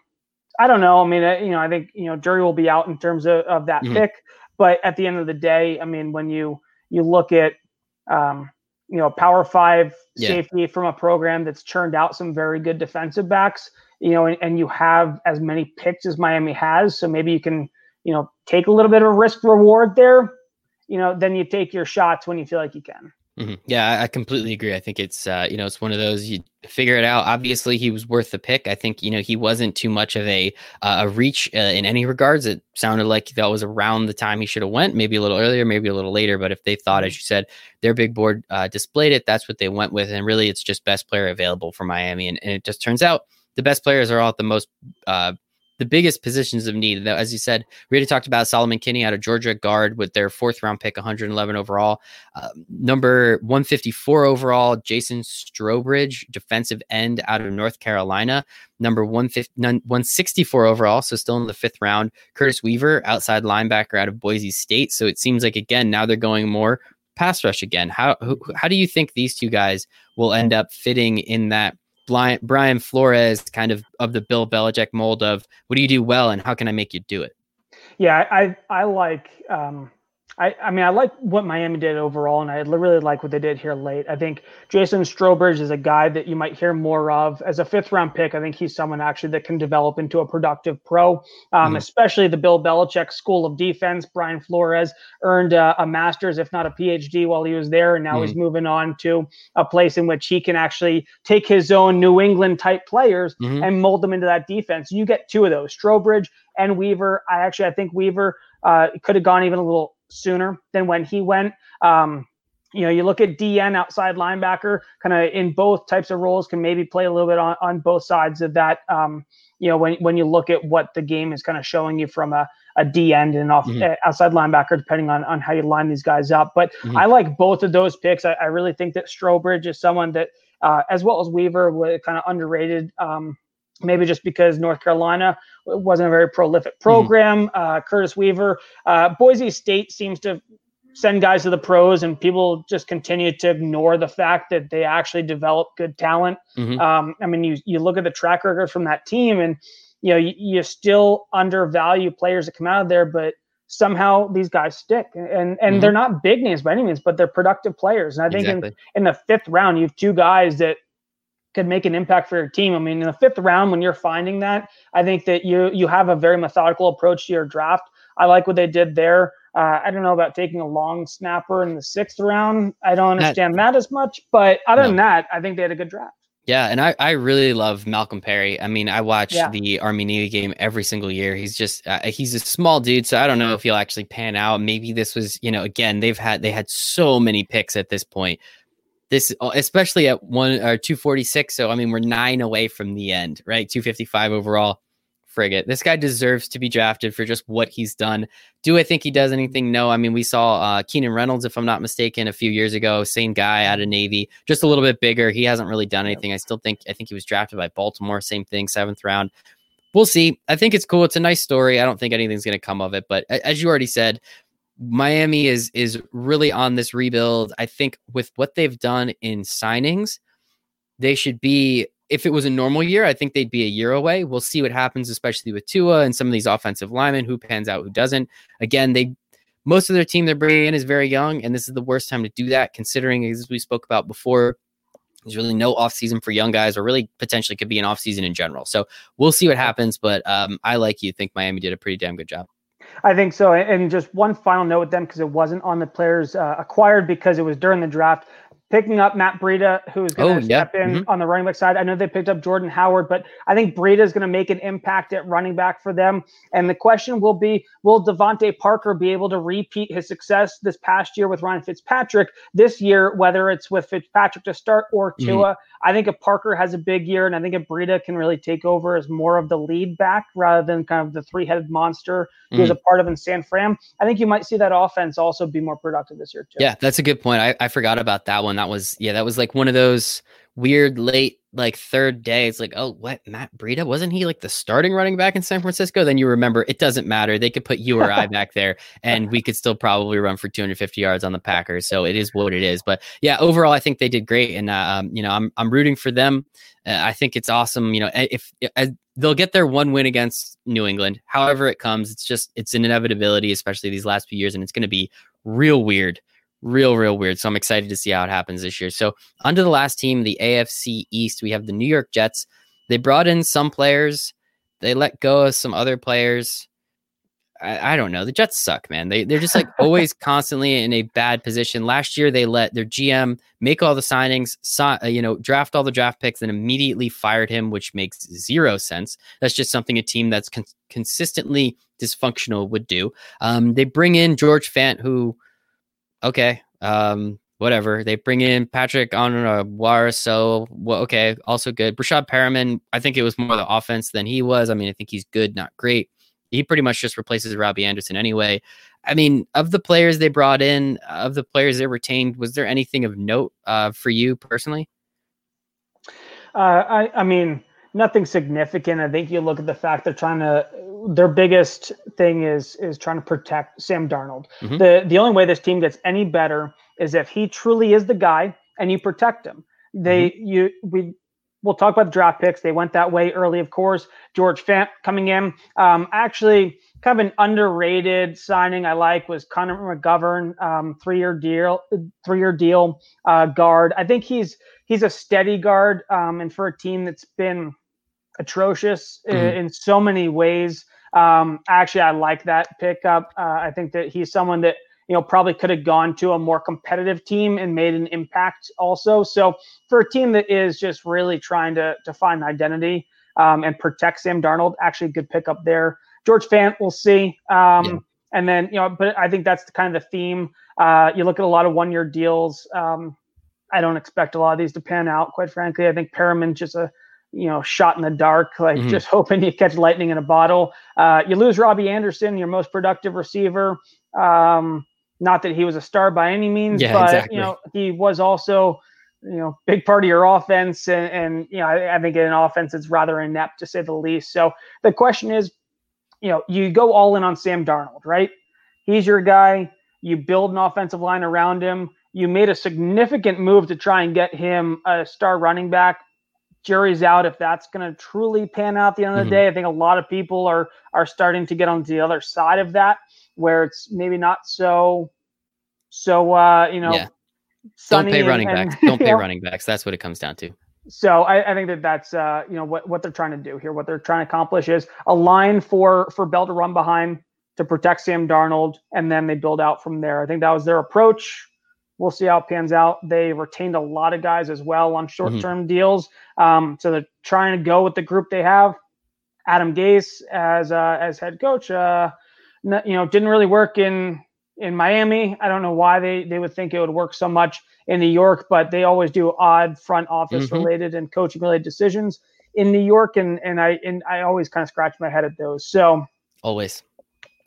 I don't know. I mean, you know, I think you know, jury will be out in terms of, of that mm-hmm. pick. But at the end of the day, I mean, when you you look at um, you know, power five yeah. safety from a program that's churned out some very good defensive backs, you know, and, and you have as many picks as Miami has. So maybe you can, you know, take a little bit of risk reward there, you know, then you take your shots when you feel like you can. Mm-hmm. Yeah, I completely agree. I think it's uh, you know it's one of those you figure it out. Obviously, he was worth the pick. I think you know he wasn't too much of a uh, a reach uh, in any regards. It sounded like that was around the time he should have went, maybe a little earlier, maybe a little later. But if they thought, as you said, their big board uh, displayed it, that's what they went with. And really, it's just best player available for Miami, and, and it just turns out the best players are all at the most uh, the biggest positions of need. As you said, we already talked about Solomon Kindley out of Georgia guard with their fourth round pick, 111 overall. Uh, number 154 overall, Jason Strowbridge, defensive end out of North Carolina. Number 164 overall, so still in the fifth round. Curtis Weaver, outside linebacker out of Boise State. So it seems like, again, now they're going more pass rush again. How, how do you think these two guys will end up fitting in that? Brian Flores kind of of the Bill Belichick mold of what do you do well and how can I make you do it? Yeah, I I like um, I, I mean, I like what Miami did overall, and I really like what they did here late. I think Jason Strowbridge is a guy that you might hear more of as a fifth round pick. I think he's someone actually that can develop into a productive pro, um, mm-hmm. especially the Bill Belichick School of Defense. Brian Flores earned uh, a master's, if not a PhD, while he was there, and now mm-hmm. he's moving on to a place in which he can actually take his own New England type players mm-hmm. and mold them into that defense. You get two of those, Strowbridge and Weaver. I actually I think Weaver uh, could have gone even a little sooner than when he went. Um, you know, you look at DN outside linebacker, kind of in both types of roles, can maybe play a little bit on, on both sides of that. Um, you know, when when you look at what the game is kind of showing you from a, a D end and off mm-hmm. uh, outside linebacker, depending on on how you line these guys up. But mm-hmm. I like both of those picks. I, I really think that Strowbridge is someone that, uh, as well as Weaver, was kind of underrated. Um, maybe just because North Carolina wasn't a very prolific mm-hmm. program. Mm-hmm. Uh, Curtis Weaver, uh, Boise State seems to send guys to the pros, and people just continue to ignore the fact that they actually develop good talent. Mm-hmm. Um, I mean, you you look at the track record from that team, and you know you, you still undervalue players that come out of there, but somehow these guys stick and and mm-hmm. they're not big names by any means but they're productive players and i think exactly. in, in the fifth round you have two guys that could make an impact for your team. I mean, in the fifth round, when you're finding that, I think that you you have a very methodical approach to your draft. I like what they did there. Uh, I don't know about taking a long snapper in the sixth round. I don't understand that, that as much, but other no. than that, I think they had a good draft. Yeah, and I, I really love Malcolm Perry. I mean, I watch yeah. the Army Navy game every single year. He's just uh, he's a small dude, so I don't know if he'll actually pan out. Maybe this was, you know, again they've had they had so many picks at this point this uh, especially at one or 246 so i mean we're nine away from the end right? 255 overall. Frigate this guy deserves to be drafted for just what he's done. Do i think he does anything? No. I mean we saw uh, keenan reynolds if i'm not mistaken a few years ago same guy out of navy just a little bit bigger. He hasn't really done anything. I still think i think he was drafted by baltimore same thing seventh round. We'll see. I think it's cool. It's a nice story. I don't think anything's going to come of it but as you already said Miami is is really on this rebuild. I think with what they've done in signings, they should be. If it was a normal year, I think they'd be a year away. We'll see what happens, especially with Tua and some of these offensive linemen, who pans out, who doesn't. Again, they most of their team they're bringing in is very young, and this is the worst time to do that, considering as we spoke about before. There's really no offseason for young guys, or really potentially could be an offseason in general. So we'll see what happens. But um, I like you think Miami did a pretty damn good job. I think so. And just one final note with them because it wasn't on the players uh, acquired because it was during the draft picking up Matt Breida, who's going to oh, step yeah. in mm-hmm. on the running back side. I know they picked up Jordan Howard, but I think Breida is going to make an impact at running back for them. And the question will be, will DeVante Parker be able to repeat his success this past year with Ryan Fitzpatrick this year, whether it's with Fitzpatrick to start or mm-hmm. Tua? Mm-hmm. I think if Parker has a big year, and I think if Breida can really take over as more of the lead back rather than kind of the three-headed monster mm-hmm. he was a part of in San Fran, I think you might see that offense also be more productive this year too. Yeah, that's a good point. I, I forgot about that one that was yeah, that was like one of those weird late like third day. It's like, oh, what Matt Breida wasn't he like the starting running back in San Francisco? Then you remember it doesn't matter. They could put you or I back there, and we could still probably run for 250 yards on the Packers. So it is what it is. But yeah, overall, I think they did great, and uh, um, you know, I'm I'm rooting for them. Uh, I think it's awesome. You know, if, if they'll get their one win against New England, however it comes, it's just it's an inevitability, especially these last few years, and it's going to be real weird real, real weird. So I'm excited to see how it happens this year. So under the last team, the AFC East. We have the New York Jets. They brought in some players. They let go of some other players. I, I, don't know. The Jets suck, man. They they're just like always constantly in a bad position. Last year, they let their GM make all the signings, uh, you know, draft all the draft picks, and immediately fired him, which makes zero sense. That's just something a team that's con- consistently dysfunctional would do. Um, they bring in George Fant, who, okay, um, whatever. They bring in Patrick Onwuasor, so well, okay, also good. Breshad Perriman, I think it was more the offense than he was. I mean, I think he's good, not great he pretty much just replaces Robbie Anderson anyway. I mean, of the players they brought in, of the players they retained, was there anything of note uh, for you personally? Uh, I, I mean, nothing significant. I think you look at the fact they're trying to. Their biggest thing is is trying to protect Sam Darnold. Mm-hmm. The the only way this team gets any better is if he truly is the guy and you protect him. They mm-hmm. you we we'll talk about the draft picks. They went that way early, of course. George Fant coming in. Um, actually, kind of an underrated signing I like was Connor McGovern, um, three-year deal, three-year deal uh, guard. I think he's he's a steady guard, um, and for a team that's been atrocious mm-hmm. in, in, so many ways. Um, actually, I like that pickup. Uh, I think that he's someone that you know, probably could have gone to a more competitive team and made an impact also. So for a team that is just really trying to to find identity um, and protect Sam Darnold, actually a good pickup there. George Fant, we'll see. Um, yeah. And then, you know, but I think that's the kind of the theme. Uh, you look at a lot of one year deals. Um, I don't expect a lot of these to pan out, quite frankly. I think Perriman's just a you know, shot in the dark, like mm-hmm. just hoping you catch lightning in a bottle. Uh, you lose Robbie Anderson, your most productive receiver. Um, not that he was a star by any means, yeah, but exactly. you know he was also you know big part of your offense, and, and you know I, I think in an offense it's rather inept to say the least. So the question is, you know, you go all in on Sam Darnold, right? He's your guy. You build an offensive line around him. You made a significant move to try and get him a star running back. Jury's out if that's going to truly pan out at the end of the mm-hmm. day. I think a lot of people are are starting to get on the other side of that where it's maybe not so so uh, you know. Yeah. Don't pay running and, backs. Don't pay know, running backs. That's what it comes down to. So I, I think that that's uh, you know what what they're trying to do here. What they're trying to accomplish is a line for for Bell to run behind to protect Sam Darnold, and then they build out from there. I think that was their approach. We'll see how it pans out. They retained a lot of guys as well on short term mm-hmm. deals. Um, so they're trying to go with the group they have. Adam Gase as uh, as head coach. Uh, you know, didn't really work in in Miami. I don't know why they they would think it would work so much in New York, but they always do odd front office mm-hmm. related and coaching related decisions in New York, and and I and I always kind of scratch my head at those. So always.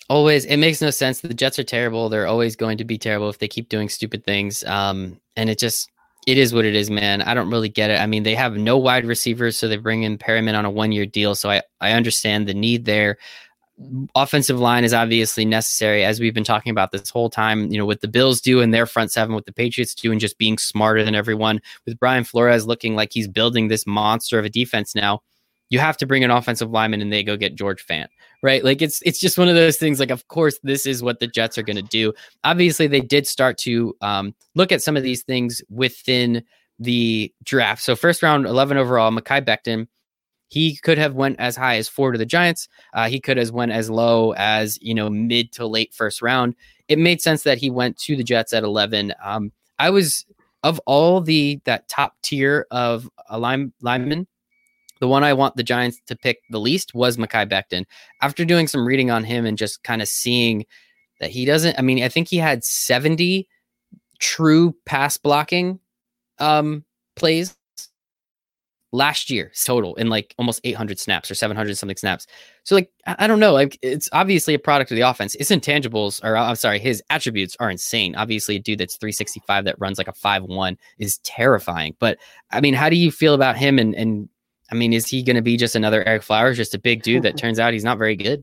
Always, it makes no sense. The Jets are terrible. They're always going to be terrible if they keep doing stupid things. Um, and it just it is what it is, man. I don't really get it. I mean, they have no wide receivers, so they bring in Perriman on a one year deal. So I, I understand the need there offensive line is obviously necessary as we've been talking about this whole time you know what the bills do in their front seven what the patriots do and just being smarter than everyone with brian flores looking like he's building this monster of a defense now you have to bring an offensive lineman and they go get george fant right like it's it's just one of those things like of course this is what the jets are going to do obviously they did start to um, look at some of these things within the draft so first round 11 overall Mekhi Becton he could have went as high as four to the Giants. Uh, he could have went as low as you know mid to late first round. It made sense that he went to the Jets at eleven. Um, I was of all the that top tier of a line, lineman, the one I want the Giants to pick the least was Mekhi Becton. After doing some reading on him and just kind of seeing that he doesn't, I mean, I think he had 70 true pass blocking um, plays last year total in like almost 800 snaps or 700 something snaps. So like I don't know, like it's obviously a product of the offense. His intangibles or I'm sorry, his attributes are insane. Obviously, a dude that's 365 that runs like a 5-1 is terrifying. But I mean, how do you feel about him and and I mean, is he going to be just another Ereck Flowers, just a big dude that turns out he's not very good?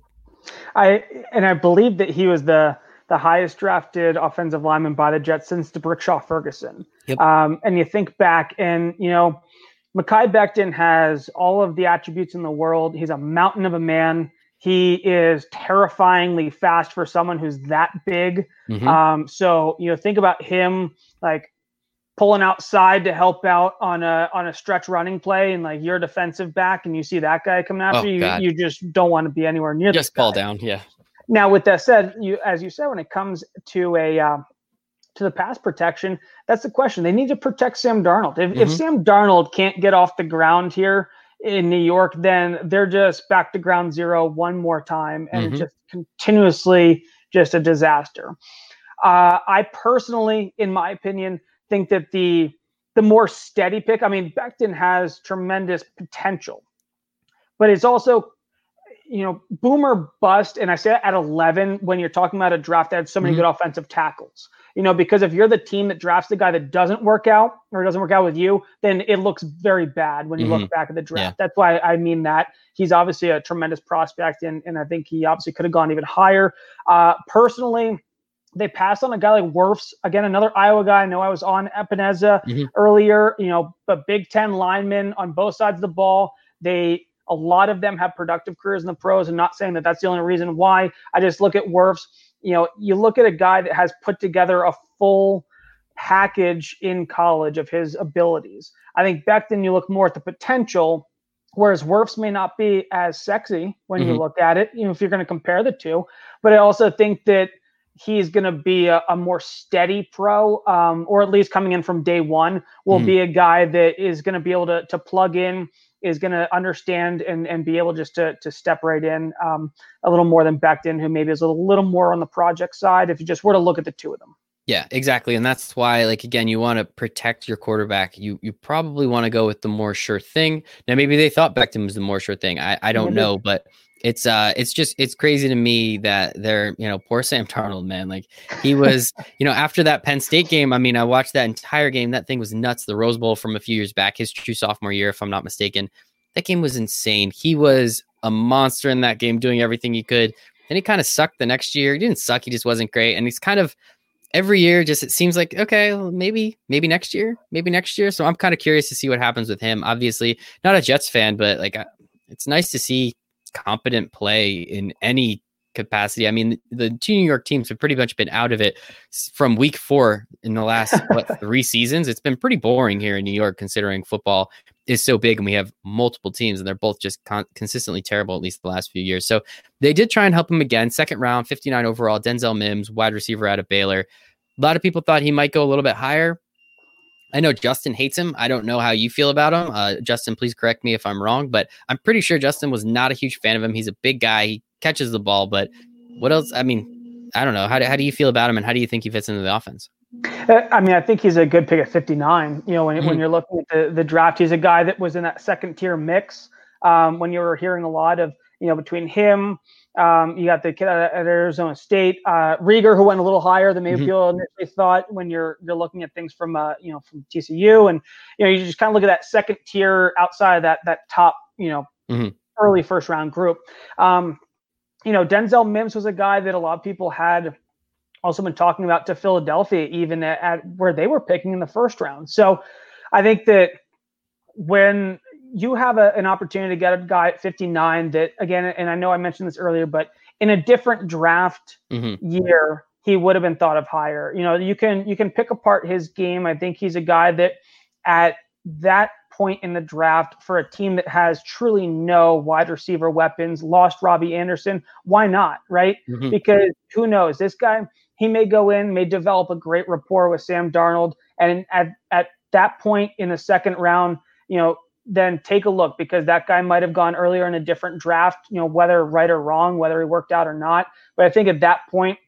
I and I believe that he was the the highest drafted offensive lineman by the Jets since D'Brickashaw Ferguson. Yep. Um, and you think back, and you know, Mekhi Becton has all of the attributes in the world. He's a mountain of a man. He is terrifyingly fast for someone who's that big. Mm-hmm. Um, so you know, think about him like pulling outside to help out on a on a stretch running play, and like you're a defensive back, and you see that guy coming after oh, you, God. you just don't want to be anywhere near. Just fall down, yeah. Now, with that said, you as you said, when it comes to a uh, to the pass protection, that's the question. They need to protect Sam Darnold. If, mm-hmm. if Sam Darnold can't get off the ground here in New York, then they're just back to ground zero one more time, and mm-hmm. just continuously just a disaster. Uh, I personally, in my opinion, think that the the more steady pick. I mean, Becton has tremendous potential, but it's also you know, boomer bust, and I say at 11 when you're talking about a draft that had so many mm-hmm. good offensive tackles. You know, because if you're the team that drafts the guy that doesn't work out or doesn't work out with you, then it looks very bad when you mm-hmm. look back at the draft. Yeah. That's why I mean that. He's obviously a tremendous prospect, and, and I think he obviously could have gone even higher. Uh, personally, they passed on a guy like Wirfs, again, another Iowa guy. I know I was on Epenesa mm-hmm. earlier, you know, but Big Ten linemen on both sides of the ball. They a lot of them have productive careers in the pros. I'm not saying that that's the only reason why. I just look at Wirfs. You know, you look at a guy that has put together a full package in college of his abilities. I think Becton, you look more at the potential, whereas Wirfs may not be as sexy when mm-hmm. you look at it, you know, if you're going to compare the two. But I also think that he's going to be a, a, more steady pro, um, or at least coming in from day one, will mm-hmm. be a guy that is going to be able to, to plug in is going to understand and, and be able just to, to step right in um, a little more than Becton, who maybe is a little more on the project side. If you just were to look at the two of them. Yeah, exactly. And that's why, like, again, you want to protect your quarterback. You you probably want to go with the more sure thing. Now, maybe they thought Becton was the more sure thing. I, I don't know, but it's uh it's just it's crazy to me that they're you know poor Sam Darnold man like he was you know after that Penn State game I mean I watched that entire game that thing was nuts the Rose Bowl from a few years back his true sophomore year if I'm not mistaken that game was insane. He was a monster in that game doing everything he could and he kind of sucked the next year. He didn't suck he just wasn't great and he's kind of every year just it seems like okay well, maybe maybe next year maybe next year so I'm kind of curious to see what happens with him. Obviously not a Jets fan but like it's nice to see competent play in any capacity. I mean, the two New York teams have pretty much been out of it from week four in the last what three seasons. It's been pretty boring here in New York, considering football is so big and we have multiple teams and they're both just con- consistently terrible at least the last few years. So they did try and help him again. Second round, 59 overall, Denzel Mims, wide receiver out of Baylor. A lot of people thought he might go a little bit higher. I know Justin hates him. I don't know how you feel about him. Uh, Justin, please correct me if I'm wrong, but I'm pretty sure Justin was not a huge fan of him. He's a big guy. He catches the ball, but what else? I mean, I don't know. How do, how do you feel about him and how do you think he fits into the offense? Uh, I mean, I think he's a good pick at 59. You know, when, mm-hmm. when you're looking at the, the draft, he's a guy that was in that second tier mix. Um, when you were hearing a lot of, you know, between him, um, you got the kid at Arizona State, uh, Reagor, who went a little higher than maybe mm-hmm. people initially thought when you're you're looking at things from uh, you know from TCU, and you know you just kind of look at that second tier outside of that that top you know mm-hmm. early first round group. Um, you know Denzel Mims was a guy that a lot of people had also been talking about to Philadelphia, even at, at where they were picking in the first round. So I think that when you have a, an opportunity to get a guy at 59 that again and i know i mentioned this earlier but in a different draft mm-hmm. year he would have been thought of higher you know you can you can pick apart his game i think he's a guy that at that point in the draft for a team that has truly no wide receiver weapons lost robbie anderson why not right mm-hmm. because who knows this guy he may go in may develop a great rapport with sam darnold and at, at that point in the second round you know then take a look because that guy might have gone earlier in a different draft, you know, whether right or wrong, whether he worked out or not. But I think at that point,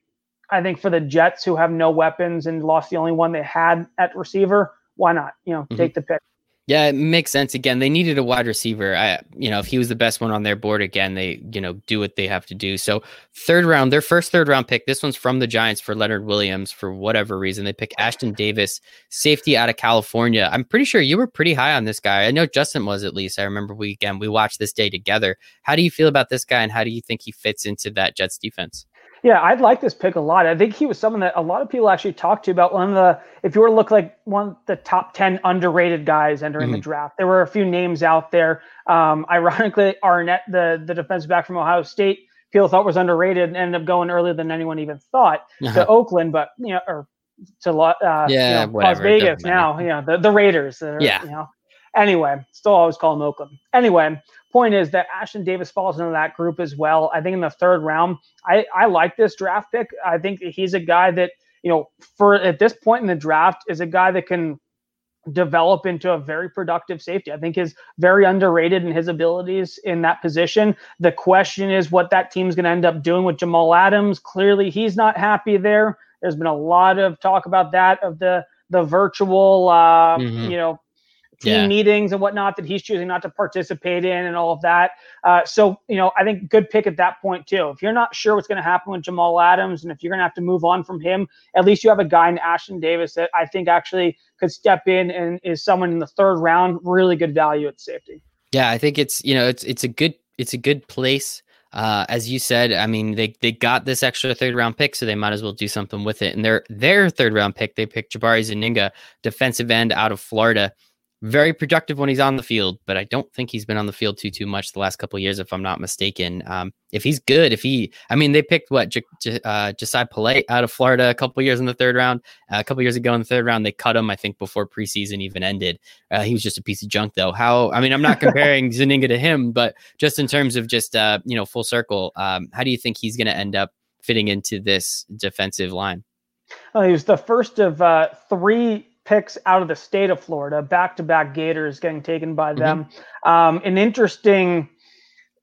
I think for the Jets who have no weapons and lost the only one they had at receiver, why not? You know, mm-hmm. take the pick. Yeah, it makes sense. Again, they needed a wide receiver. I, you know, if he was the best one on their board, again, they, you know, do what they have to do. So, third round, their first third round pick. This one's from the Giants for Leonard Williams for whatever reason. They pick Ashtyn Davis, safety out of California. I'm pretty sure you were pretty high on this guy. I know Justin was at least. I remember we again we watched this day together. How do you feel about this guy, and how do you think he fits into that Jets defense? Yeah, I'd like this pick a lot. I think he was someone that a lot of people actually talked to about one of the, if you were to look like one of the top 10 underrated guys entering mm-hmm. the draft, there were a few names out there. Um, ironically, Arnett, the, the defensive back from Ohio State, people thought was underrated and ended up going earlier than anyone even thought uh-huh. to Oakland, but, you know, or to uh, yeah, you know, Las Vegas now, you know, the, the Raiders. yeah. You know, anyway, still always call them Oakland. Anyway, point is that Ashtyn Davis falls into that group as well. I think in the third round, I, I like this draft pick. I think he's a guy that, you know, for at this point in the draft is a guy that can develop into a very productive safety. I think is very underrated in his abilities in that position. The question is what that team's going to end up doing with Jamal Adams. Clearly, he's not happy there. There's been a lot of talk about that of the the virtual, uh, mm-hmm. you know, team yeah. meetings and whatnot that he's choosing not to participate in and all of that. Uh, so, you know, I think good pick at that point too. If you're not sure what's going to happen with Jamal Adams and if you're going to have to move on from him, at least you have a guy in Ashtyn Davis that I think actually could step in and is someone in the third round, really good value at safety. Yeah, I think it's, you know, it's, it's a good, it's a good place. Uh, as you said, I mean, they they got this extra third round pick, so they might as well do something with it. And their their third round pick, they picked Jabari Zuniga, defensive end out of Florida very productive when he's on the field, but I don't think he's been on the field too too much the last couple years, if I'm not mistaken. Um, if he's good, if he, I mean, they picked what J- J- uh, Josiah Polite out of Florida a couple years in the third round. Uh, a couple years ago in the third round, they cut him. I think before preseason even ended. Uh, he was just a piece of junk, though. How? I mean, I'm not comparing Zuniga to him, but just in terms of just uh, you know full circle, um, how do you think he's going to end up fitting into this defensive line? Well, he was the first of uh, three picks out of the state of Florida, back to back Gators getting taken by them. Mm-hmm. Um, an interesting,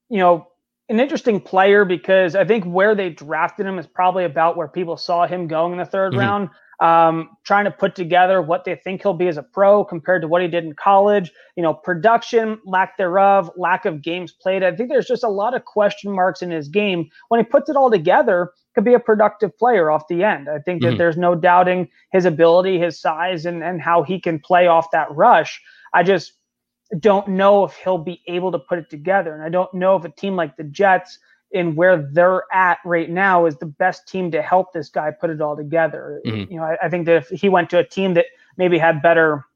you know, an interesting player because I think where they drafted him is probably about where people saw him going in the 3rd mm-hmm. round um, trying to put together what they think he'll be as a pro compared to what he did in college. You know, production, lack thereof, lack of games played. I think there's just a lot of question marks in his game. When he puts it all together, could be a productive player off the end. I think that mm-hmm. there's no doubting his ability, his size, and and how he can play off that rush. I just don't know if he'll be able to put it together, and I don't know if a team like the Jets in where they're at right now is the best team to help this guy put it all together. Mm-hmm. You know, I, I, think that if he went to a team that maybe had better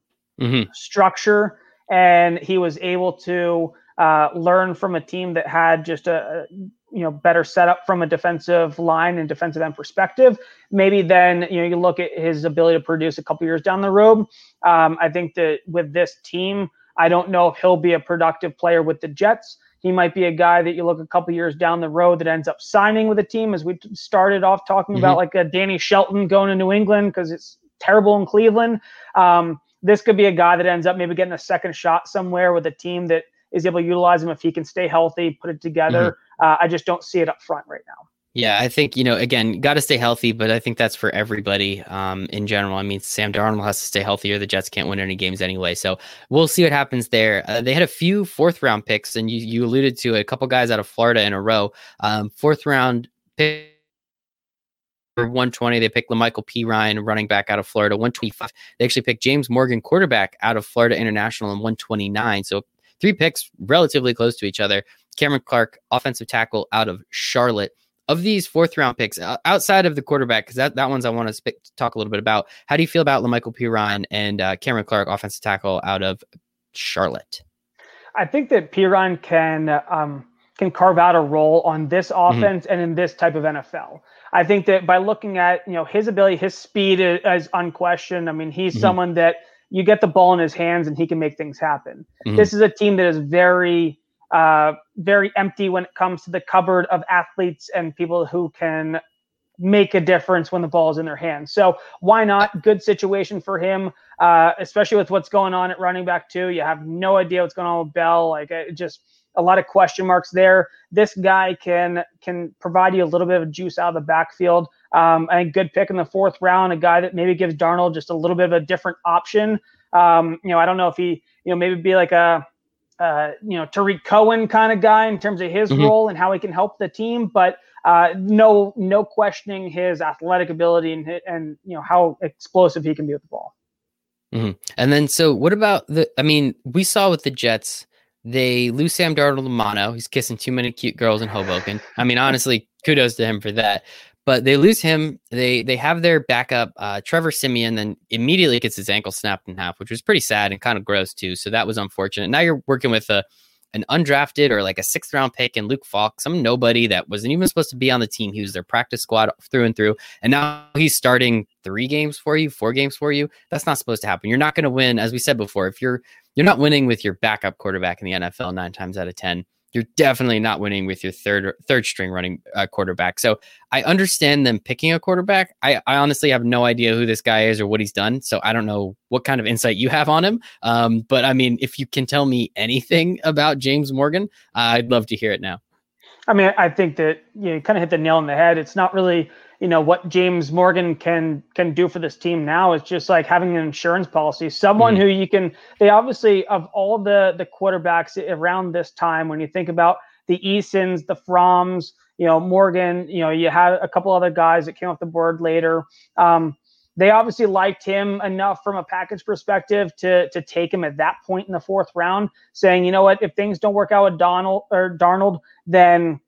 mm-hmm. structure and he was able to uh, learn from a team that had just a, a, you know better setup from a defensive line and defensive end perspective, maybe then you know you look at his ability to produce a couple years down the road. Um, I think that with this team, I don't know if he'll be a productive player with the Jets. He might be a guy that you look a couple years down the road that ends up signing with a team, as we started off talking mm-hmm. about, like a Danny Shelton going to New England because it's terrible in Cleveland. Um, this could be a guy that ends up maybe getting a second shot somewhere with a team that is able to utilize him if he can stay healthy, put it together. Mm-hmm. Uh, I just don't see it up front right now. Yeah, I think, you know, again, got to stay healthy, but I think that's for everybody um, in general. I mean, Sam Darnold has to stay healthy or the Jets can't win any games anyway. So we'll see what happens there. Uh, they had a few fourth round picks, and you, you alluded to a couple guys out of Florida in a row. Um, fourth round pick. For 120, they picked La'Mical Perine, running back out of Florida. 125, they actually picked James Morgan, quarterback out of Florida International, in 129. So three picks relatively close to each other. Cameron Clark, offensive tackle out of Charlotte of these fourth round picks outside of the quarterback, because that, that one's I want to sp- talk a little bit about. How do you feel about La'Mical Perine and uh, Cameron Clark, offensive tackle out of Charlotte? I think that Perine can um, can carve out a role on this mm-hmm. offense mm-hmm. and in this type of NFL. I think that by looking at you know his ability, his speed is, is unquestioned. I mean, he's mm-hmm. someone that you get the ball in his hands and he can make things happen. Mm-hmm. This is a team that is very uh, very empty when it comes to the cupboard of athletes and people who can make a difference when the ball is in their hands. So why not? Good situation for him, uh, especially with what's going on at running back too. You have no idea what's going on with Bell. Like it just a lot of question marks there. This guy can can provide you a little bit of juice out of the backfield. Um, a good pick in the fourth round, a guy that maybe gives Darnold just a little bit of a different option. Um, you know, I don't know if he, you know, maybe be like a uh, you know, Tarik Cohen kind of guy in terms of his mm-hmm. role and how he can help the team, but uh, no, no questioning his athletic ability and and you know how explosive he can be with the ball. Mm-hmm. And then, so what about the? I mean, we saw with the Jets, they lose Sam Darnold to mono. He's kissing too many cute girls in Hoboken. I mean, honestly, kudos to him for that but they lose him. They they have their backup, uh, Trevor Siemian, then immediately gets his ankle snapped in half, which was pretty sad and kind of gross too. So that was unfortunate. Now you're working with a an undrafted or like a sixth round pick and Luke Falk, some nobody that wasn't even supposed to be on the team. He was their practice squad through and through. And now he's starting three games for you, four games for you. That's not supposed to happen. You're not going to win, as we said before, if you're you're not winning with your backup quarterback in the NFL nine times out of ten you're definitely not winning with your third third string running uh, quarterback. So I understand them picking a quarterback. I, I honestly have no idea who this guy is or what he's done. So I don't know what kind of insight you have on him. Um, but I mean, if you can tell me anything about James Morgan, uh, I'd love to hear it now. I mean, I think that you, know, you kind of hit the nail on the head. It's not really you know what James Morgan can can do for this team now is just like having an insurance policy. Someone mm-hmm. who you can. They obviously of all the the quarterbacks around this time, when you think about the Easons, the Fromms, you know Morgan, you know you had a couple other guys that came off the board later. Um, they obviously liked him enough from a package perspective to to take him at that point in the fourth round, saying, you know what, if things don't work out with Donald or Darnold, then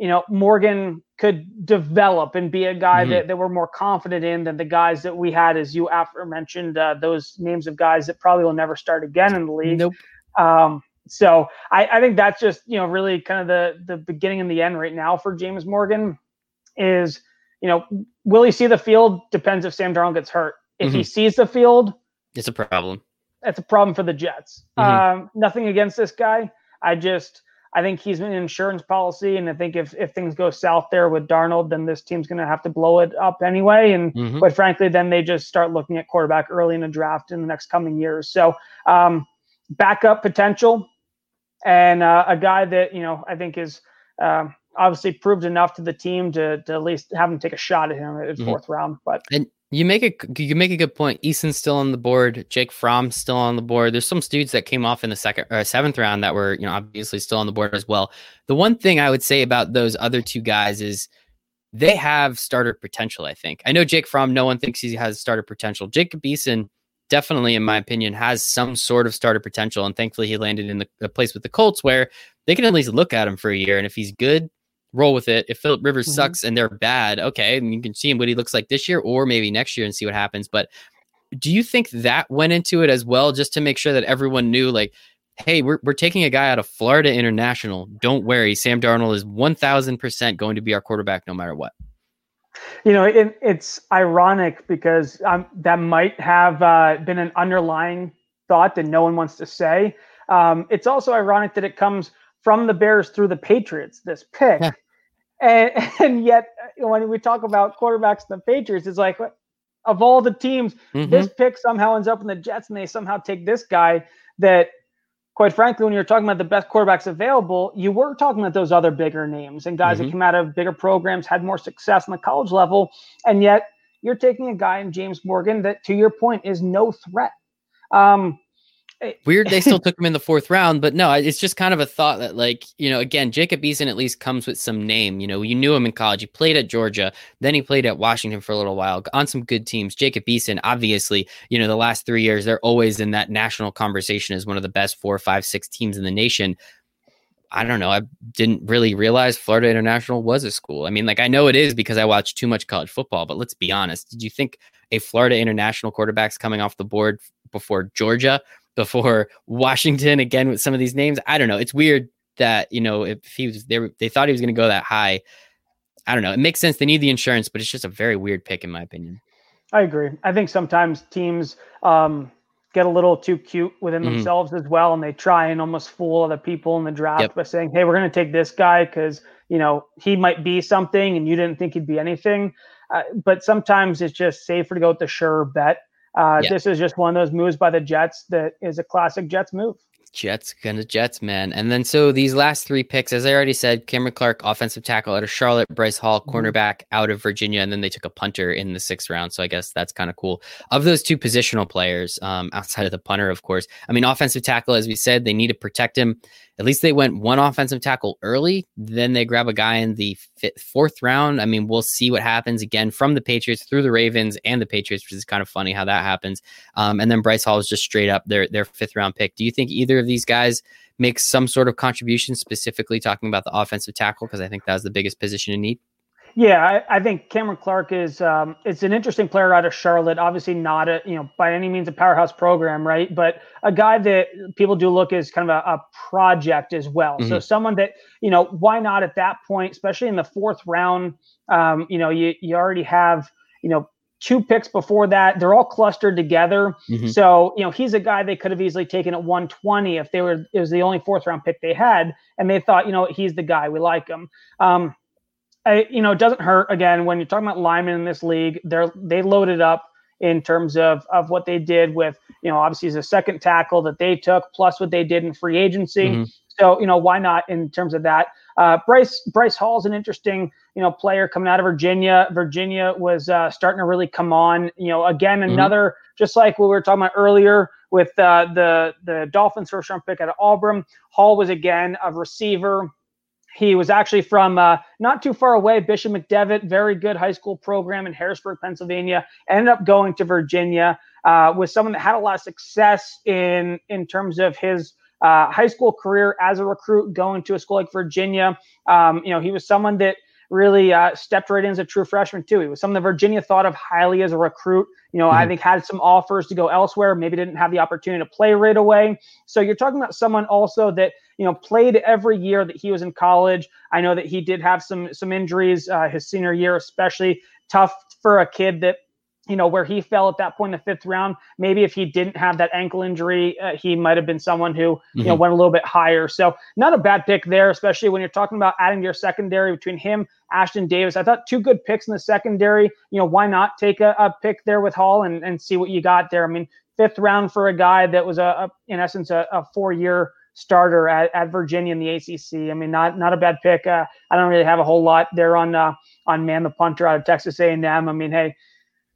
you know, Morgan could develop and be a guy mm-hmm. that, that we're more confident in than the guys that we had, as you aforementioned, uh, those names of guys that probably will never start again in the league. Nope. Um, so I, I think that's just, you know, really kind of the the beginning and the end right now for James Morgan is, you know, will he see the field? Depends if Sam Darnold gets hurt. If mm-hmm. he sees the field, it's a problem. That's a problem for the Jets. Mm-hmm. Um, nothing against this guy. I just I think he's an insurance policy, and I think if if things go south there with Darnold, then this team's going to have to blow it up anyway. And mm-hmm. quite frankly, then they just start looking at quarterback early in the draft in the next coming years. So um, backup potential, and uh, a guy that you know I think is uh, obviously proved enough to the team to to at least have him take a shot at him at mm-hmm. fourth round. But and you make a you make a good point. Eason's still on the board. Jake Fromm still on the board. There's some dudes that came off in the second or seventh round that were you know obviously still on the board as well. The one thing I would say about those other two guys is they have starter potential. I think I know Jake Fromm. No one thinks he has starter potential. Jacob Eason definitely, in my opinion, has some sort of starter potential, and thankfully he landed in the, the place with the Colts where they can at least look at him for a year, and if he's good, roll with it. If Philip Rivers mm-hmm. sucks and they're bad, okay, and you can see what he looks like this year or maybe next year and see what happens. But do you think that went into it as well, just to make sure that everyone knew, like, hey, we're, we're taking a guy out of Florida International. Don't worry, Sam Darnold is 1000% going to be our quarterback no matter what. You know, it, it's ironic because um, that might have uh, been an underlying thought that no one wants to say. Um, it's also ironic that it comes from the Bears through the Patriots, this pick. Yeah. And, and yet, when we talk about quarterbacks and the Patriots, it's like, of all the teams, mm-hmm. this pick somehow ends up in the Jets and they somehow take this guy that, quite frankly, when you're talking about the best quarterbacks available, you were talking about those other bigger names and guys mm-hmm. that came out of bigger programs, had more success on the college level. And yet, you're taking a guy in James Morgan that, to your point, is no threat. Um, Weird they still took him in the fourth round, but no, it's just kind of a thought that, like, you know, again, Jacob Eason at least comes with some name. You know, you knew him in college. He played at Georgia, then he played at Washington for a little while on some good teams. Jacob Eason, obviously, you know, the last three years, they're always in that national conversation as one of the best four, five, six teams in the nation. I don't know. I didn't really realize Florida International was a school. I mean, like, I know it is because I watch too much college football, but let's be honest. Did you think a Florida International quarterback's coming off the board before Georgia before Washington again with some of these names. I don't know. It's weird that you know if he was there, they thought he was going to go that high. I don't know. It makes sense. They need the insurance, but it's just a very weird pick in my opinion. I agree. I think sometimes teams um, get a little too cute within mm-hmm. themselves as well, and they try and almost fool other people in the draft yep. by saying, "Hey, we're going to take this guy because you know he might be something, and you didn't think he'd be anything." Uh, but sometimes it's just safer to go with the sure bet uh, yeah. This is just one of those moves by the Jets that is a classic Jets move. Jets, kind of Jets, man. And then so these last three picks, as I already said, Cameron Clark, offensive tackle out of Charlotte, Bryce Hall, mm-hmm. cornerback out of Virginia, and then they took a punter in the sixth round. So I guess that's kind of cool. Of those two positional players, um, outside of the punter, of course, I mean, offensive tackle, as we said, they need to protect him. At least they went one offensive tackle early. Then they grab a guy in the fifth, fourth round. I mean, we'll see what happens again from the Patriots through the Ravens and the Patriots, which is kind of funny how that happens. Um, and then Bryce Hall is just straight up their their fifth round pick. Do you think either of these guys makes some sort of contribution, specifically talking about the offensive tackle? Because I think that was the biggest position in need. Yeah, I, I, think Cameron Clark is um, it's an interesting player out of Charlotte. Obviously, not a you know by any means a powerhouse program, right? But a guy that people do look as kind of a, a project as well. Mm-hmm. So someone that you know why not at that point, especially in the fourth round. Um, you know, you you already have you know two picks before that. They're all clustered together. Mm-hmm. So, you know, he's a guy they could have easily taken at 120 if they were, it was the only fourth round pick they had. And they thought, you know, he's the guy. We like him. Um, I, you know, it doesn't hurt again when you're talking about linemen in this league. They're they loaded up in terms of of what they did with you know obviously a second tackle that they took plus what they did in free agency. Mm-hmm. So you know why not in terms of that. Uh, Bryce Bryce Hall is an interesting you know player coming out of Virginia. Virginia was uh, starting to really come on. You know again mm-hmm. another mm-hmm. just like what we were talking about earlier with uh, the the Dolphins first round pick out of Auburn. Hall was again a receiver he was actually from uh, not too far away, Bishop McDevitt, very good high school program in Harrisburg, Pennsylvania. Ended up going to Virginia. Uh, was someone that had a lot of success in in terms of his uh, high school career as a recruit, going to a school like Virginia. Um, you know, he was someone that really uh, stepped right in as a true freshman too. He was someone that Virginia thought of highly as a recruit. You know, mm-hmm. I think had some offers to go elsewhere, maybe didn't have the opportunity to play right away. So you're talking about someone also that you know played every year that he was in college. I know that he did have some some injuries uh, his senior year, especially tough for a kid that you know, where he fell at that point in the fifth round. Maybe if he didn't have that ankle injury, uh, he might have been someone who, mm-hmm. you know, mm-hmm. went a little bit higher. So not a bad pick there, especially when you're talking about adding your secondary between him, Ashtyn Davis. I thought two good picks in the secondary. You know, why not take a, a pick there with Hall and, and see what you got there? I mean, fifth round for a guy that was a, a in essence a, a four year starter at, at Virginia in the ACC. I mean, not not a bad pick. Uh, I don't really have a whole lot there on uh, on Mann the punter out of Texas A&M. I mean, hey,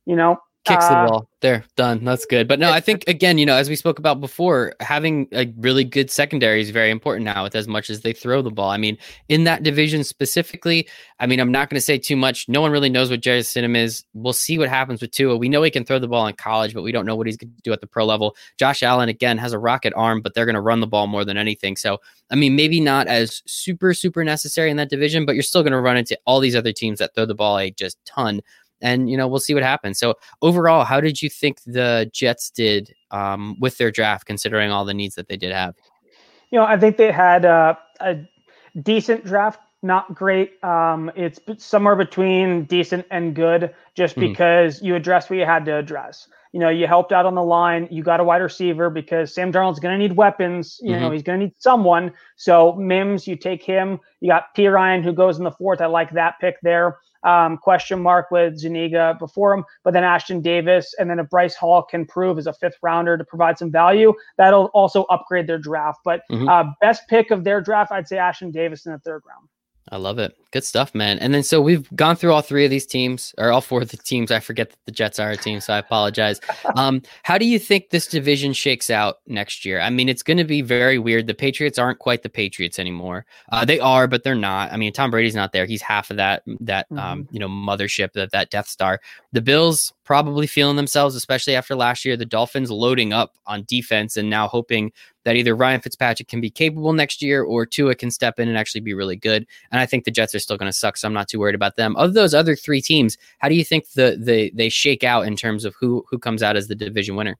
you know, kicks uh, the ball. There done. That's good. But no i think again you know as we spoke about before having a really good secondary is very important now with as much as they throw the ball. I mean in that division specifically i mean i'm not going to say too much. No one really knows what Jarrett Stidham is. We'll see what happens with Tua. We know he can throw the ball in college but we don't know what he's going to do at the pro level. Josh Allen again has a rocket arm but they're going to run the ball more than anything. So i mean maybe not as super super necessary in that division but you're still going to run into all these other teams that throw the ball a just ton and you know we'll see what happens. So overall, how did you think the Jets did um, with their draft, considering all the needs that they did have? You know, I think they had uh, a decent draft. Not great. Um, it's somewhere between decent and good, just mm-hmm. because you addressed what you had to address. You know, you helped out on the line. You got a wide receiver because Sam Darnold's going to need weapons. You mm-hmm. know, he's going to need someone. So Mims, you take him. You got Perine who goes in the fourth. I like that pick there um, question mark with Zuniga before him, but then Ashtyn Davis, and then if Bryce Hall can prove as a fifth rounder to provide some value, that'll also upgrade their draft. But mm-hmm. uh, best pick of their draft, I'd say Ashtyn Davis in the third round. I love it. Good stuff, man. And then so we've gone through all three of these teams, or all four of the teams. I forget that the Jets are a team, so I apologize. Um, how do you think this division shakes out next year? I mean, it's going to be very weird. The Patriots aren't quite the Patriots anymore. Uh, they are, but they're not. I mean, Tom Brady's not there. He's half of that that um, mm-hmm. um, you know mothership that that Death Star. The Bills probably feeling themselves, especially after last year. The Dolphins loading up on defense and now hoping that either Ryan Fitzpatrick can be capable next year or Tua can step in and actually be really good. And I think the Jets are still going to suck, so I'm not too worried about them. Of those other three teams, how do you think the, the they shake out in terms of who who comes out as the division winner?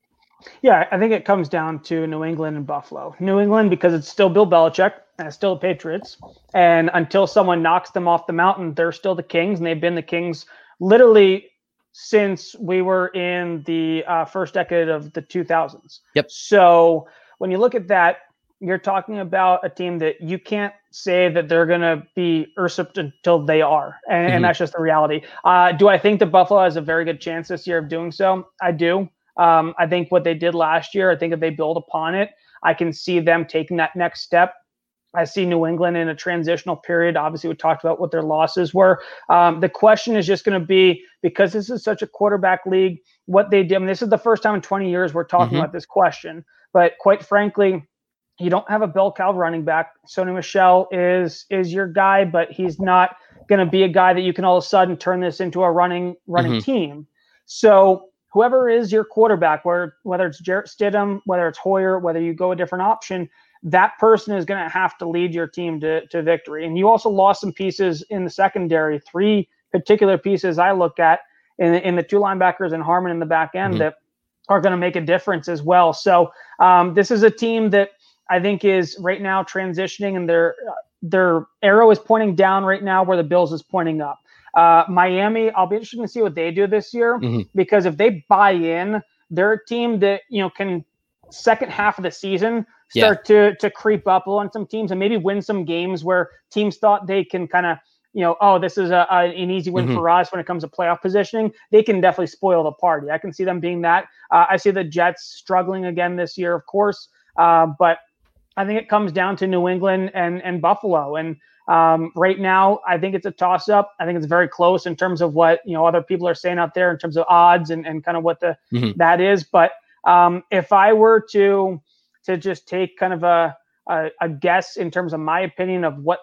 Yeah, I think it comes down to New England and Buffalo. New England because it's still Bill Belichick and it's still the Patriots, and until someone knocks them off the mountain, they're still the Kings, and they've been the Kings literally since we were in the uh, first decade of the 2000s. Yep. So when you look at that, you're talking about a team that you can't say that they're going to be usurped until they are. And, mm-hmm. and that's just the reality. Uh, do I think that Buffalo has a very good chance this year of doing so? I do. Um, I think what they did last year, I think if they build upon it, I can see them taking that next step. I see New England in a transitional period. Obviously, we talked about what their losses were. Um, the question is just going to be because this is such a quarterback league, what they did. I mean, this is the first time in 20 years we're talking mm-hmm. about this question. But quite frankly, you don't have a bell cow running back. Sony Michel is is your guy, but he's not going to be a guy that you can all of a sudden turn this into a running running mm-hmm. team. So whoever is your quarterback, whether whether it's Jarrett Stidham, whether it's Hoyer, whether you go a different option, that person is going to have to lead your team to, to victory. And you also lost some pieces in the secondary, three particular pieces I look at in, in the two linebackers and Harmon in the back end mm-hmm. that are going to make a difference as well. So um, this is a team that I think is right now transitioning, and their their arrow is pointing down right now, where the Bills is pointing up. Uh, Miami, I'll be interested to see what they do this year mm-hmm. because if they buy in, they're a team that you know can second half of the season start yeah. to to creep up on some teams and maybe win some games where teams thought they can kind of you know, oh, this is a, a an easy win mm-hmm. for us when it comes to playoff positioning. They can definitely spoil the party. I can see them being that. Uh, I see the Jets struggling again this year, of course, uh, but I think it comes down to New England and and Buffalo. And um, right now, I think it's a toss up. I think it's very close in terms of what you know other people are saying out there in terms of odds and, and kind of what the mm-hmm. that is. But um, if I were to to just take kind of a, a, a guess in terms of my opinion of what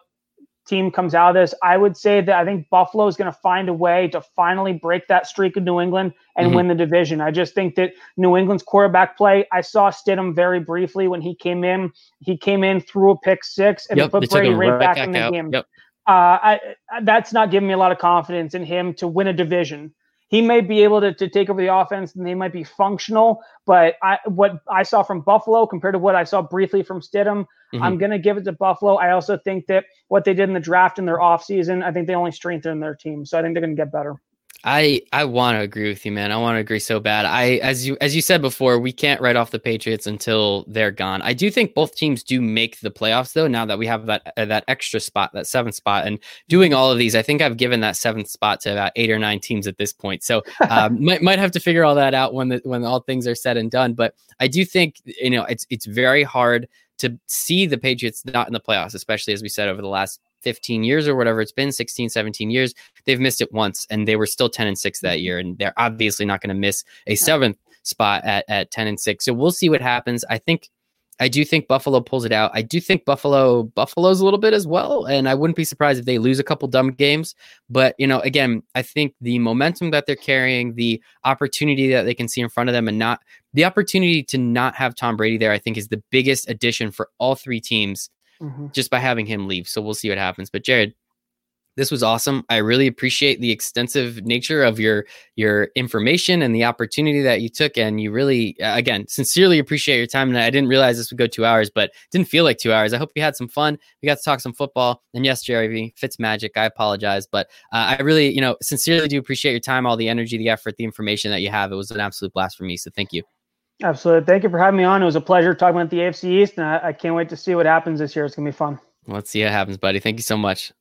team comes out of this, I would say that I think Buffalo is going to find a way to finally break that streak of New England and mm-hmm. win the division. I just think that New England's quarterback play, I saw Stidham very briefly when he came in. He came in, threw a pick six, and yep, put Brady right, back, back in the out. game. Yep. Uh, I, that's not giving me a lot of confidence in him to win a division he may be able to, to take over the offense and they might be functional. But I, what I saw from Buffalo compared to what I saw briefly from Stidham, mm-hmm. I'm going to give it to Buffalo. I also think that what they did in the draft in their offseason, I think they only strengthened their team. So I think they're going to get better. I I want to agree with you, man. I want to agree so bad. I as you as you said before, we can't write off the Patriots until they're gone. I do think both teams do make the playoffs though. Now that we have that uh, that extra spot, that seventh spot, and doing all of these, I think I've given that seventh spot to about eight or nine teams at this point. So um, might might have to figure all that out when the, when all things are said and done. But I do think you know it's it's very hard to see the Patriots not in the playoffs, especially as we said over the last 15 years or whatever it's been 16 17 years they've missed it once and they were still 10 and 6 that mm-hmm. year and they're obviously not going to miss a seventh spot at, at 10 and 6 so we'll see what happens. I think i do think buffalo pulls it out. I do think buffalo buffalo's a little bit as well and i wouldn't be surprised if they lose a couple dumb games. But you know again i think the momentum that they're carrying the opportunity that they can see in front of them and not the opportunity to not have tom brady there i think is the biggest addition for all three teams mm-hmm. just by having him leave. So we'll see what happens. But Jared, this was awesome. I really appreciate the extensive nature of your your information and the opportunity that you took. And you really, again, sincerely appreciate your time. And I didn't realize this would go two hours, but didn't feel like two hours. I hope you had some fun. We got to talk some football. And yes, Jerry V. Fitz magic. I apologize, but uh, I really, you know, sincerely do appreciate your time, all the energy, the effort, the information that you have. It was an absolute blast for me. So thank you. Absolutely. Thank you for having me on. It was a pleasure talking about the AFC East, and I, I can't wait to see what happens this year. It's going to be fun. Let's see what happens, buddy. Thank you so much.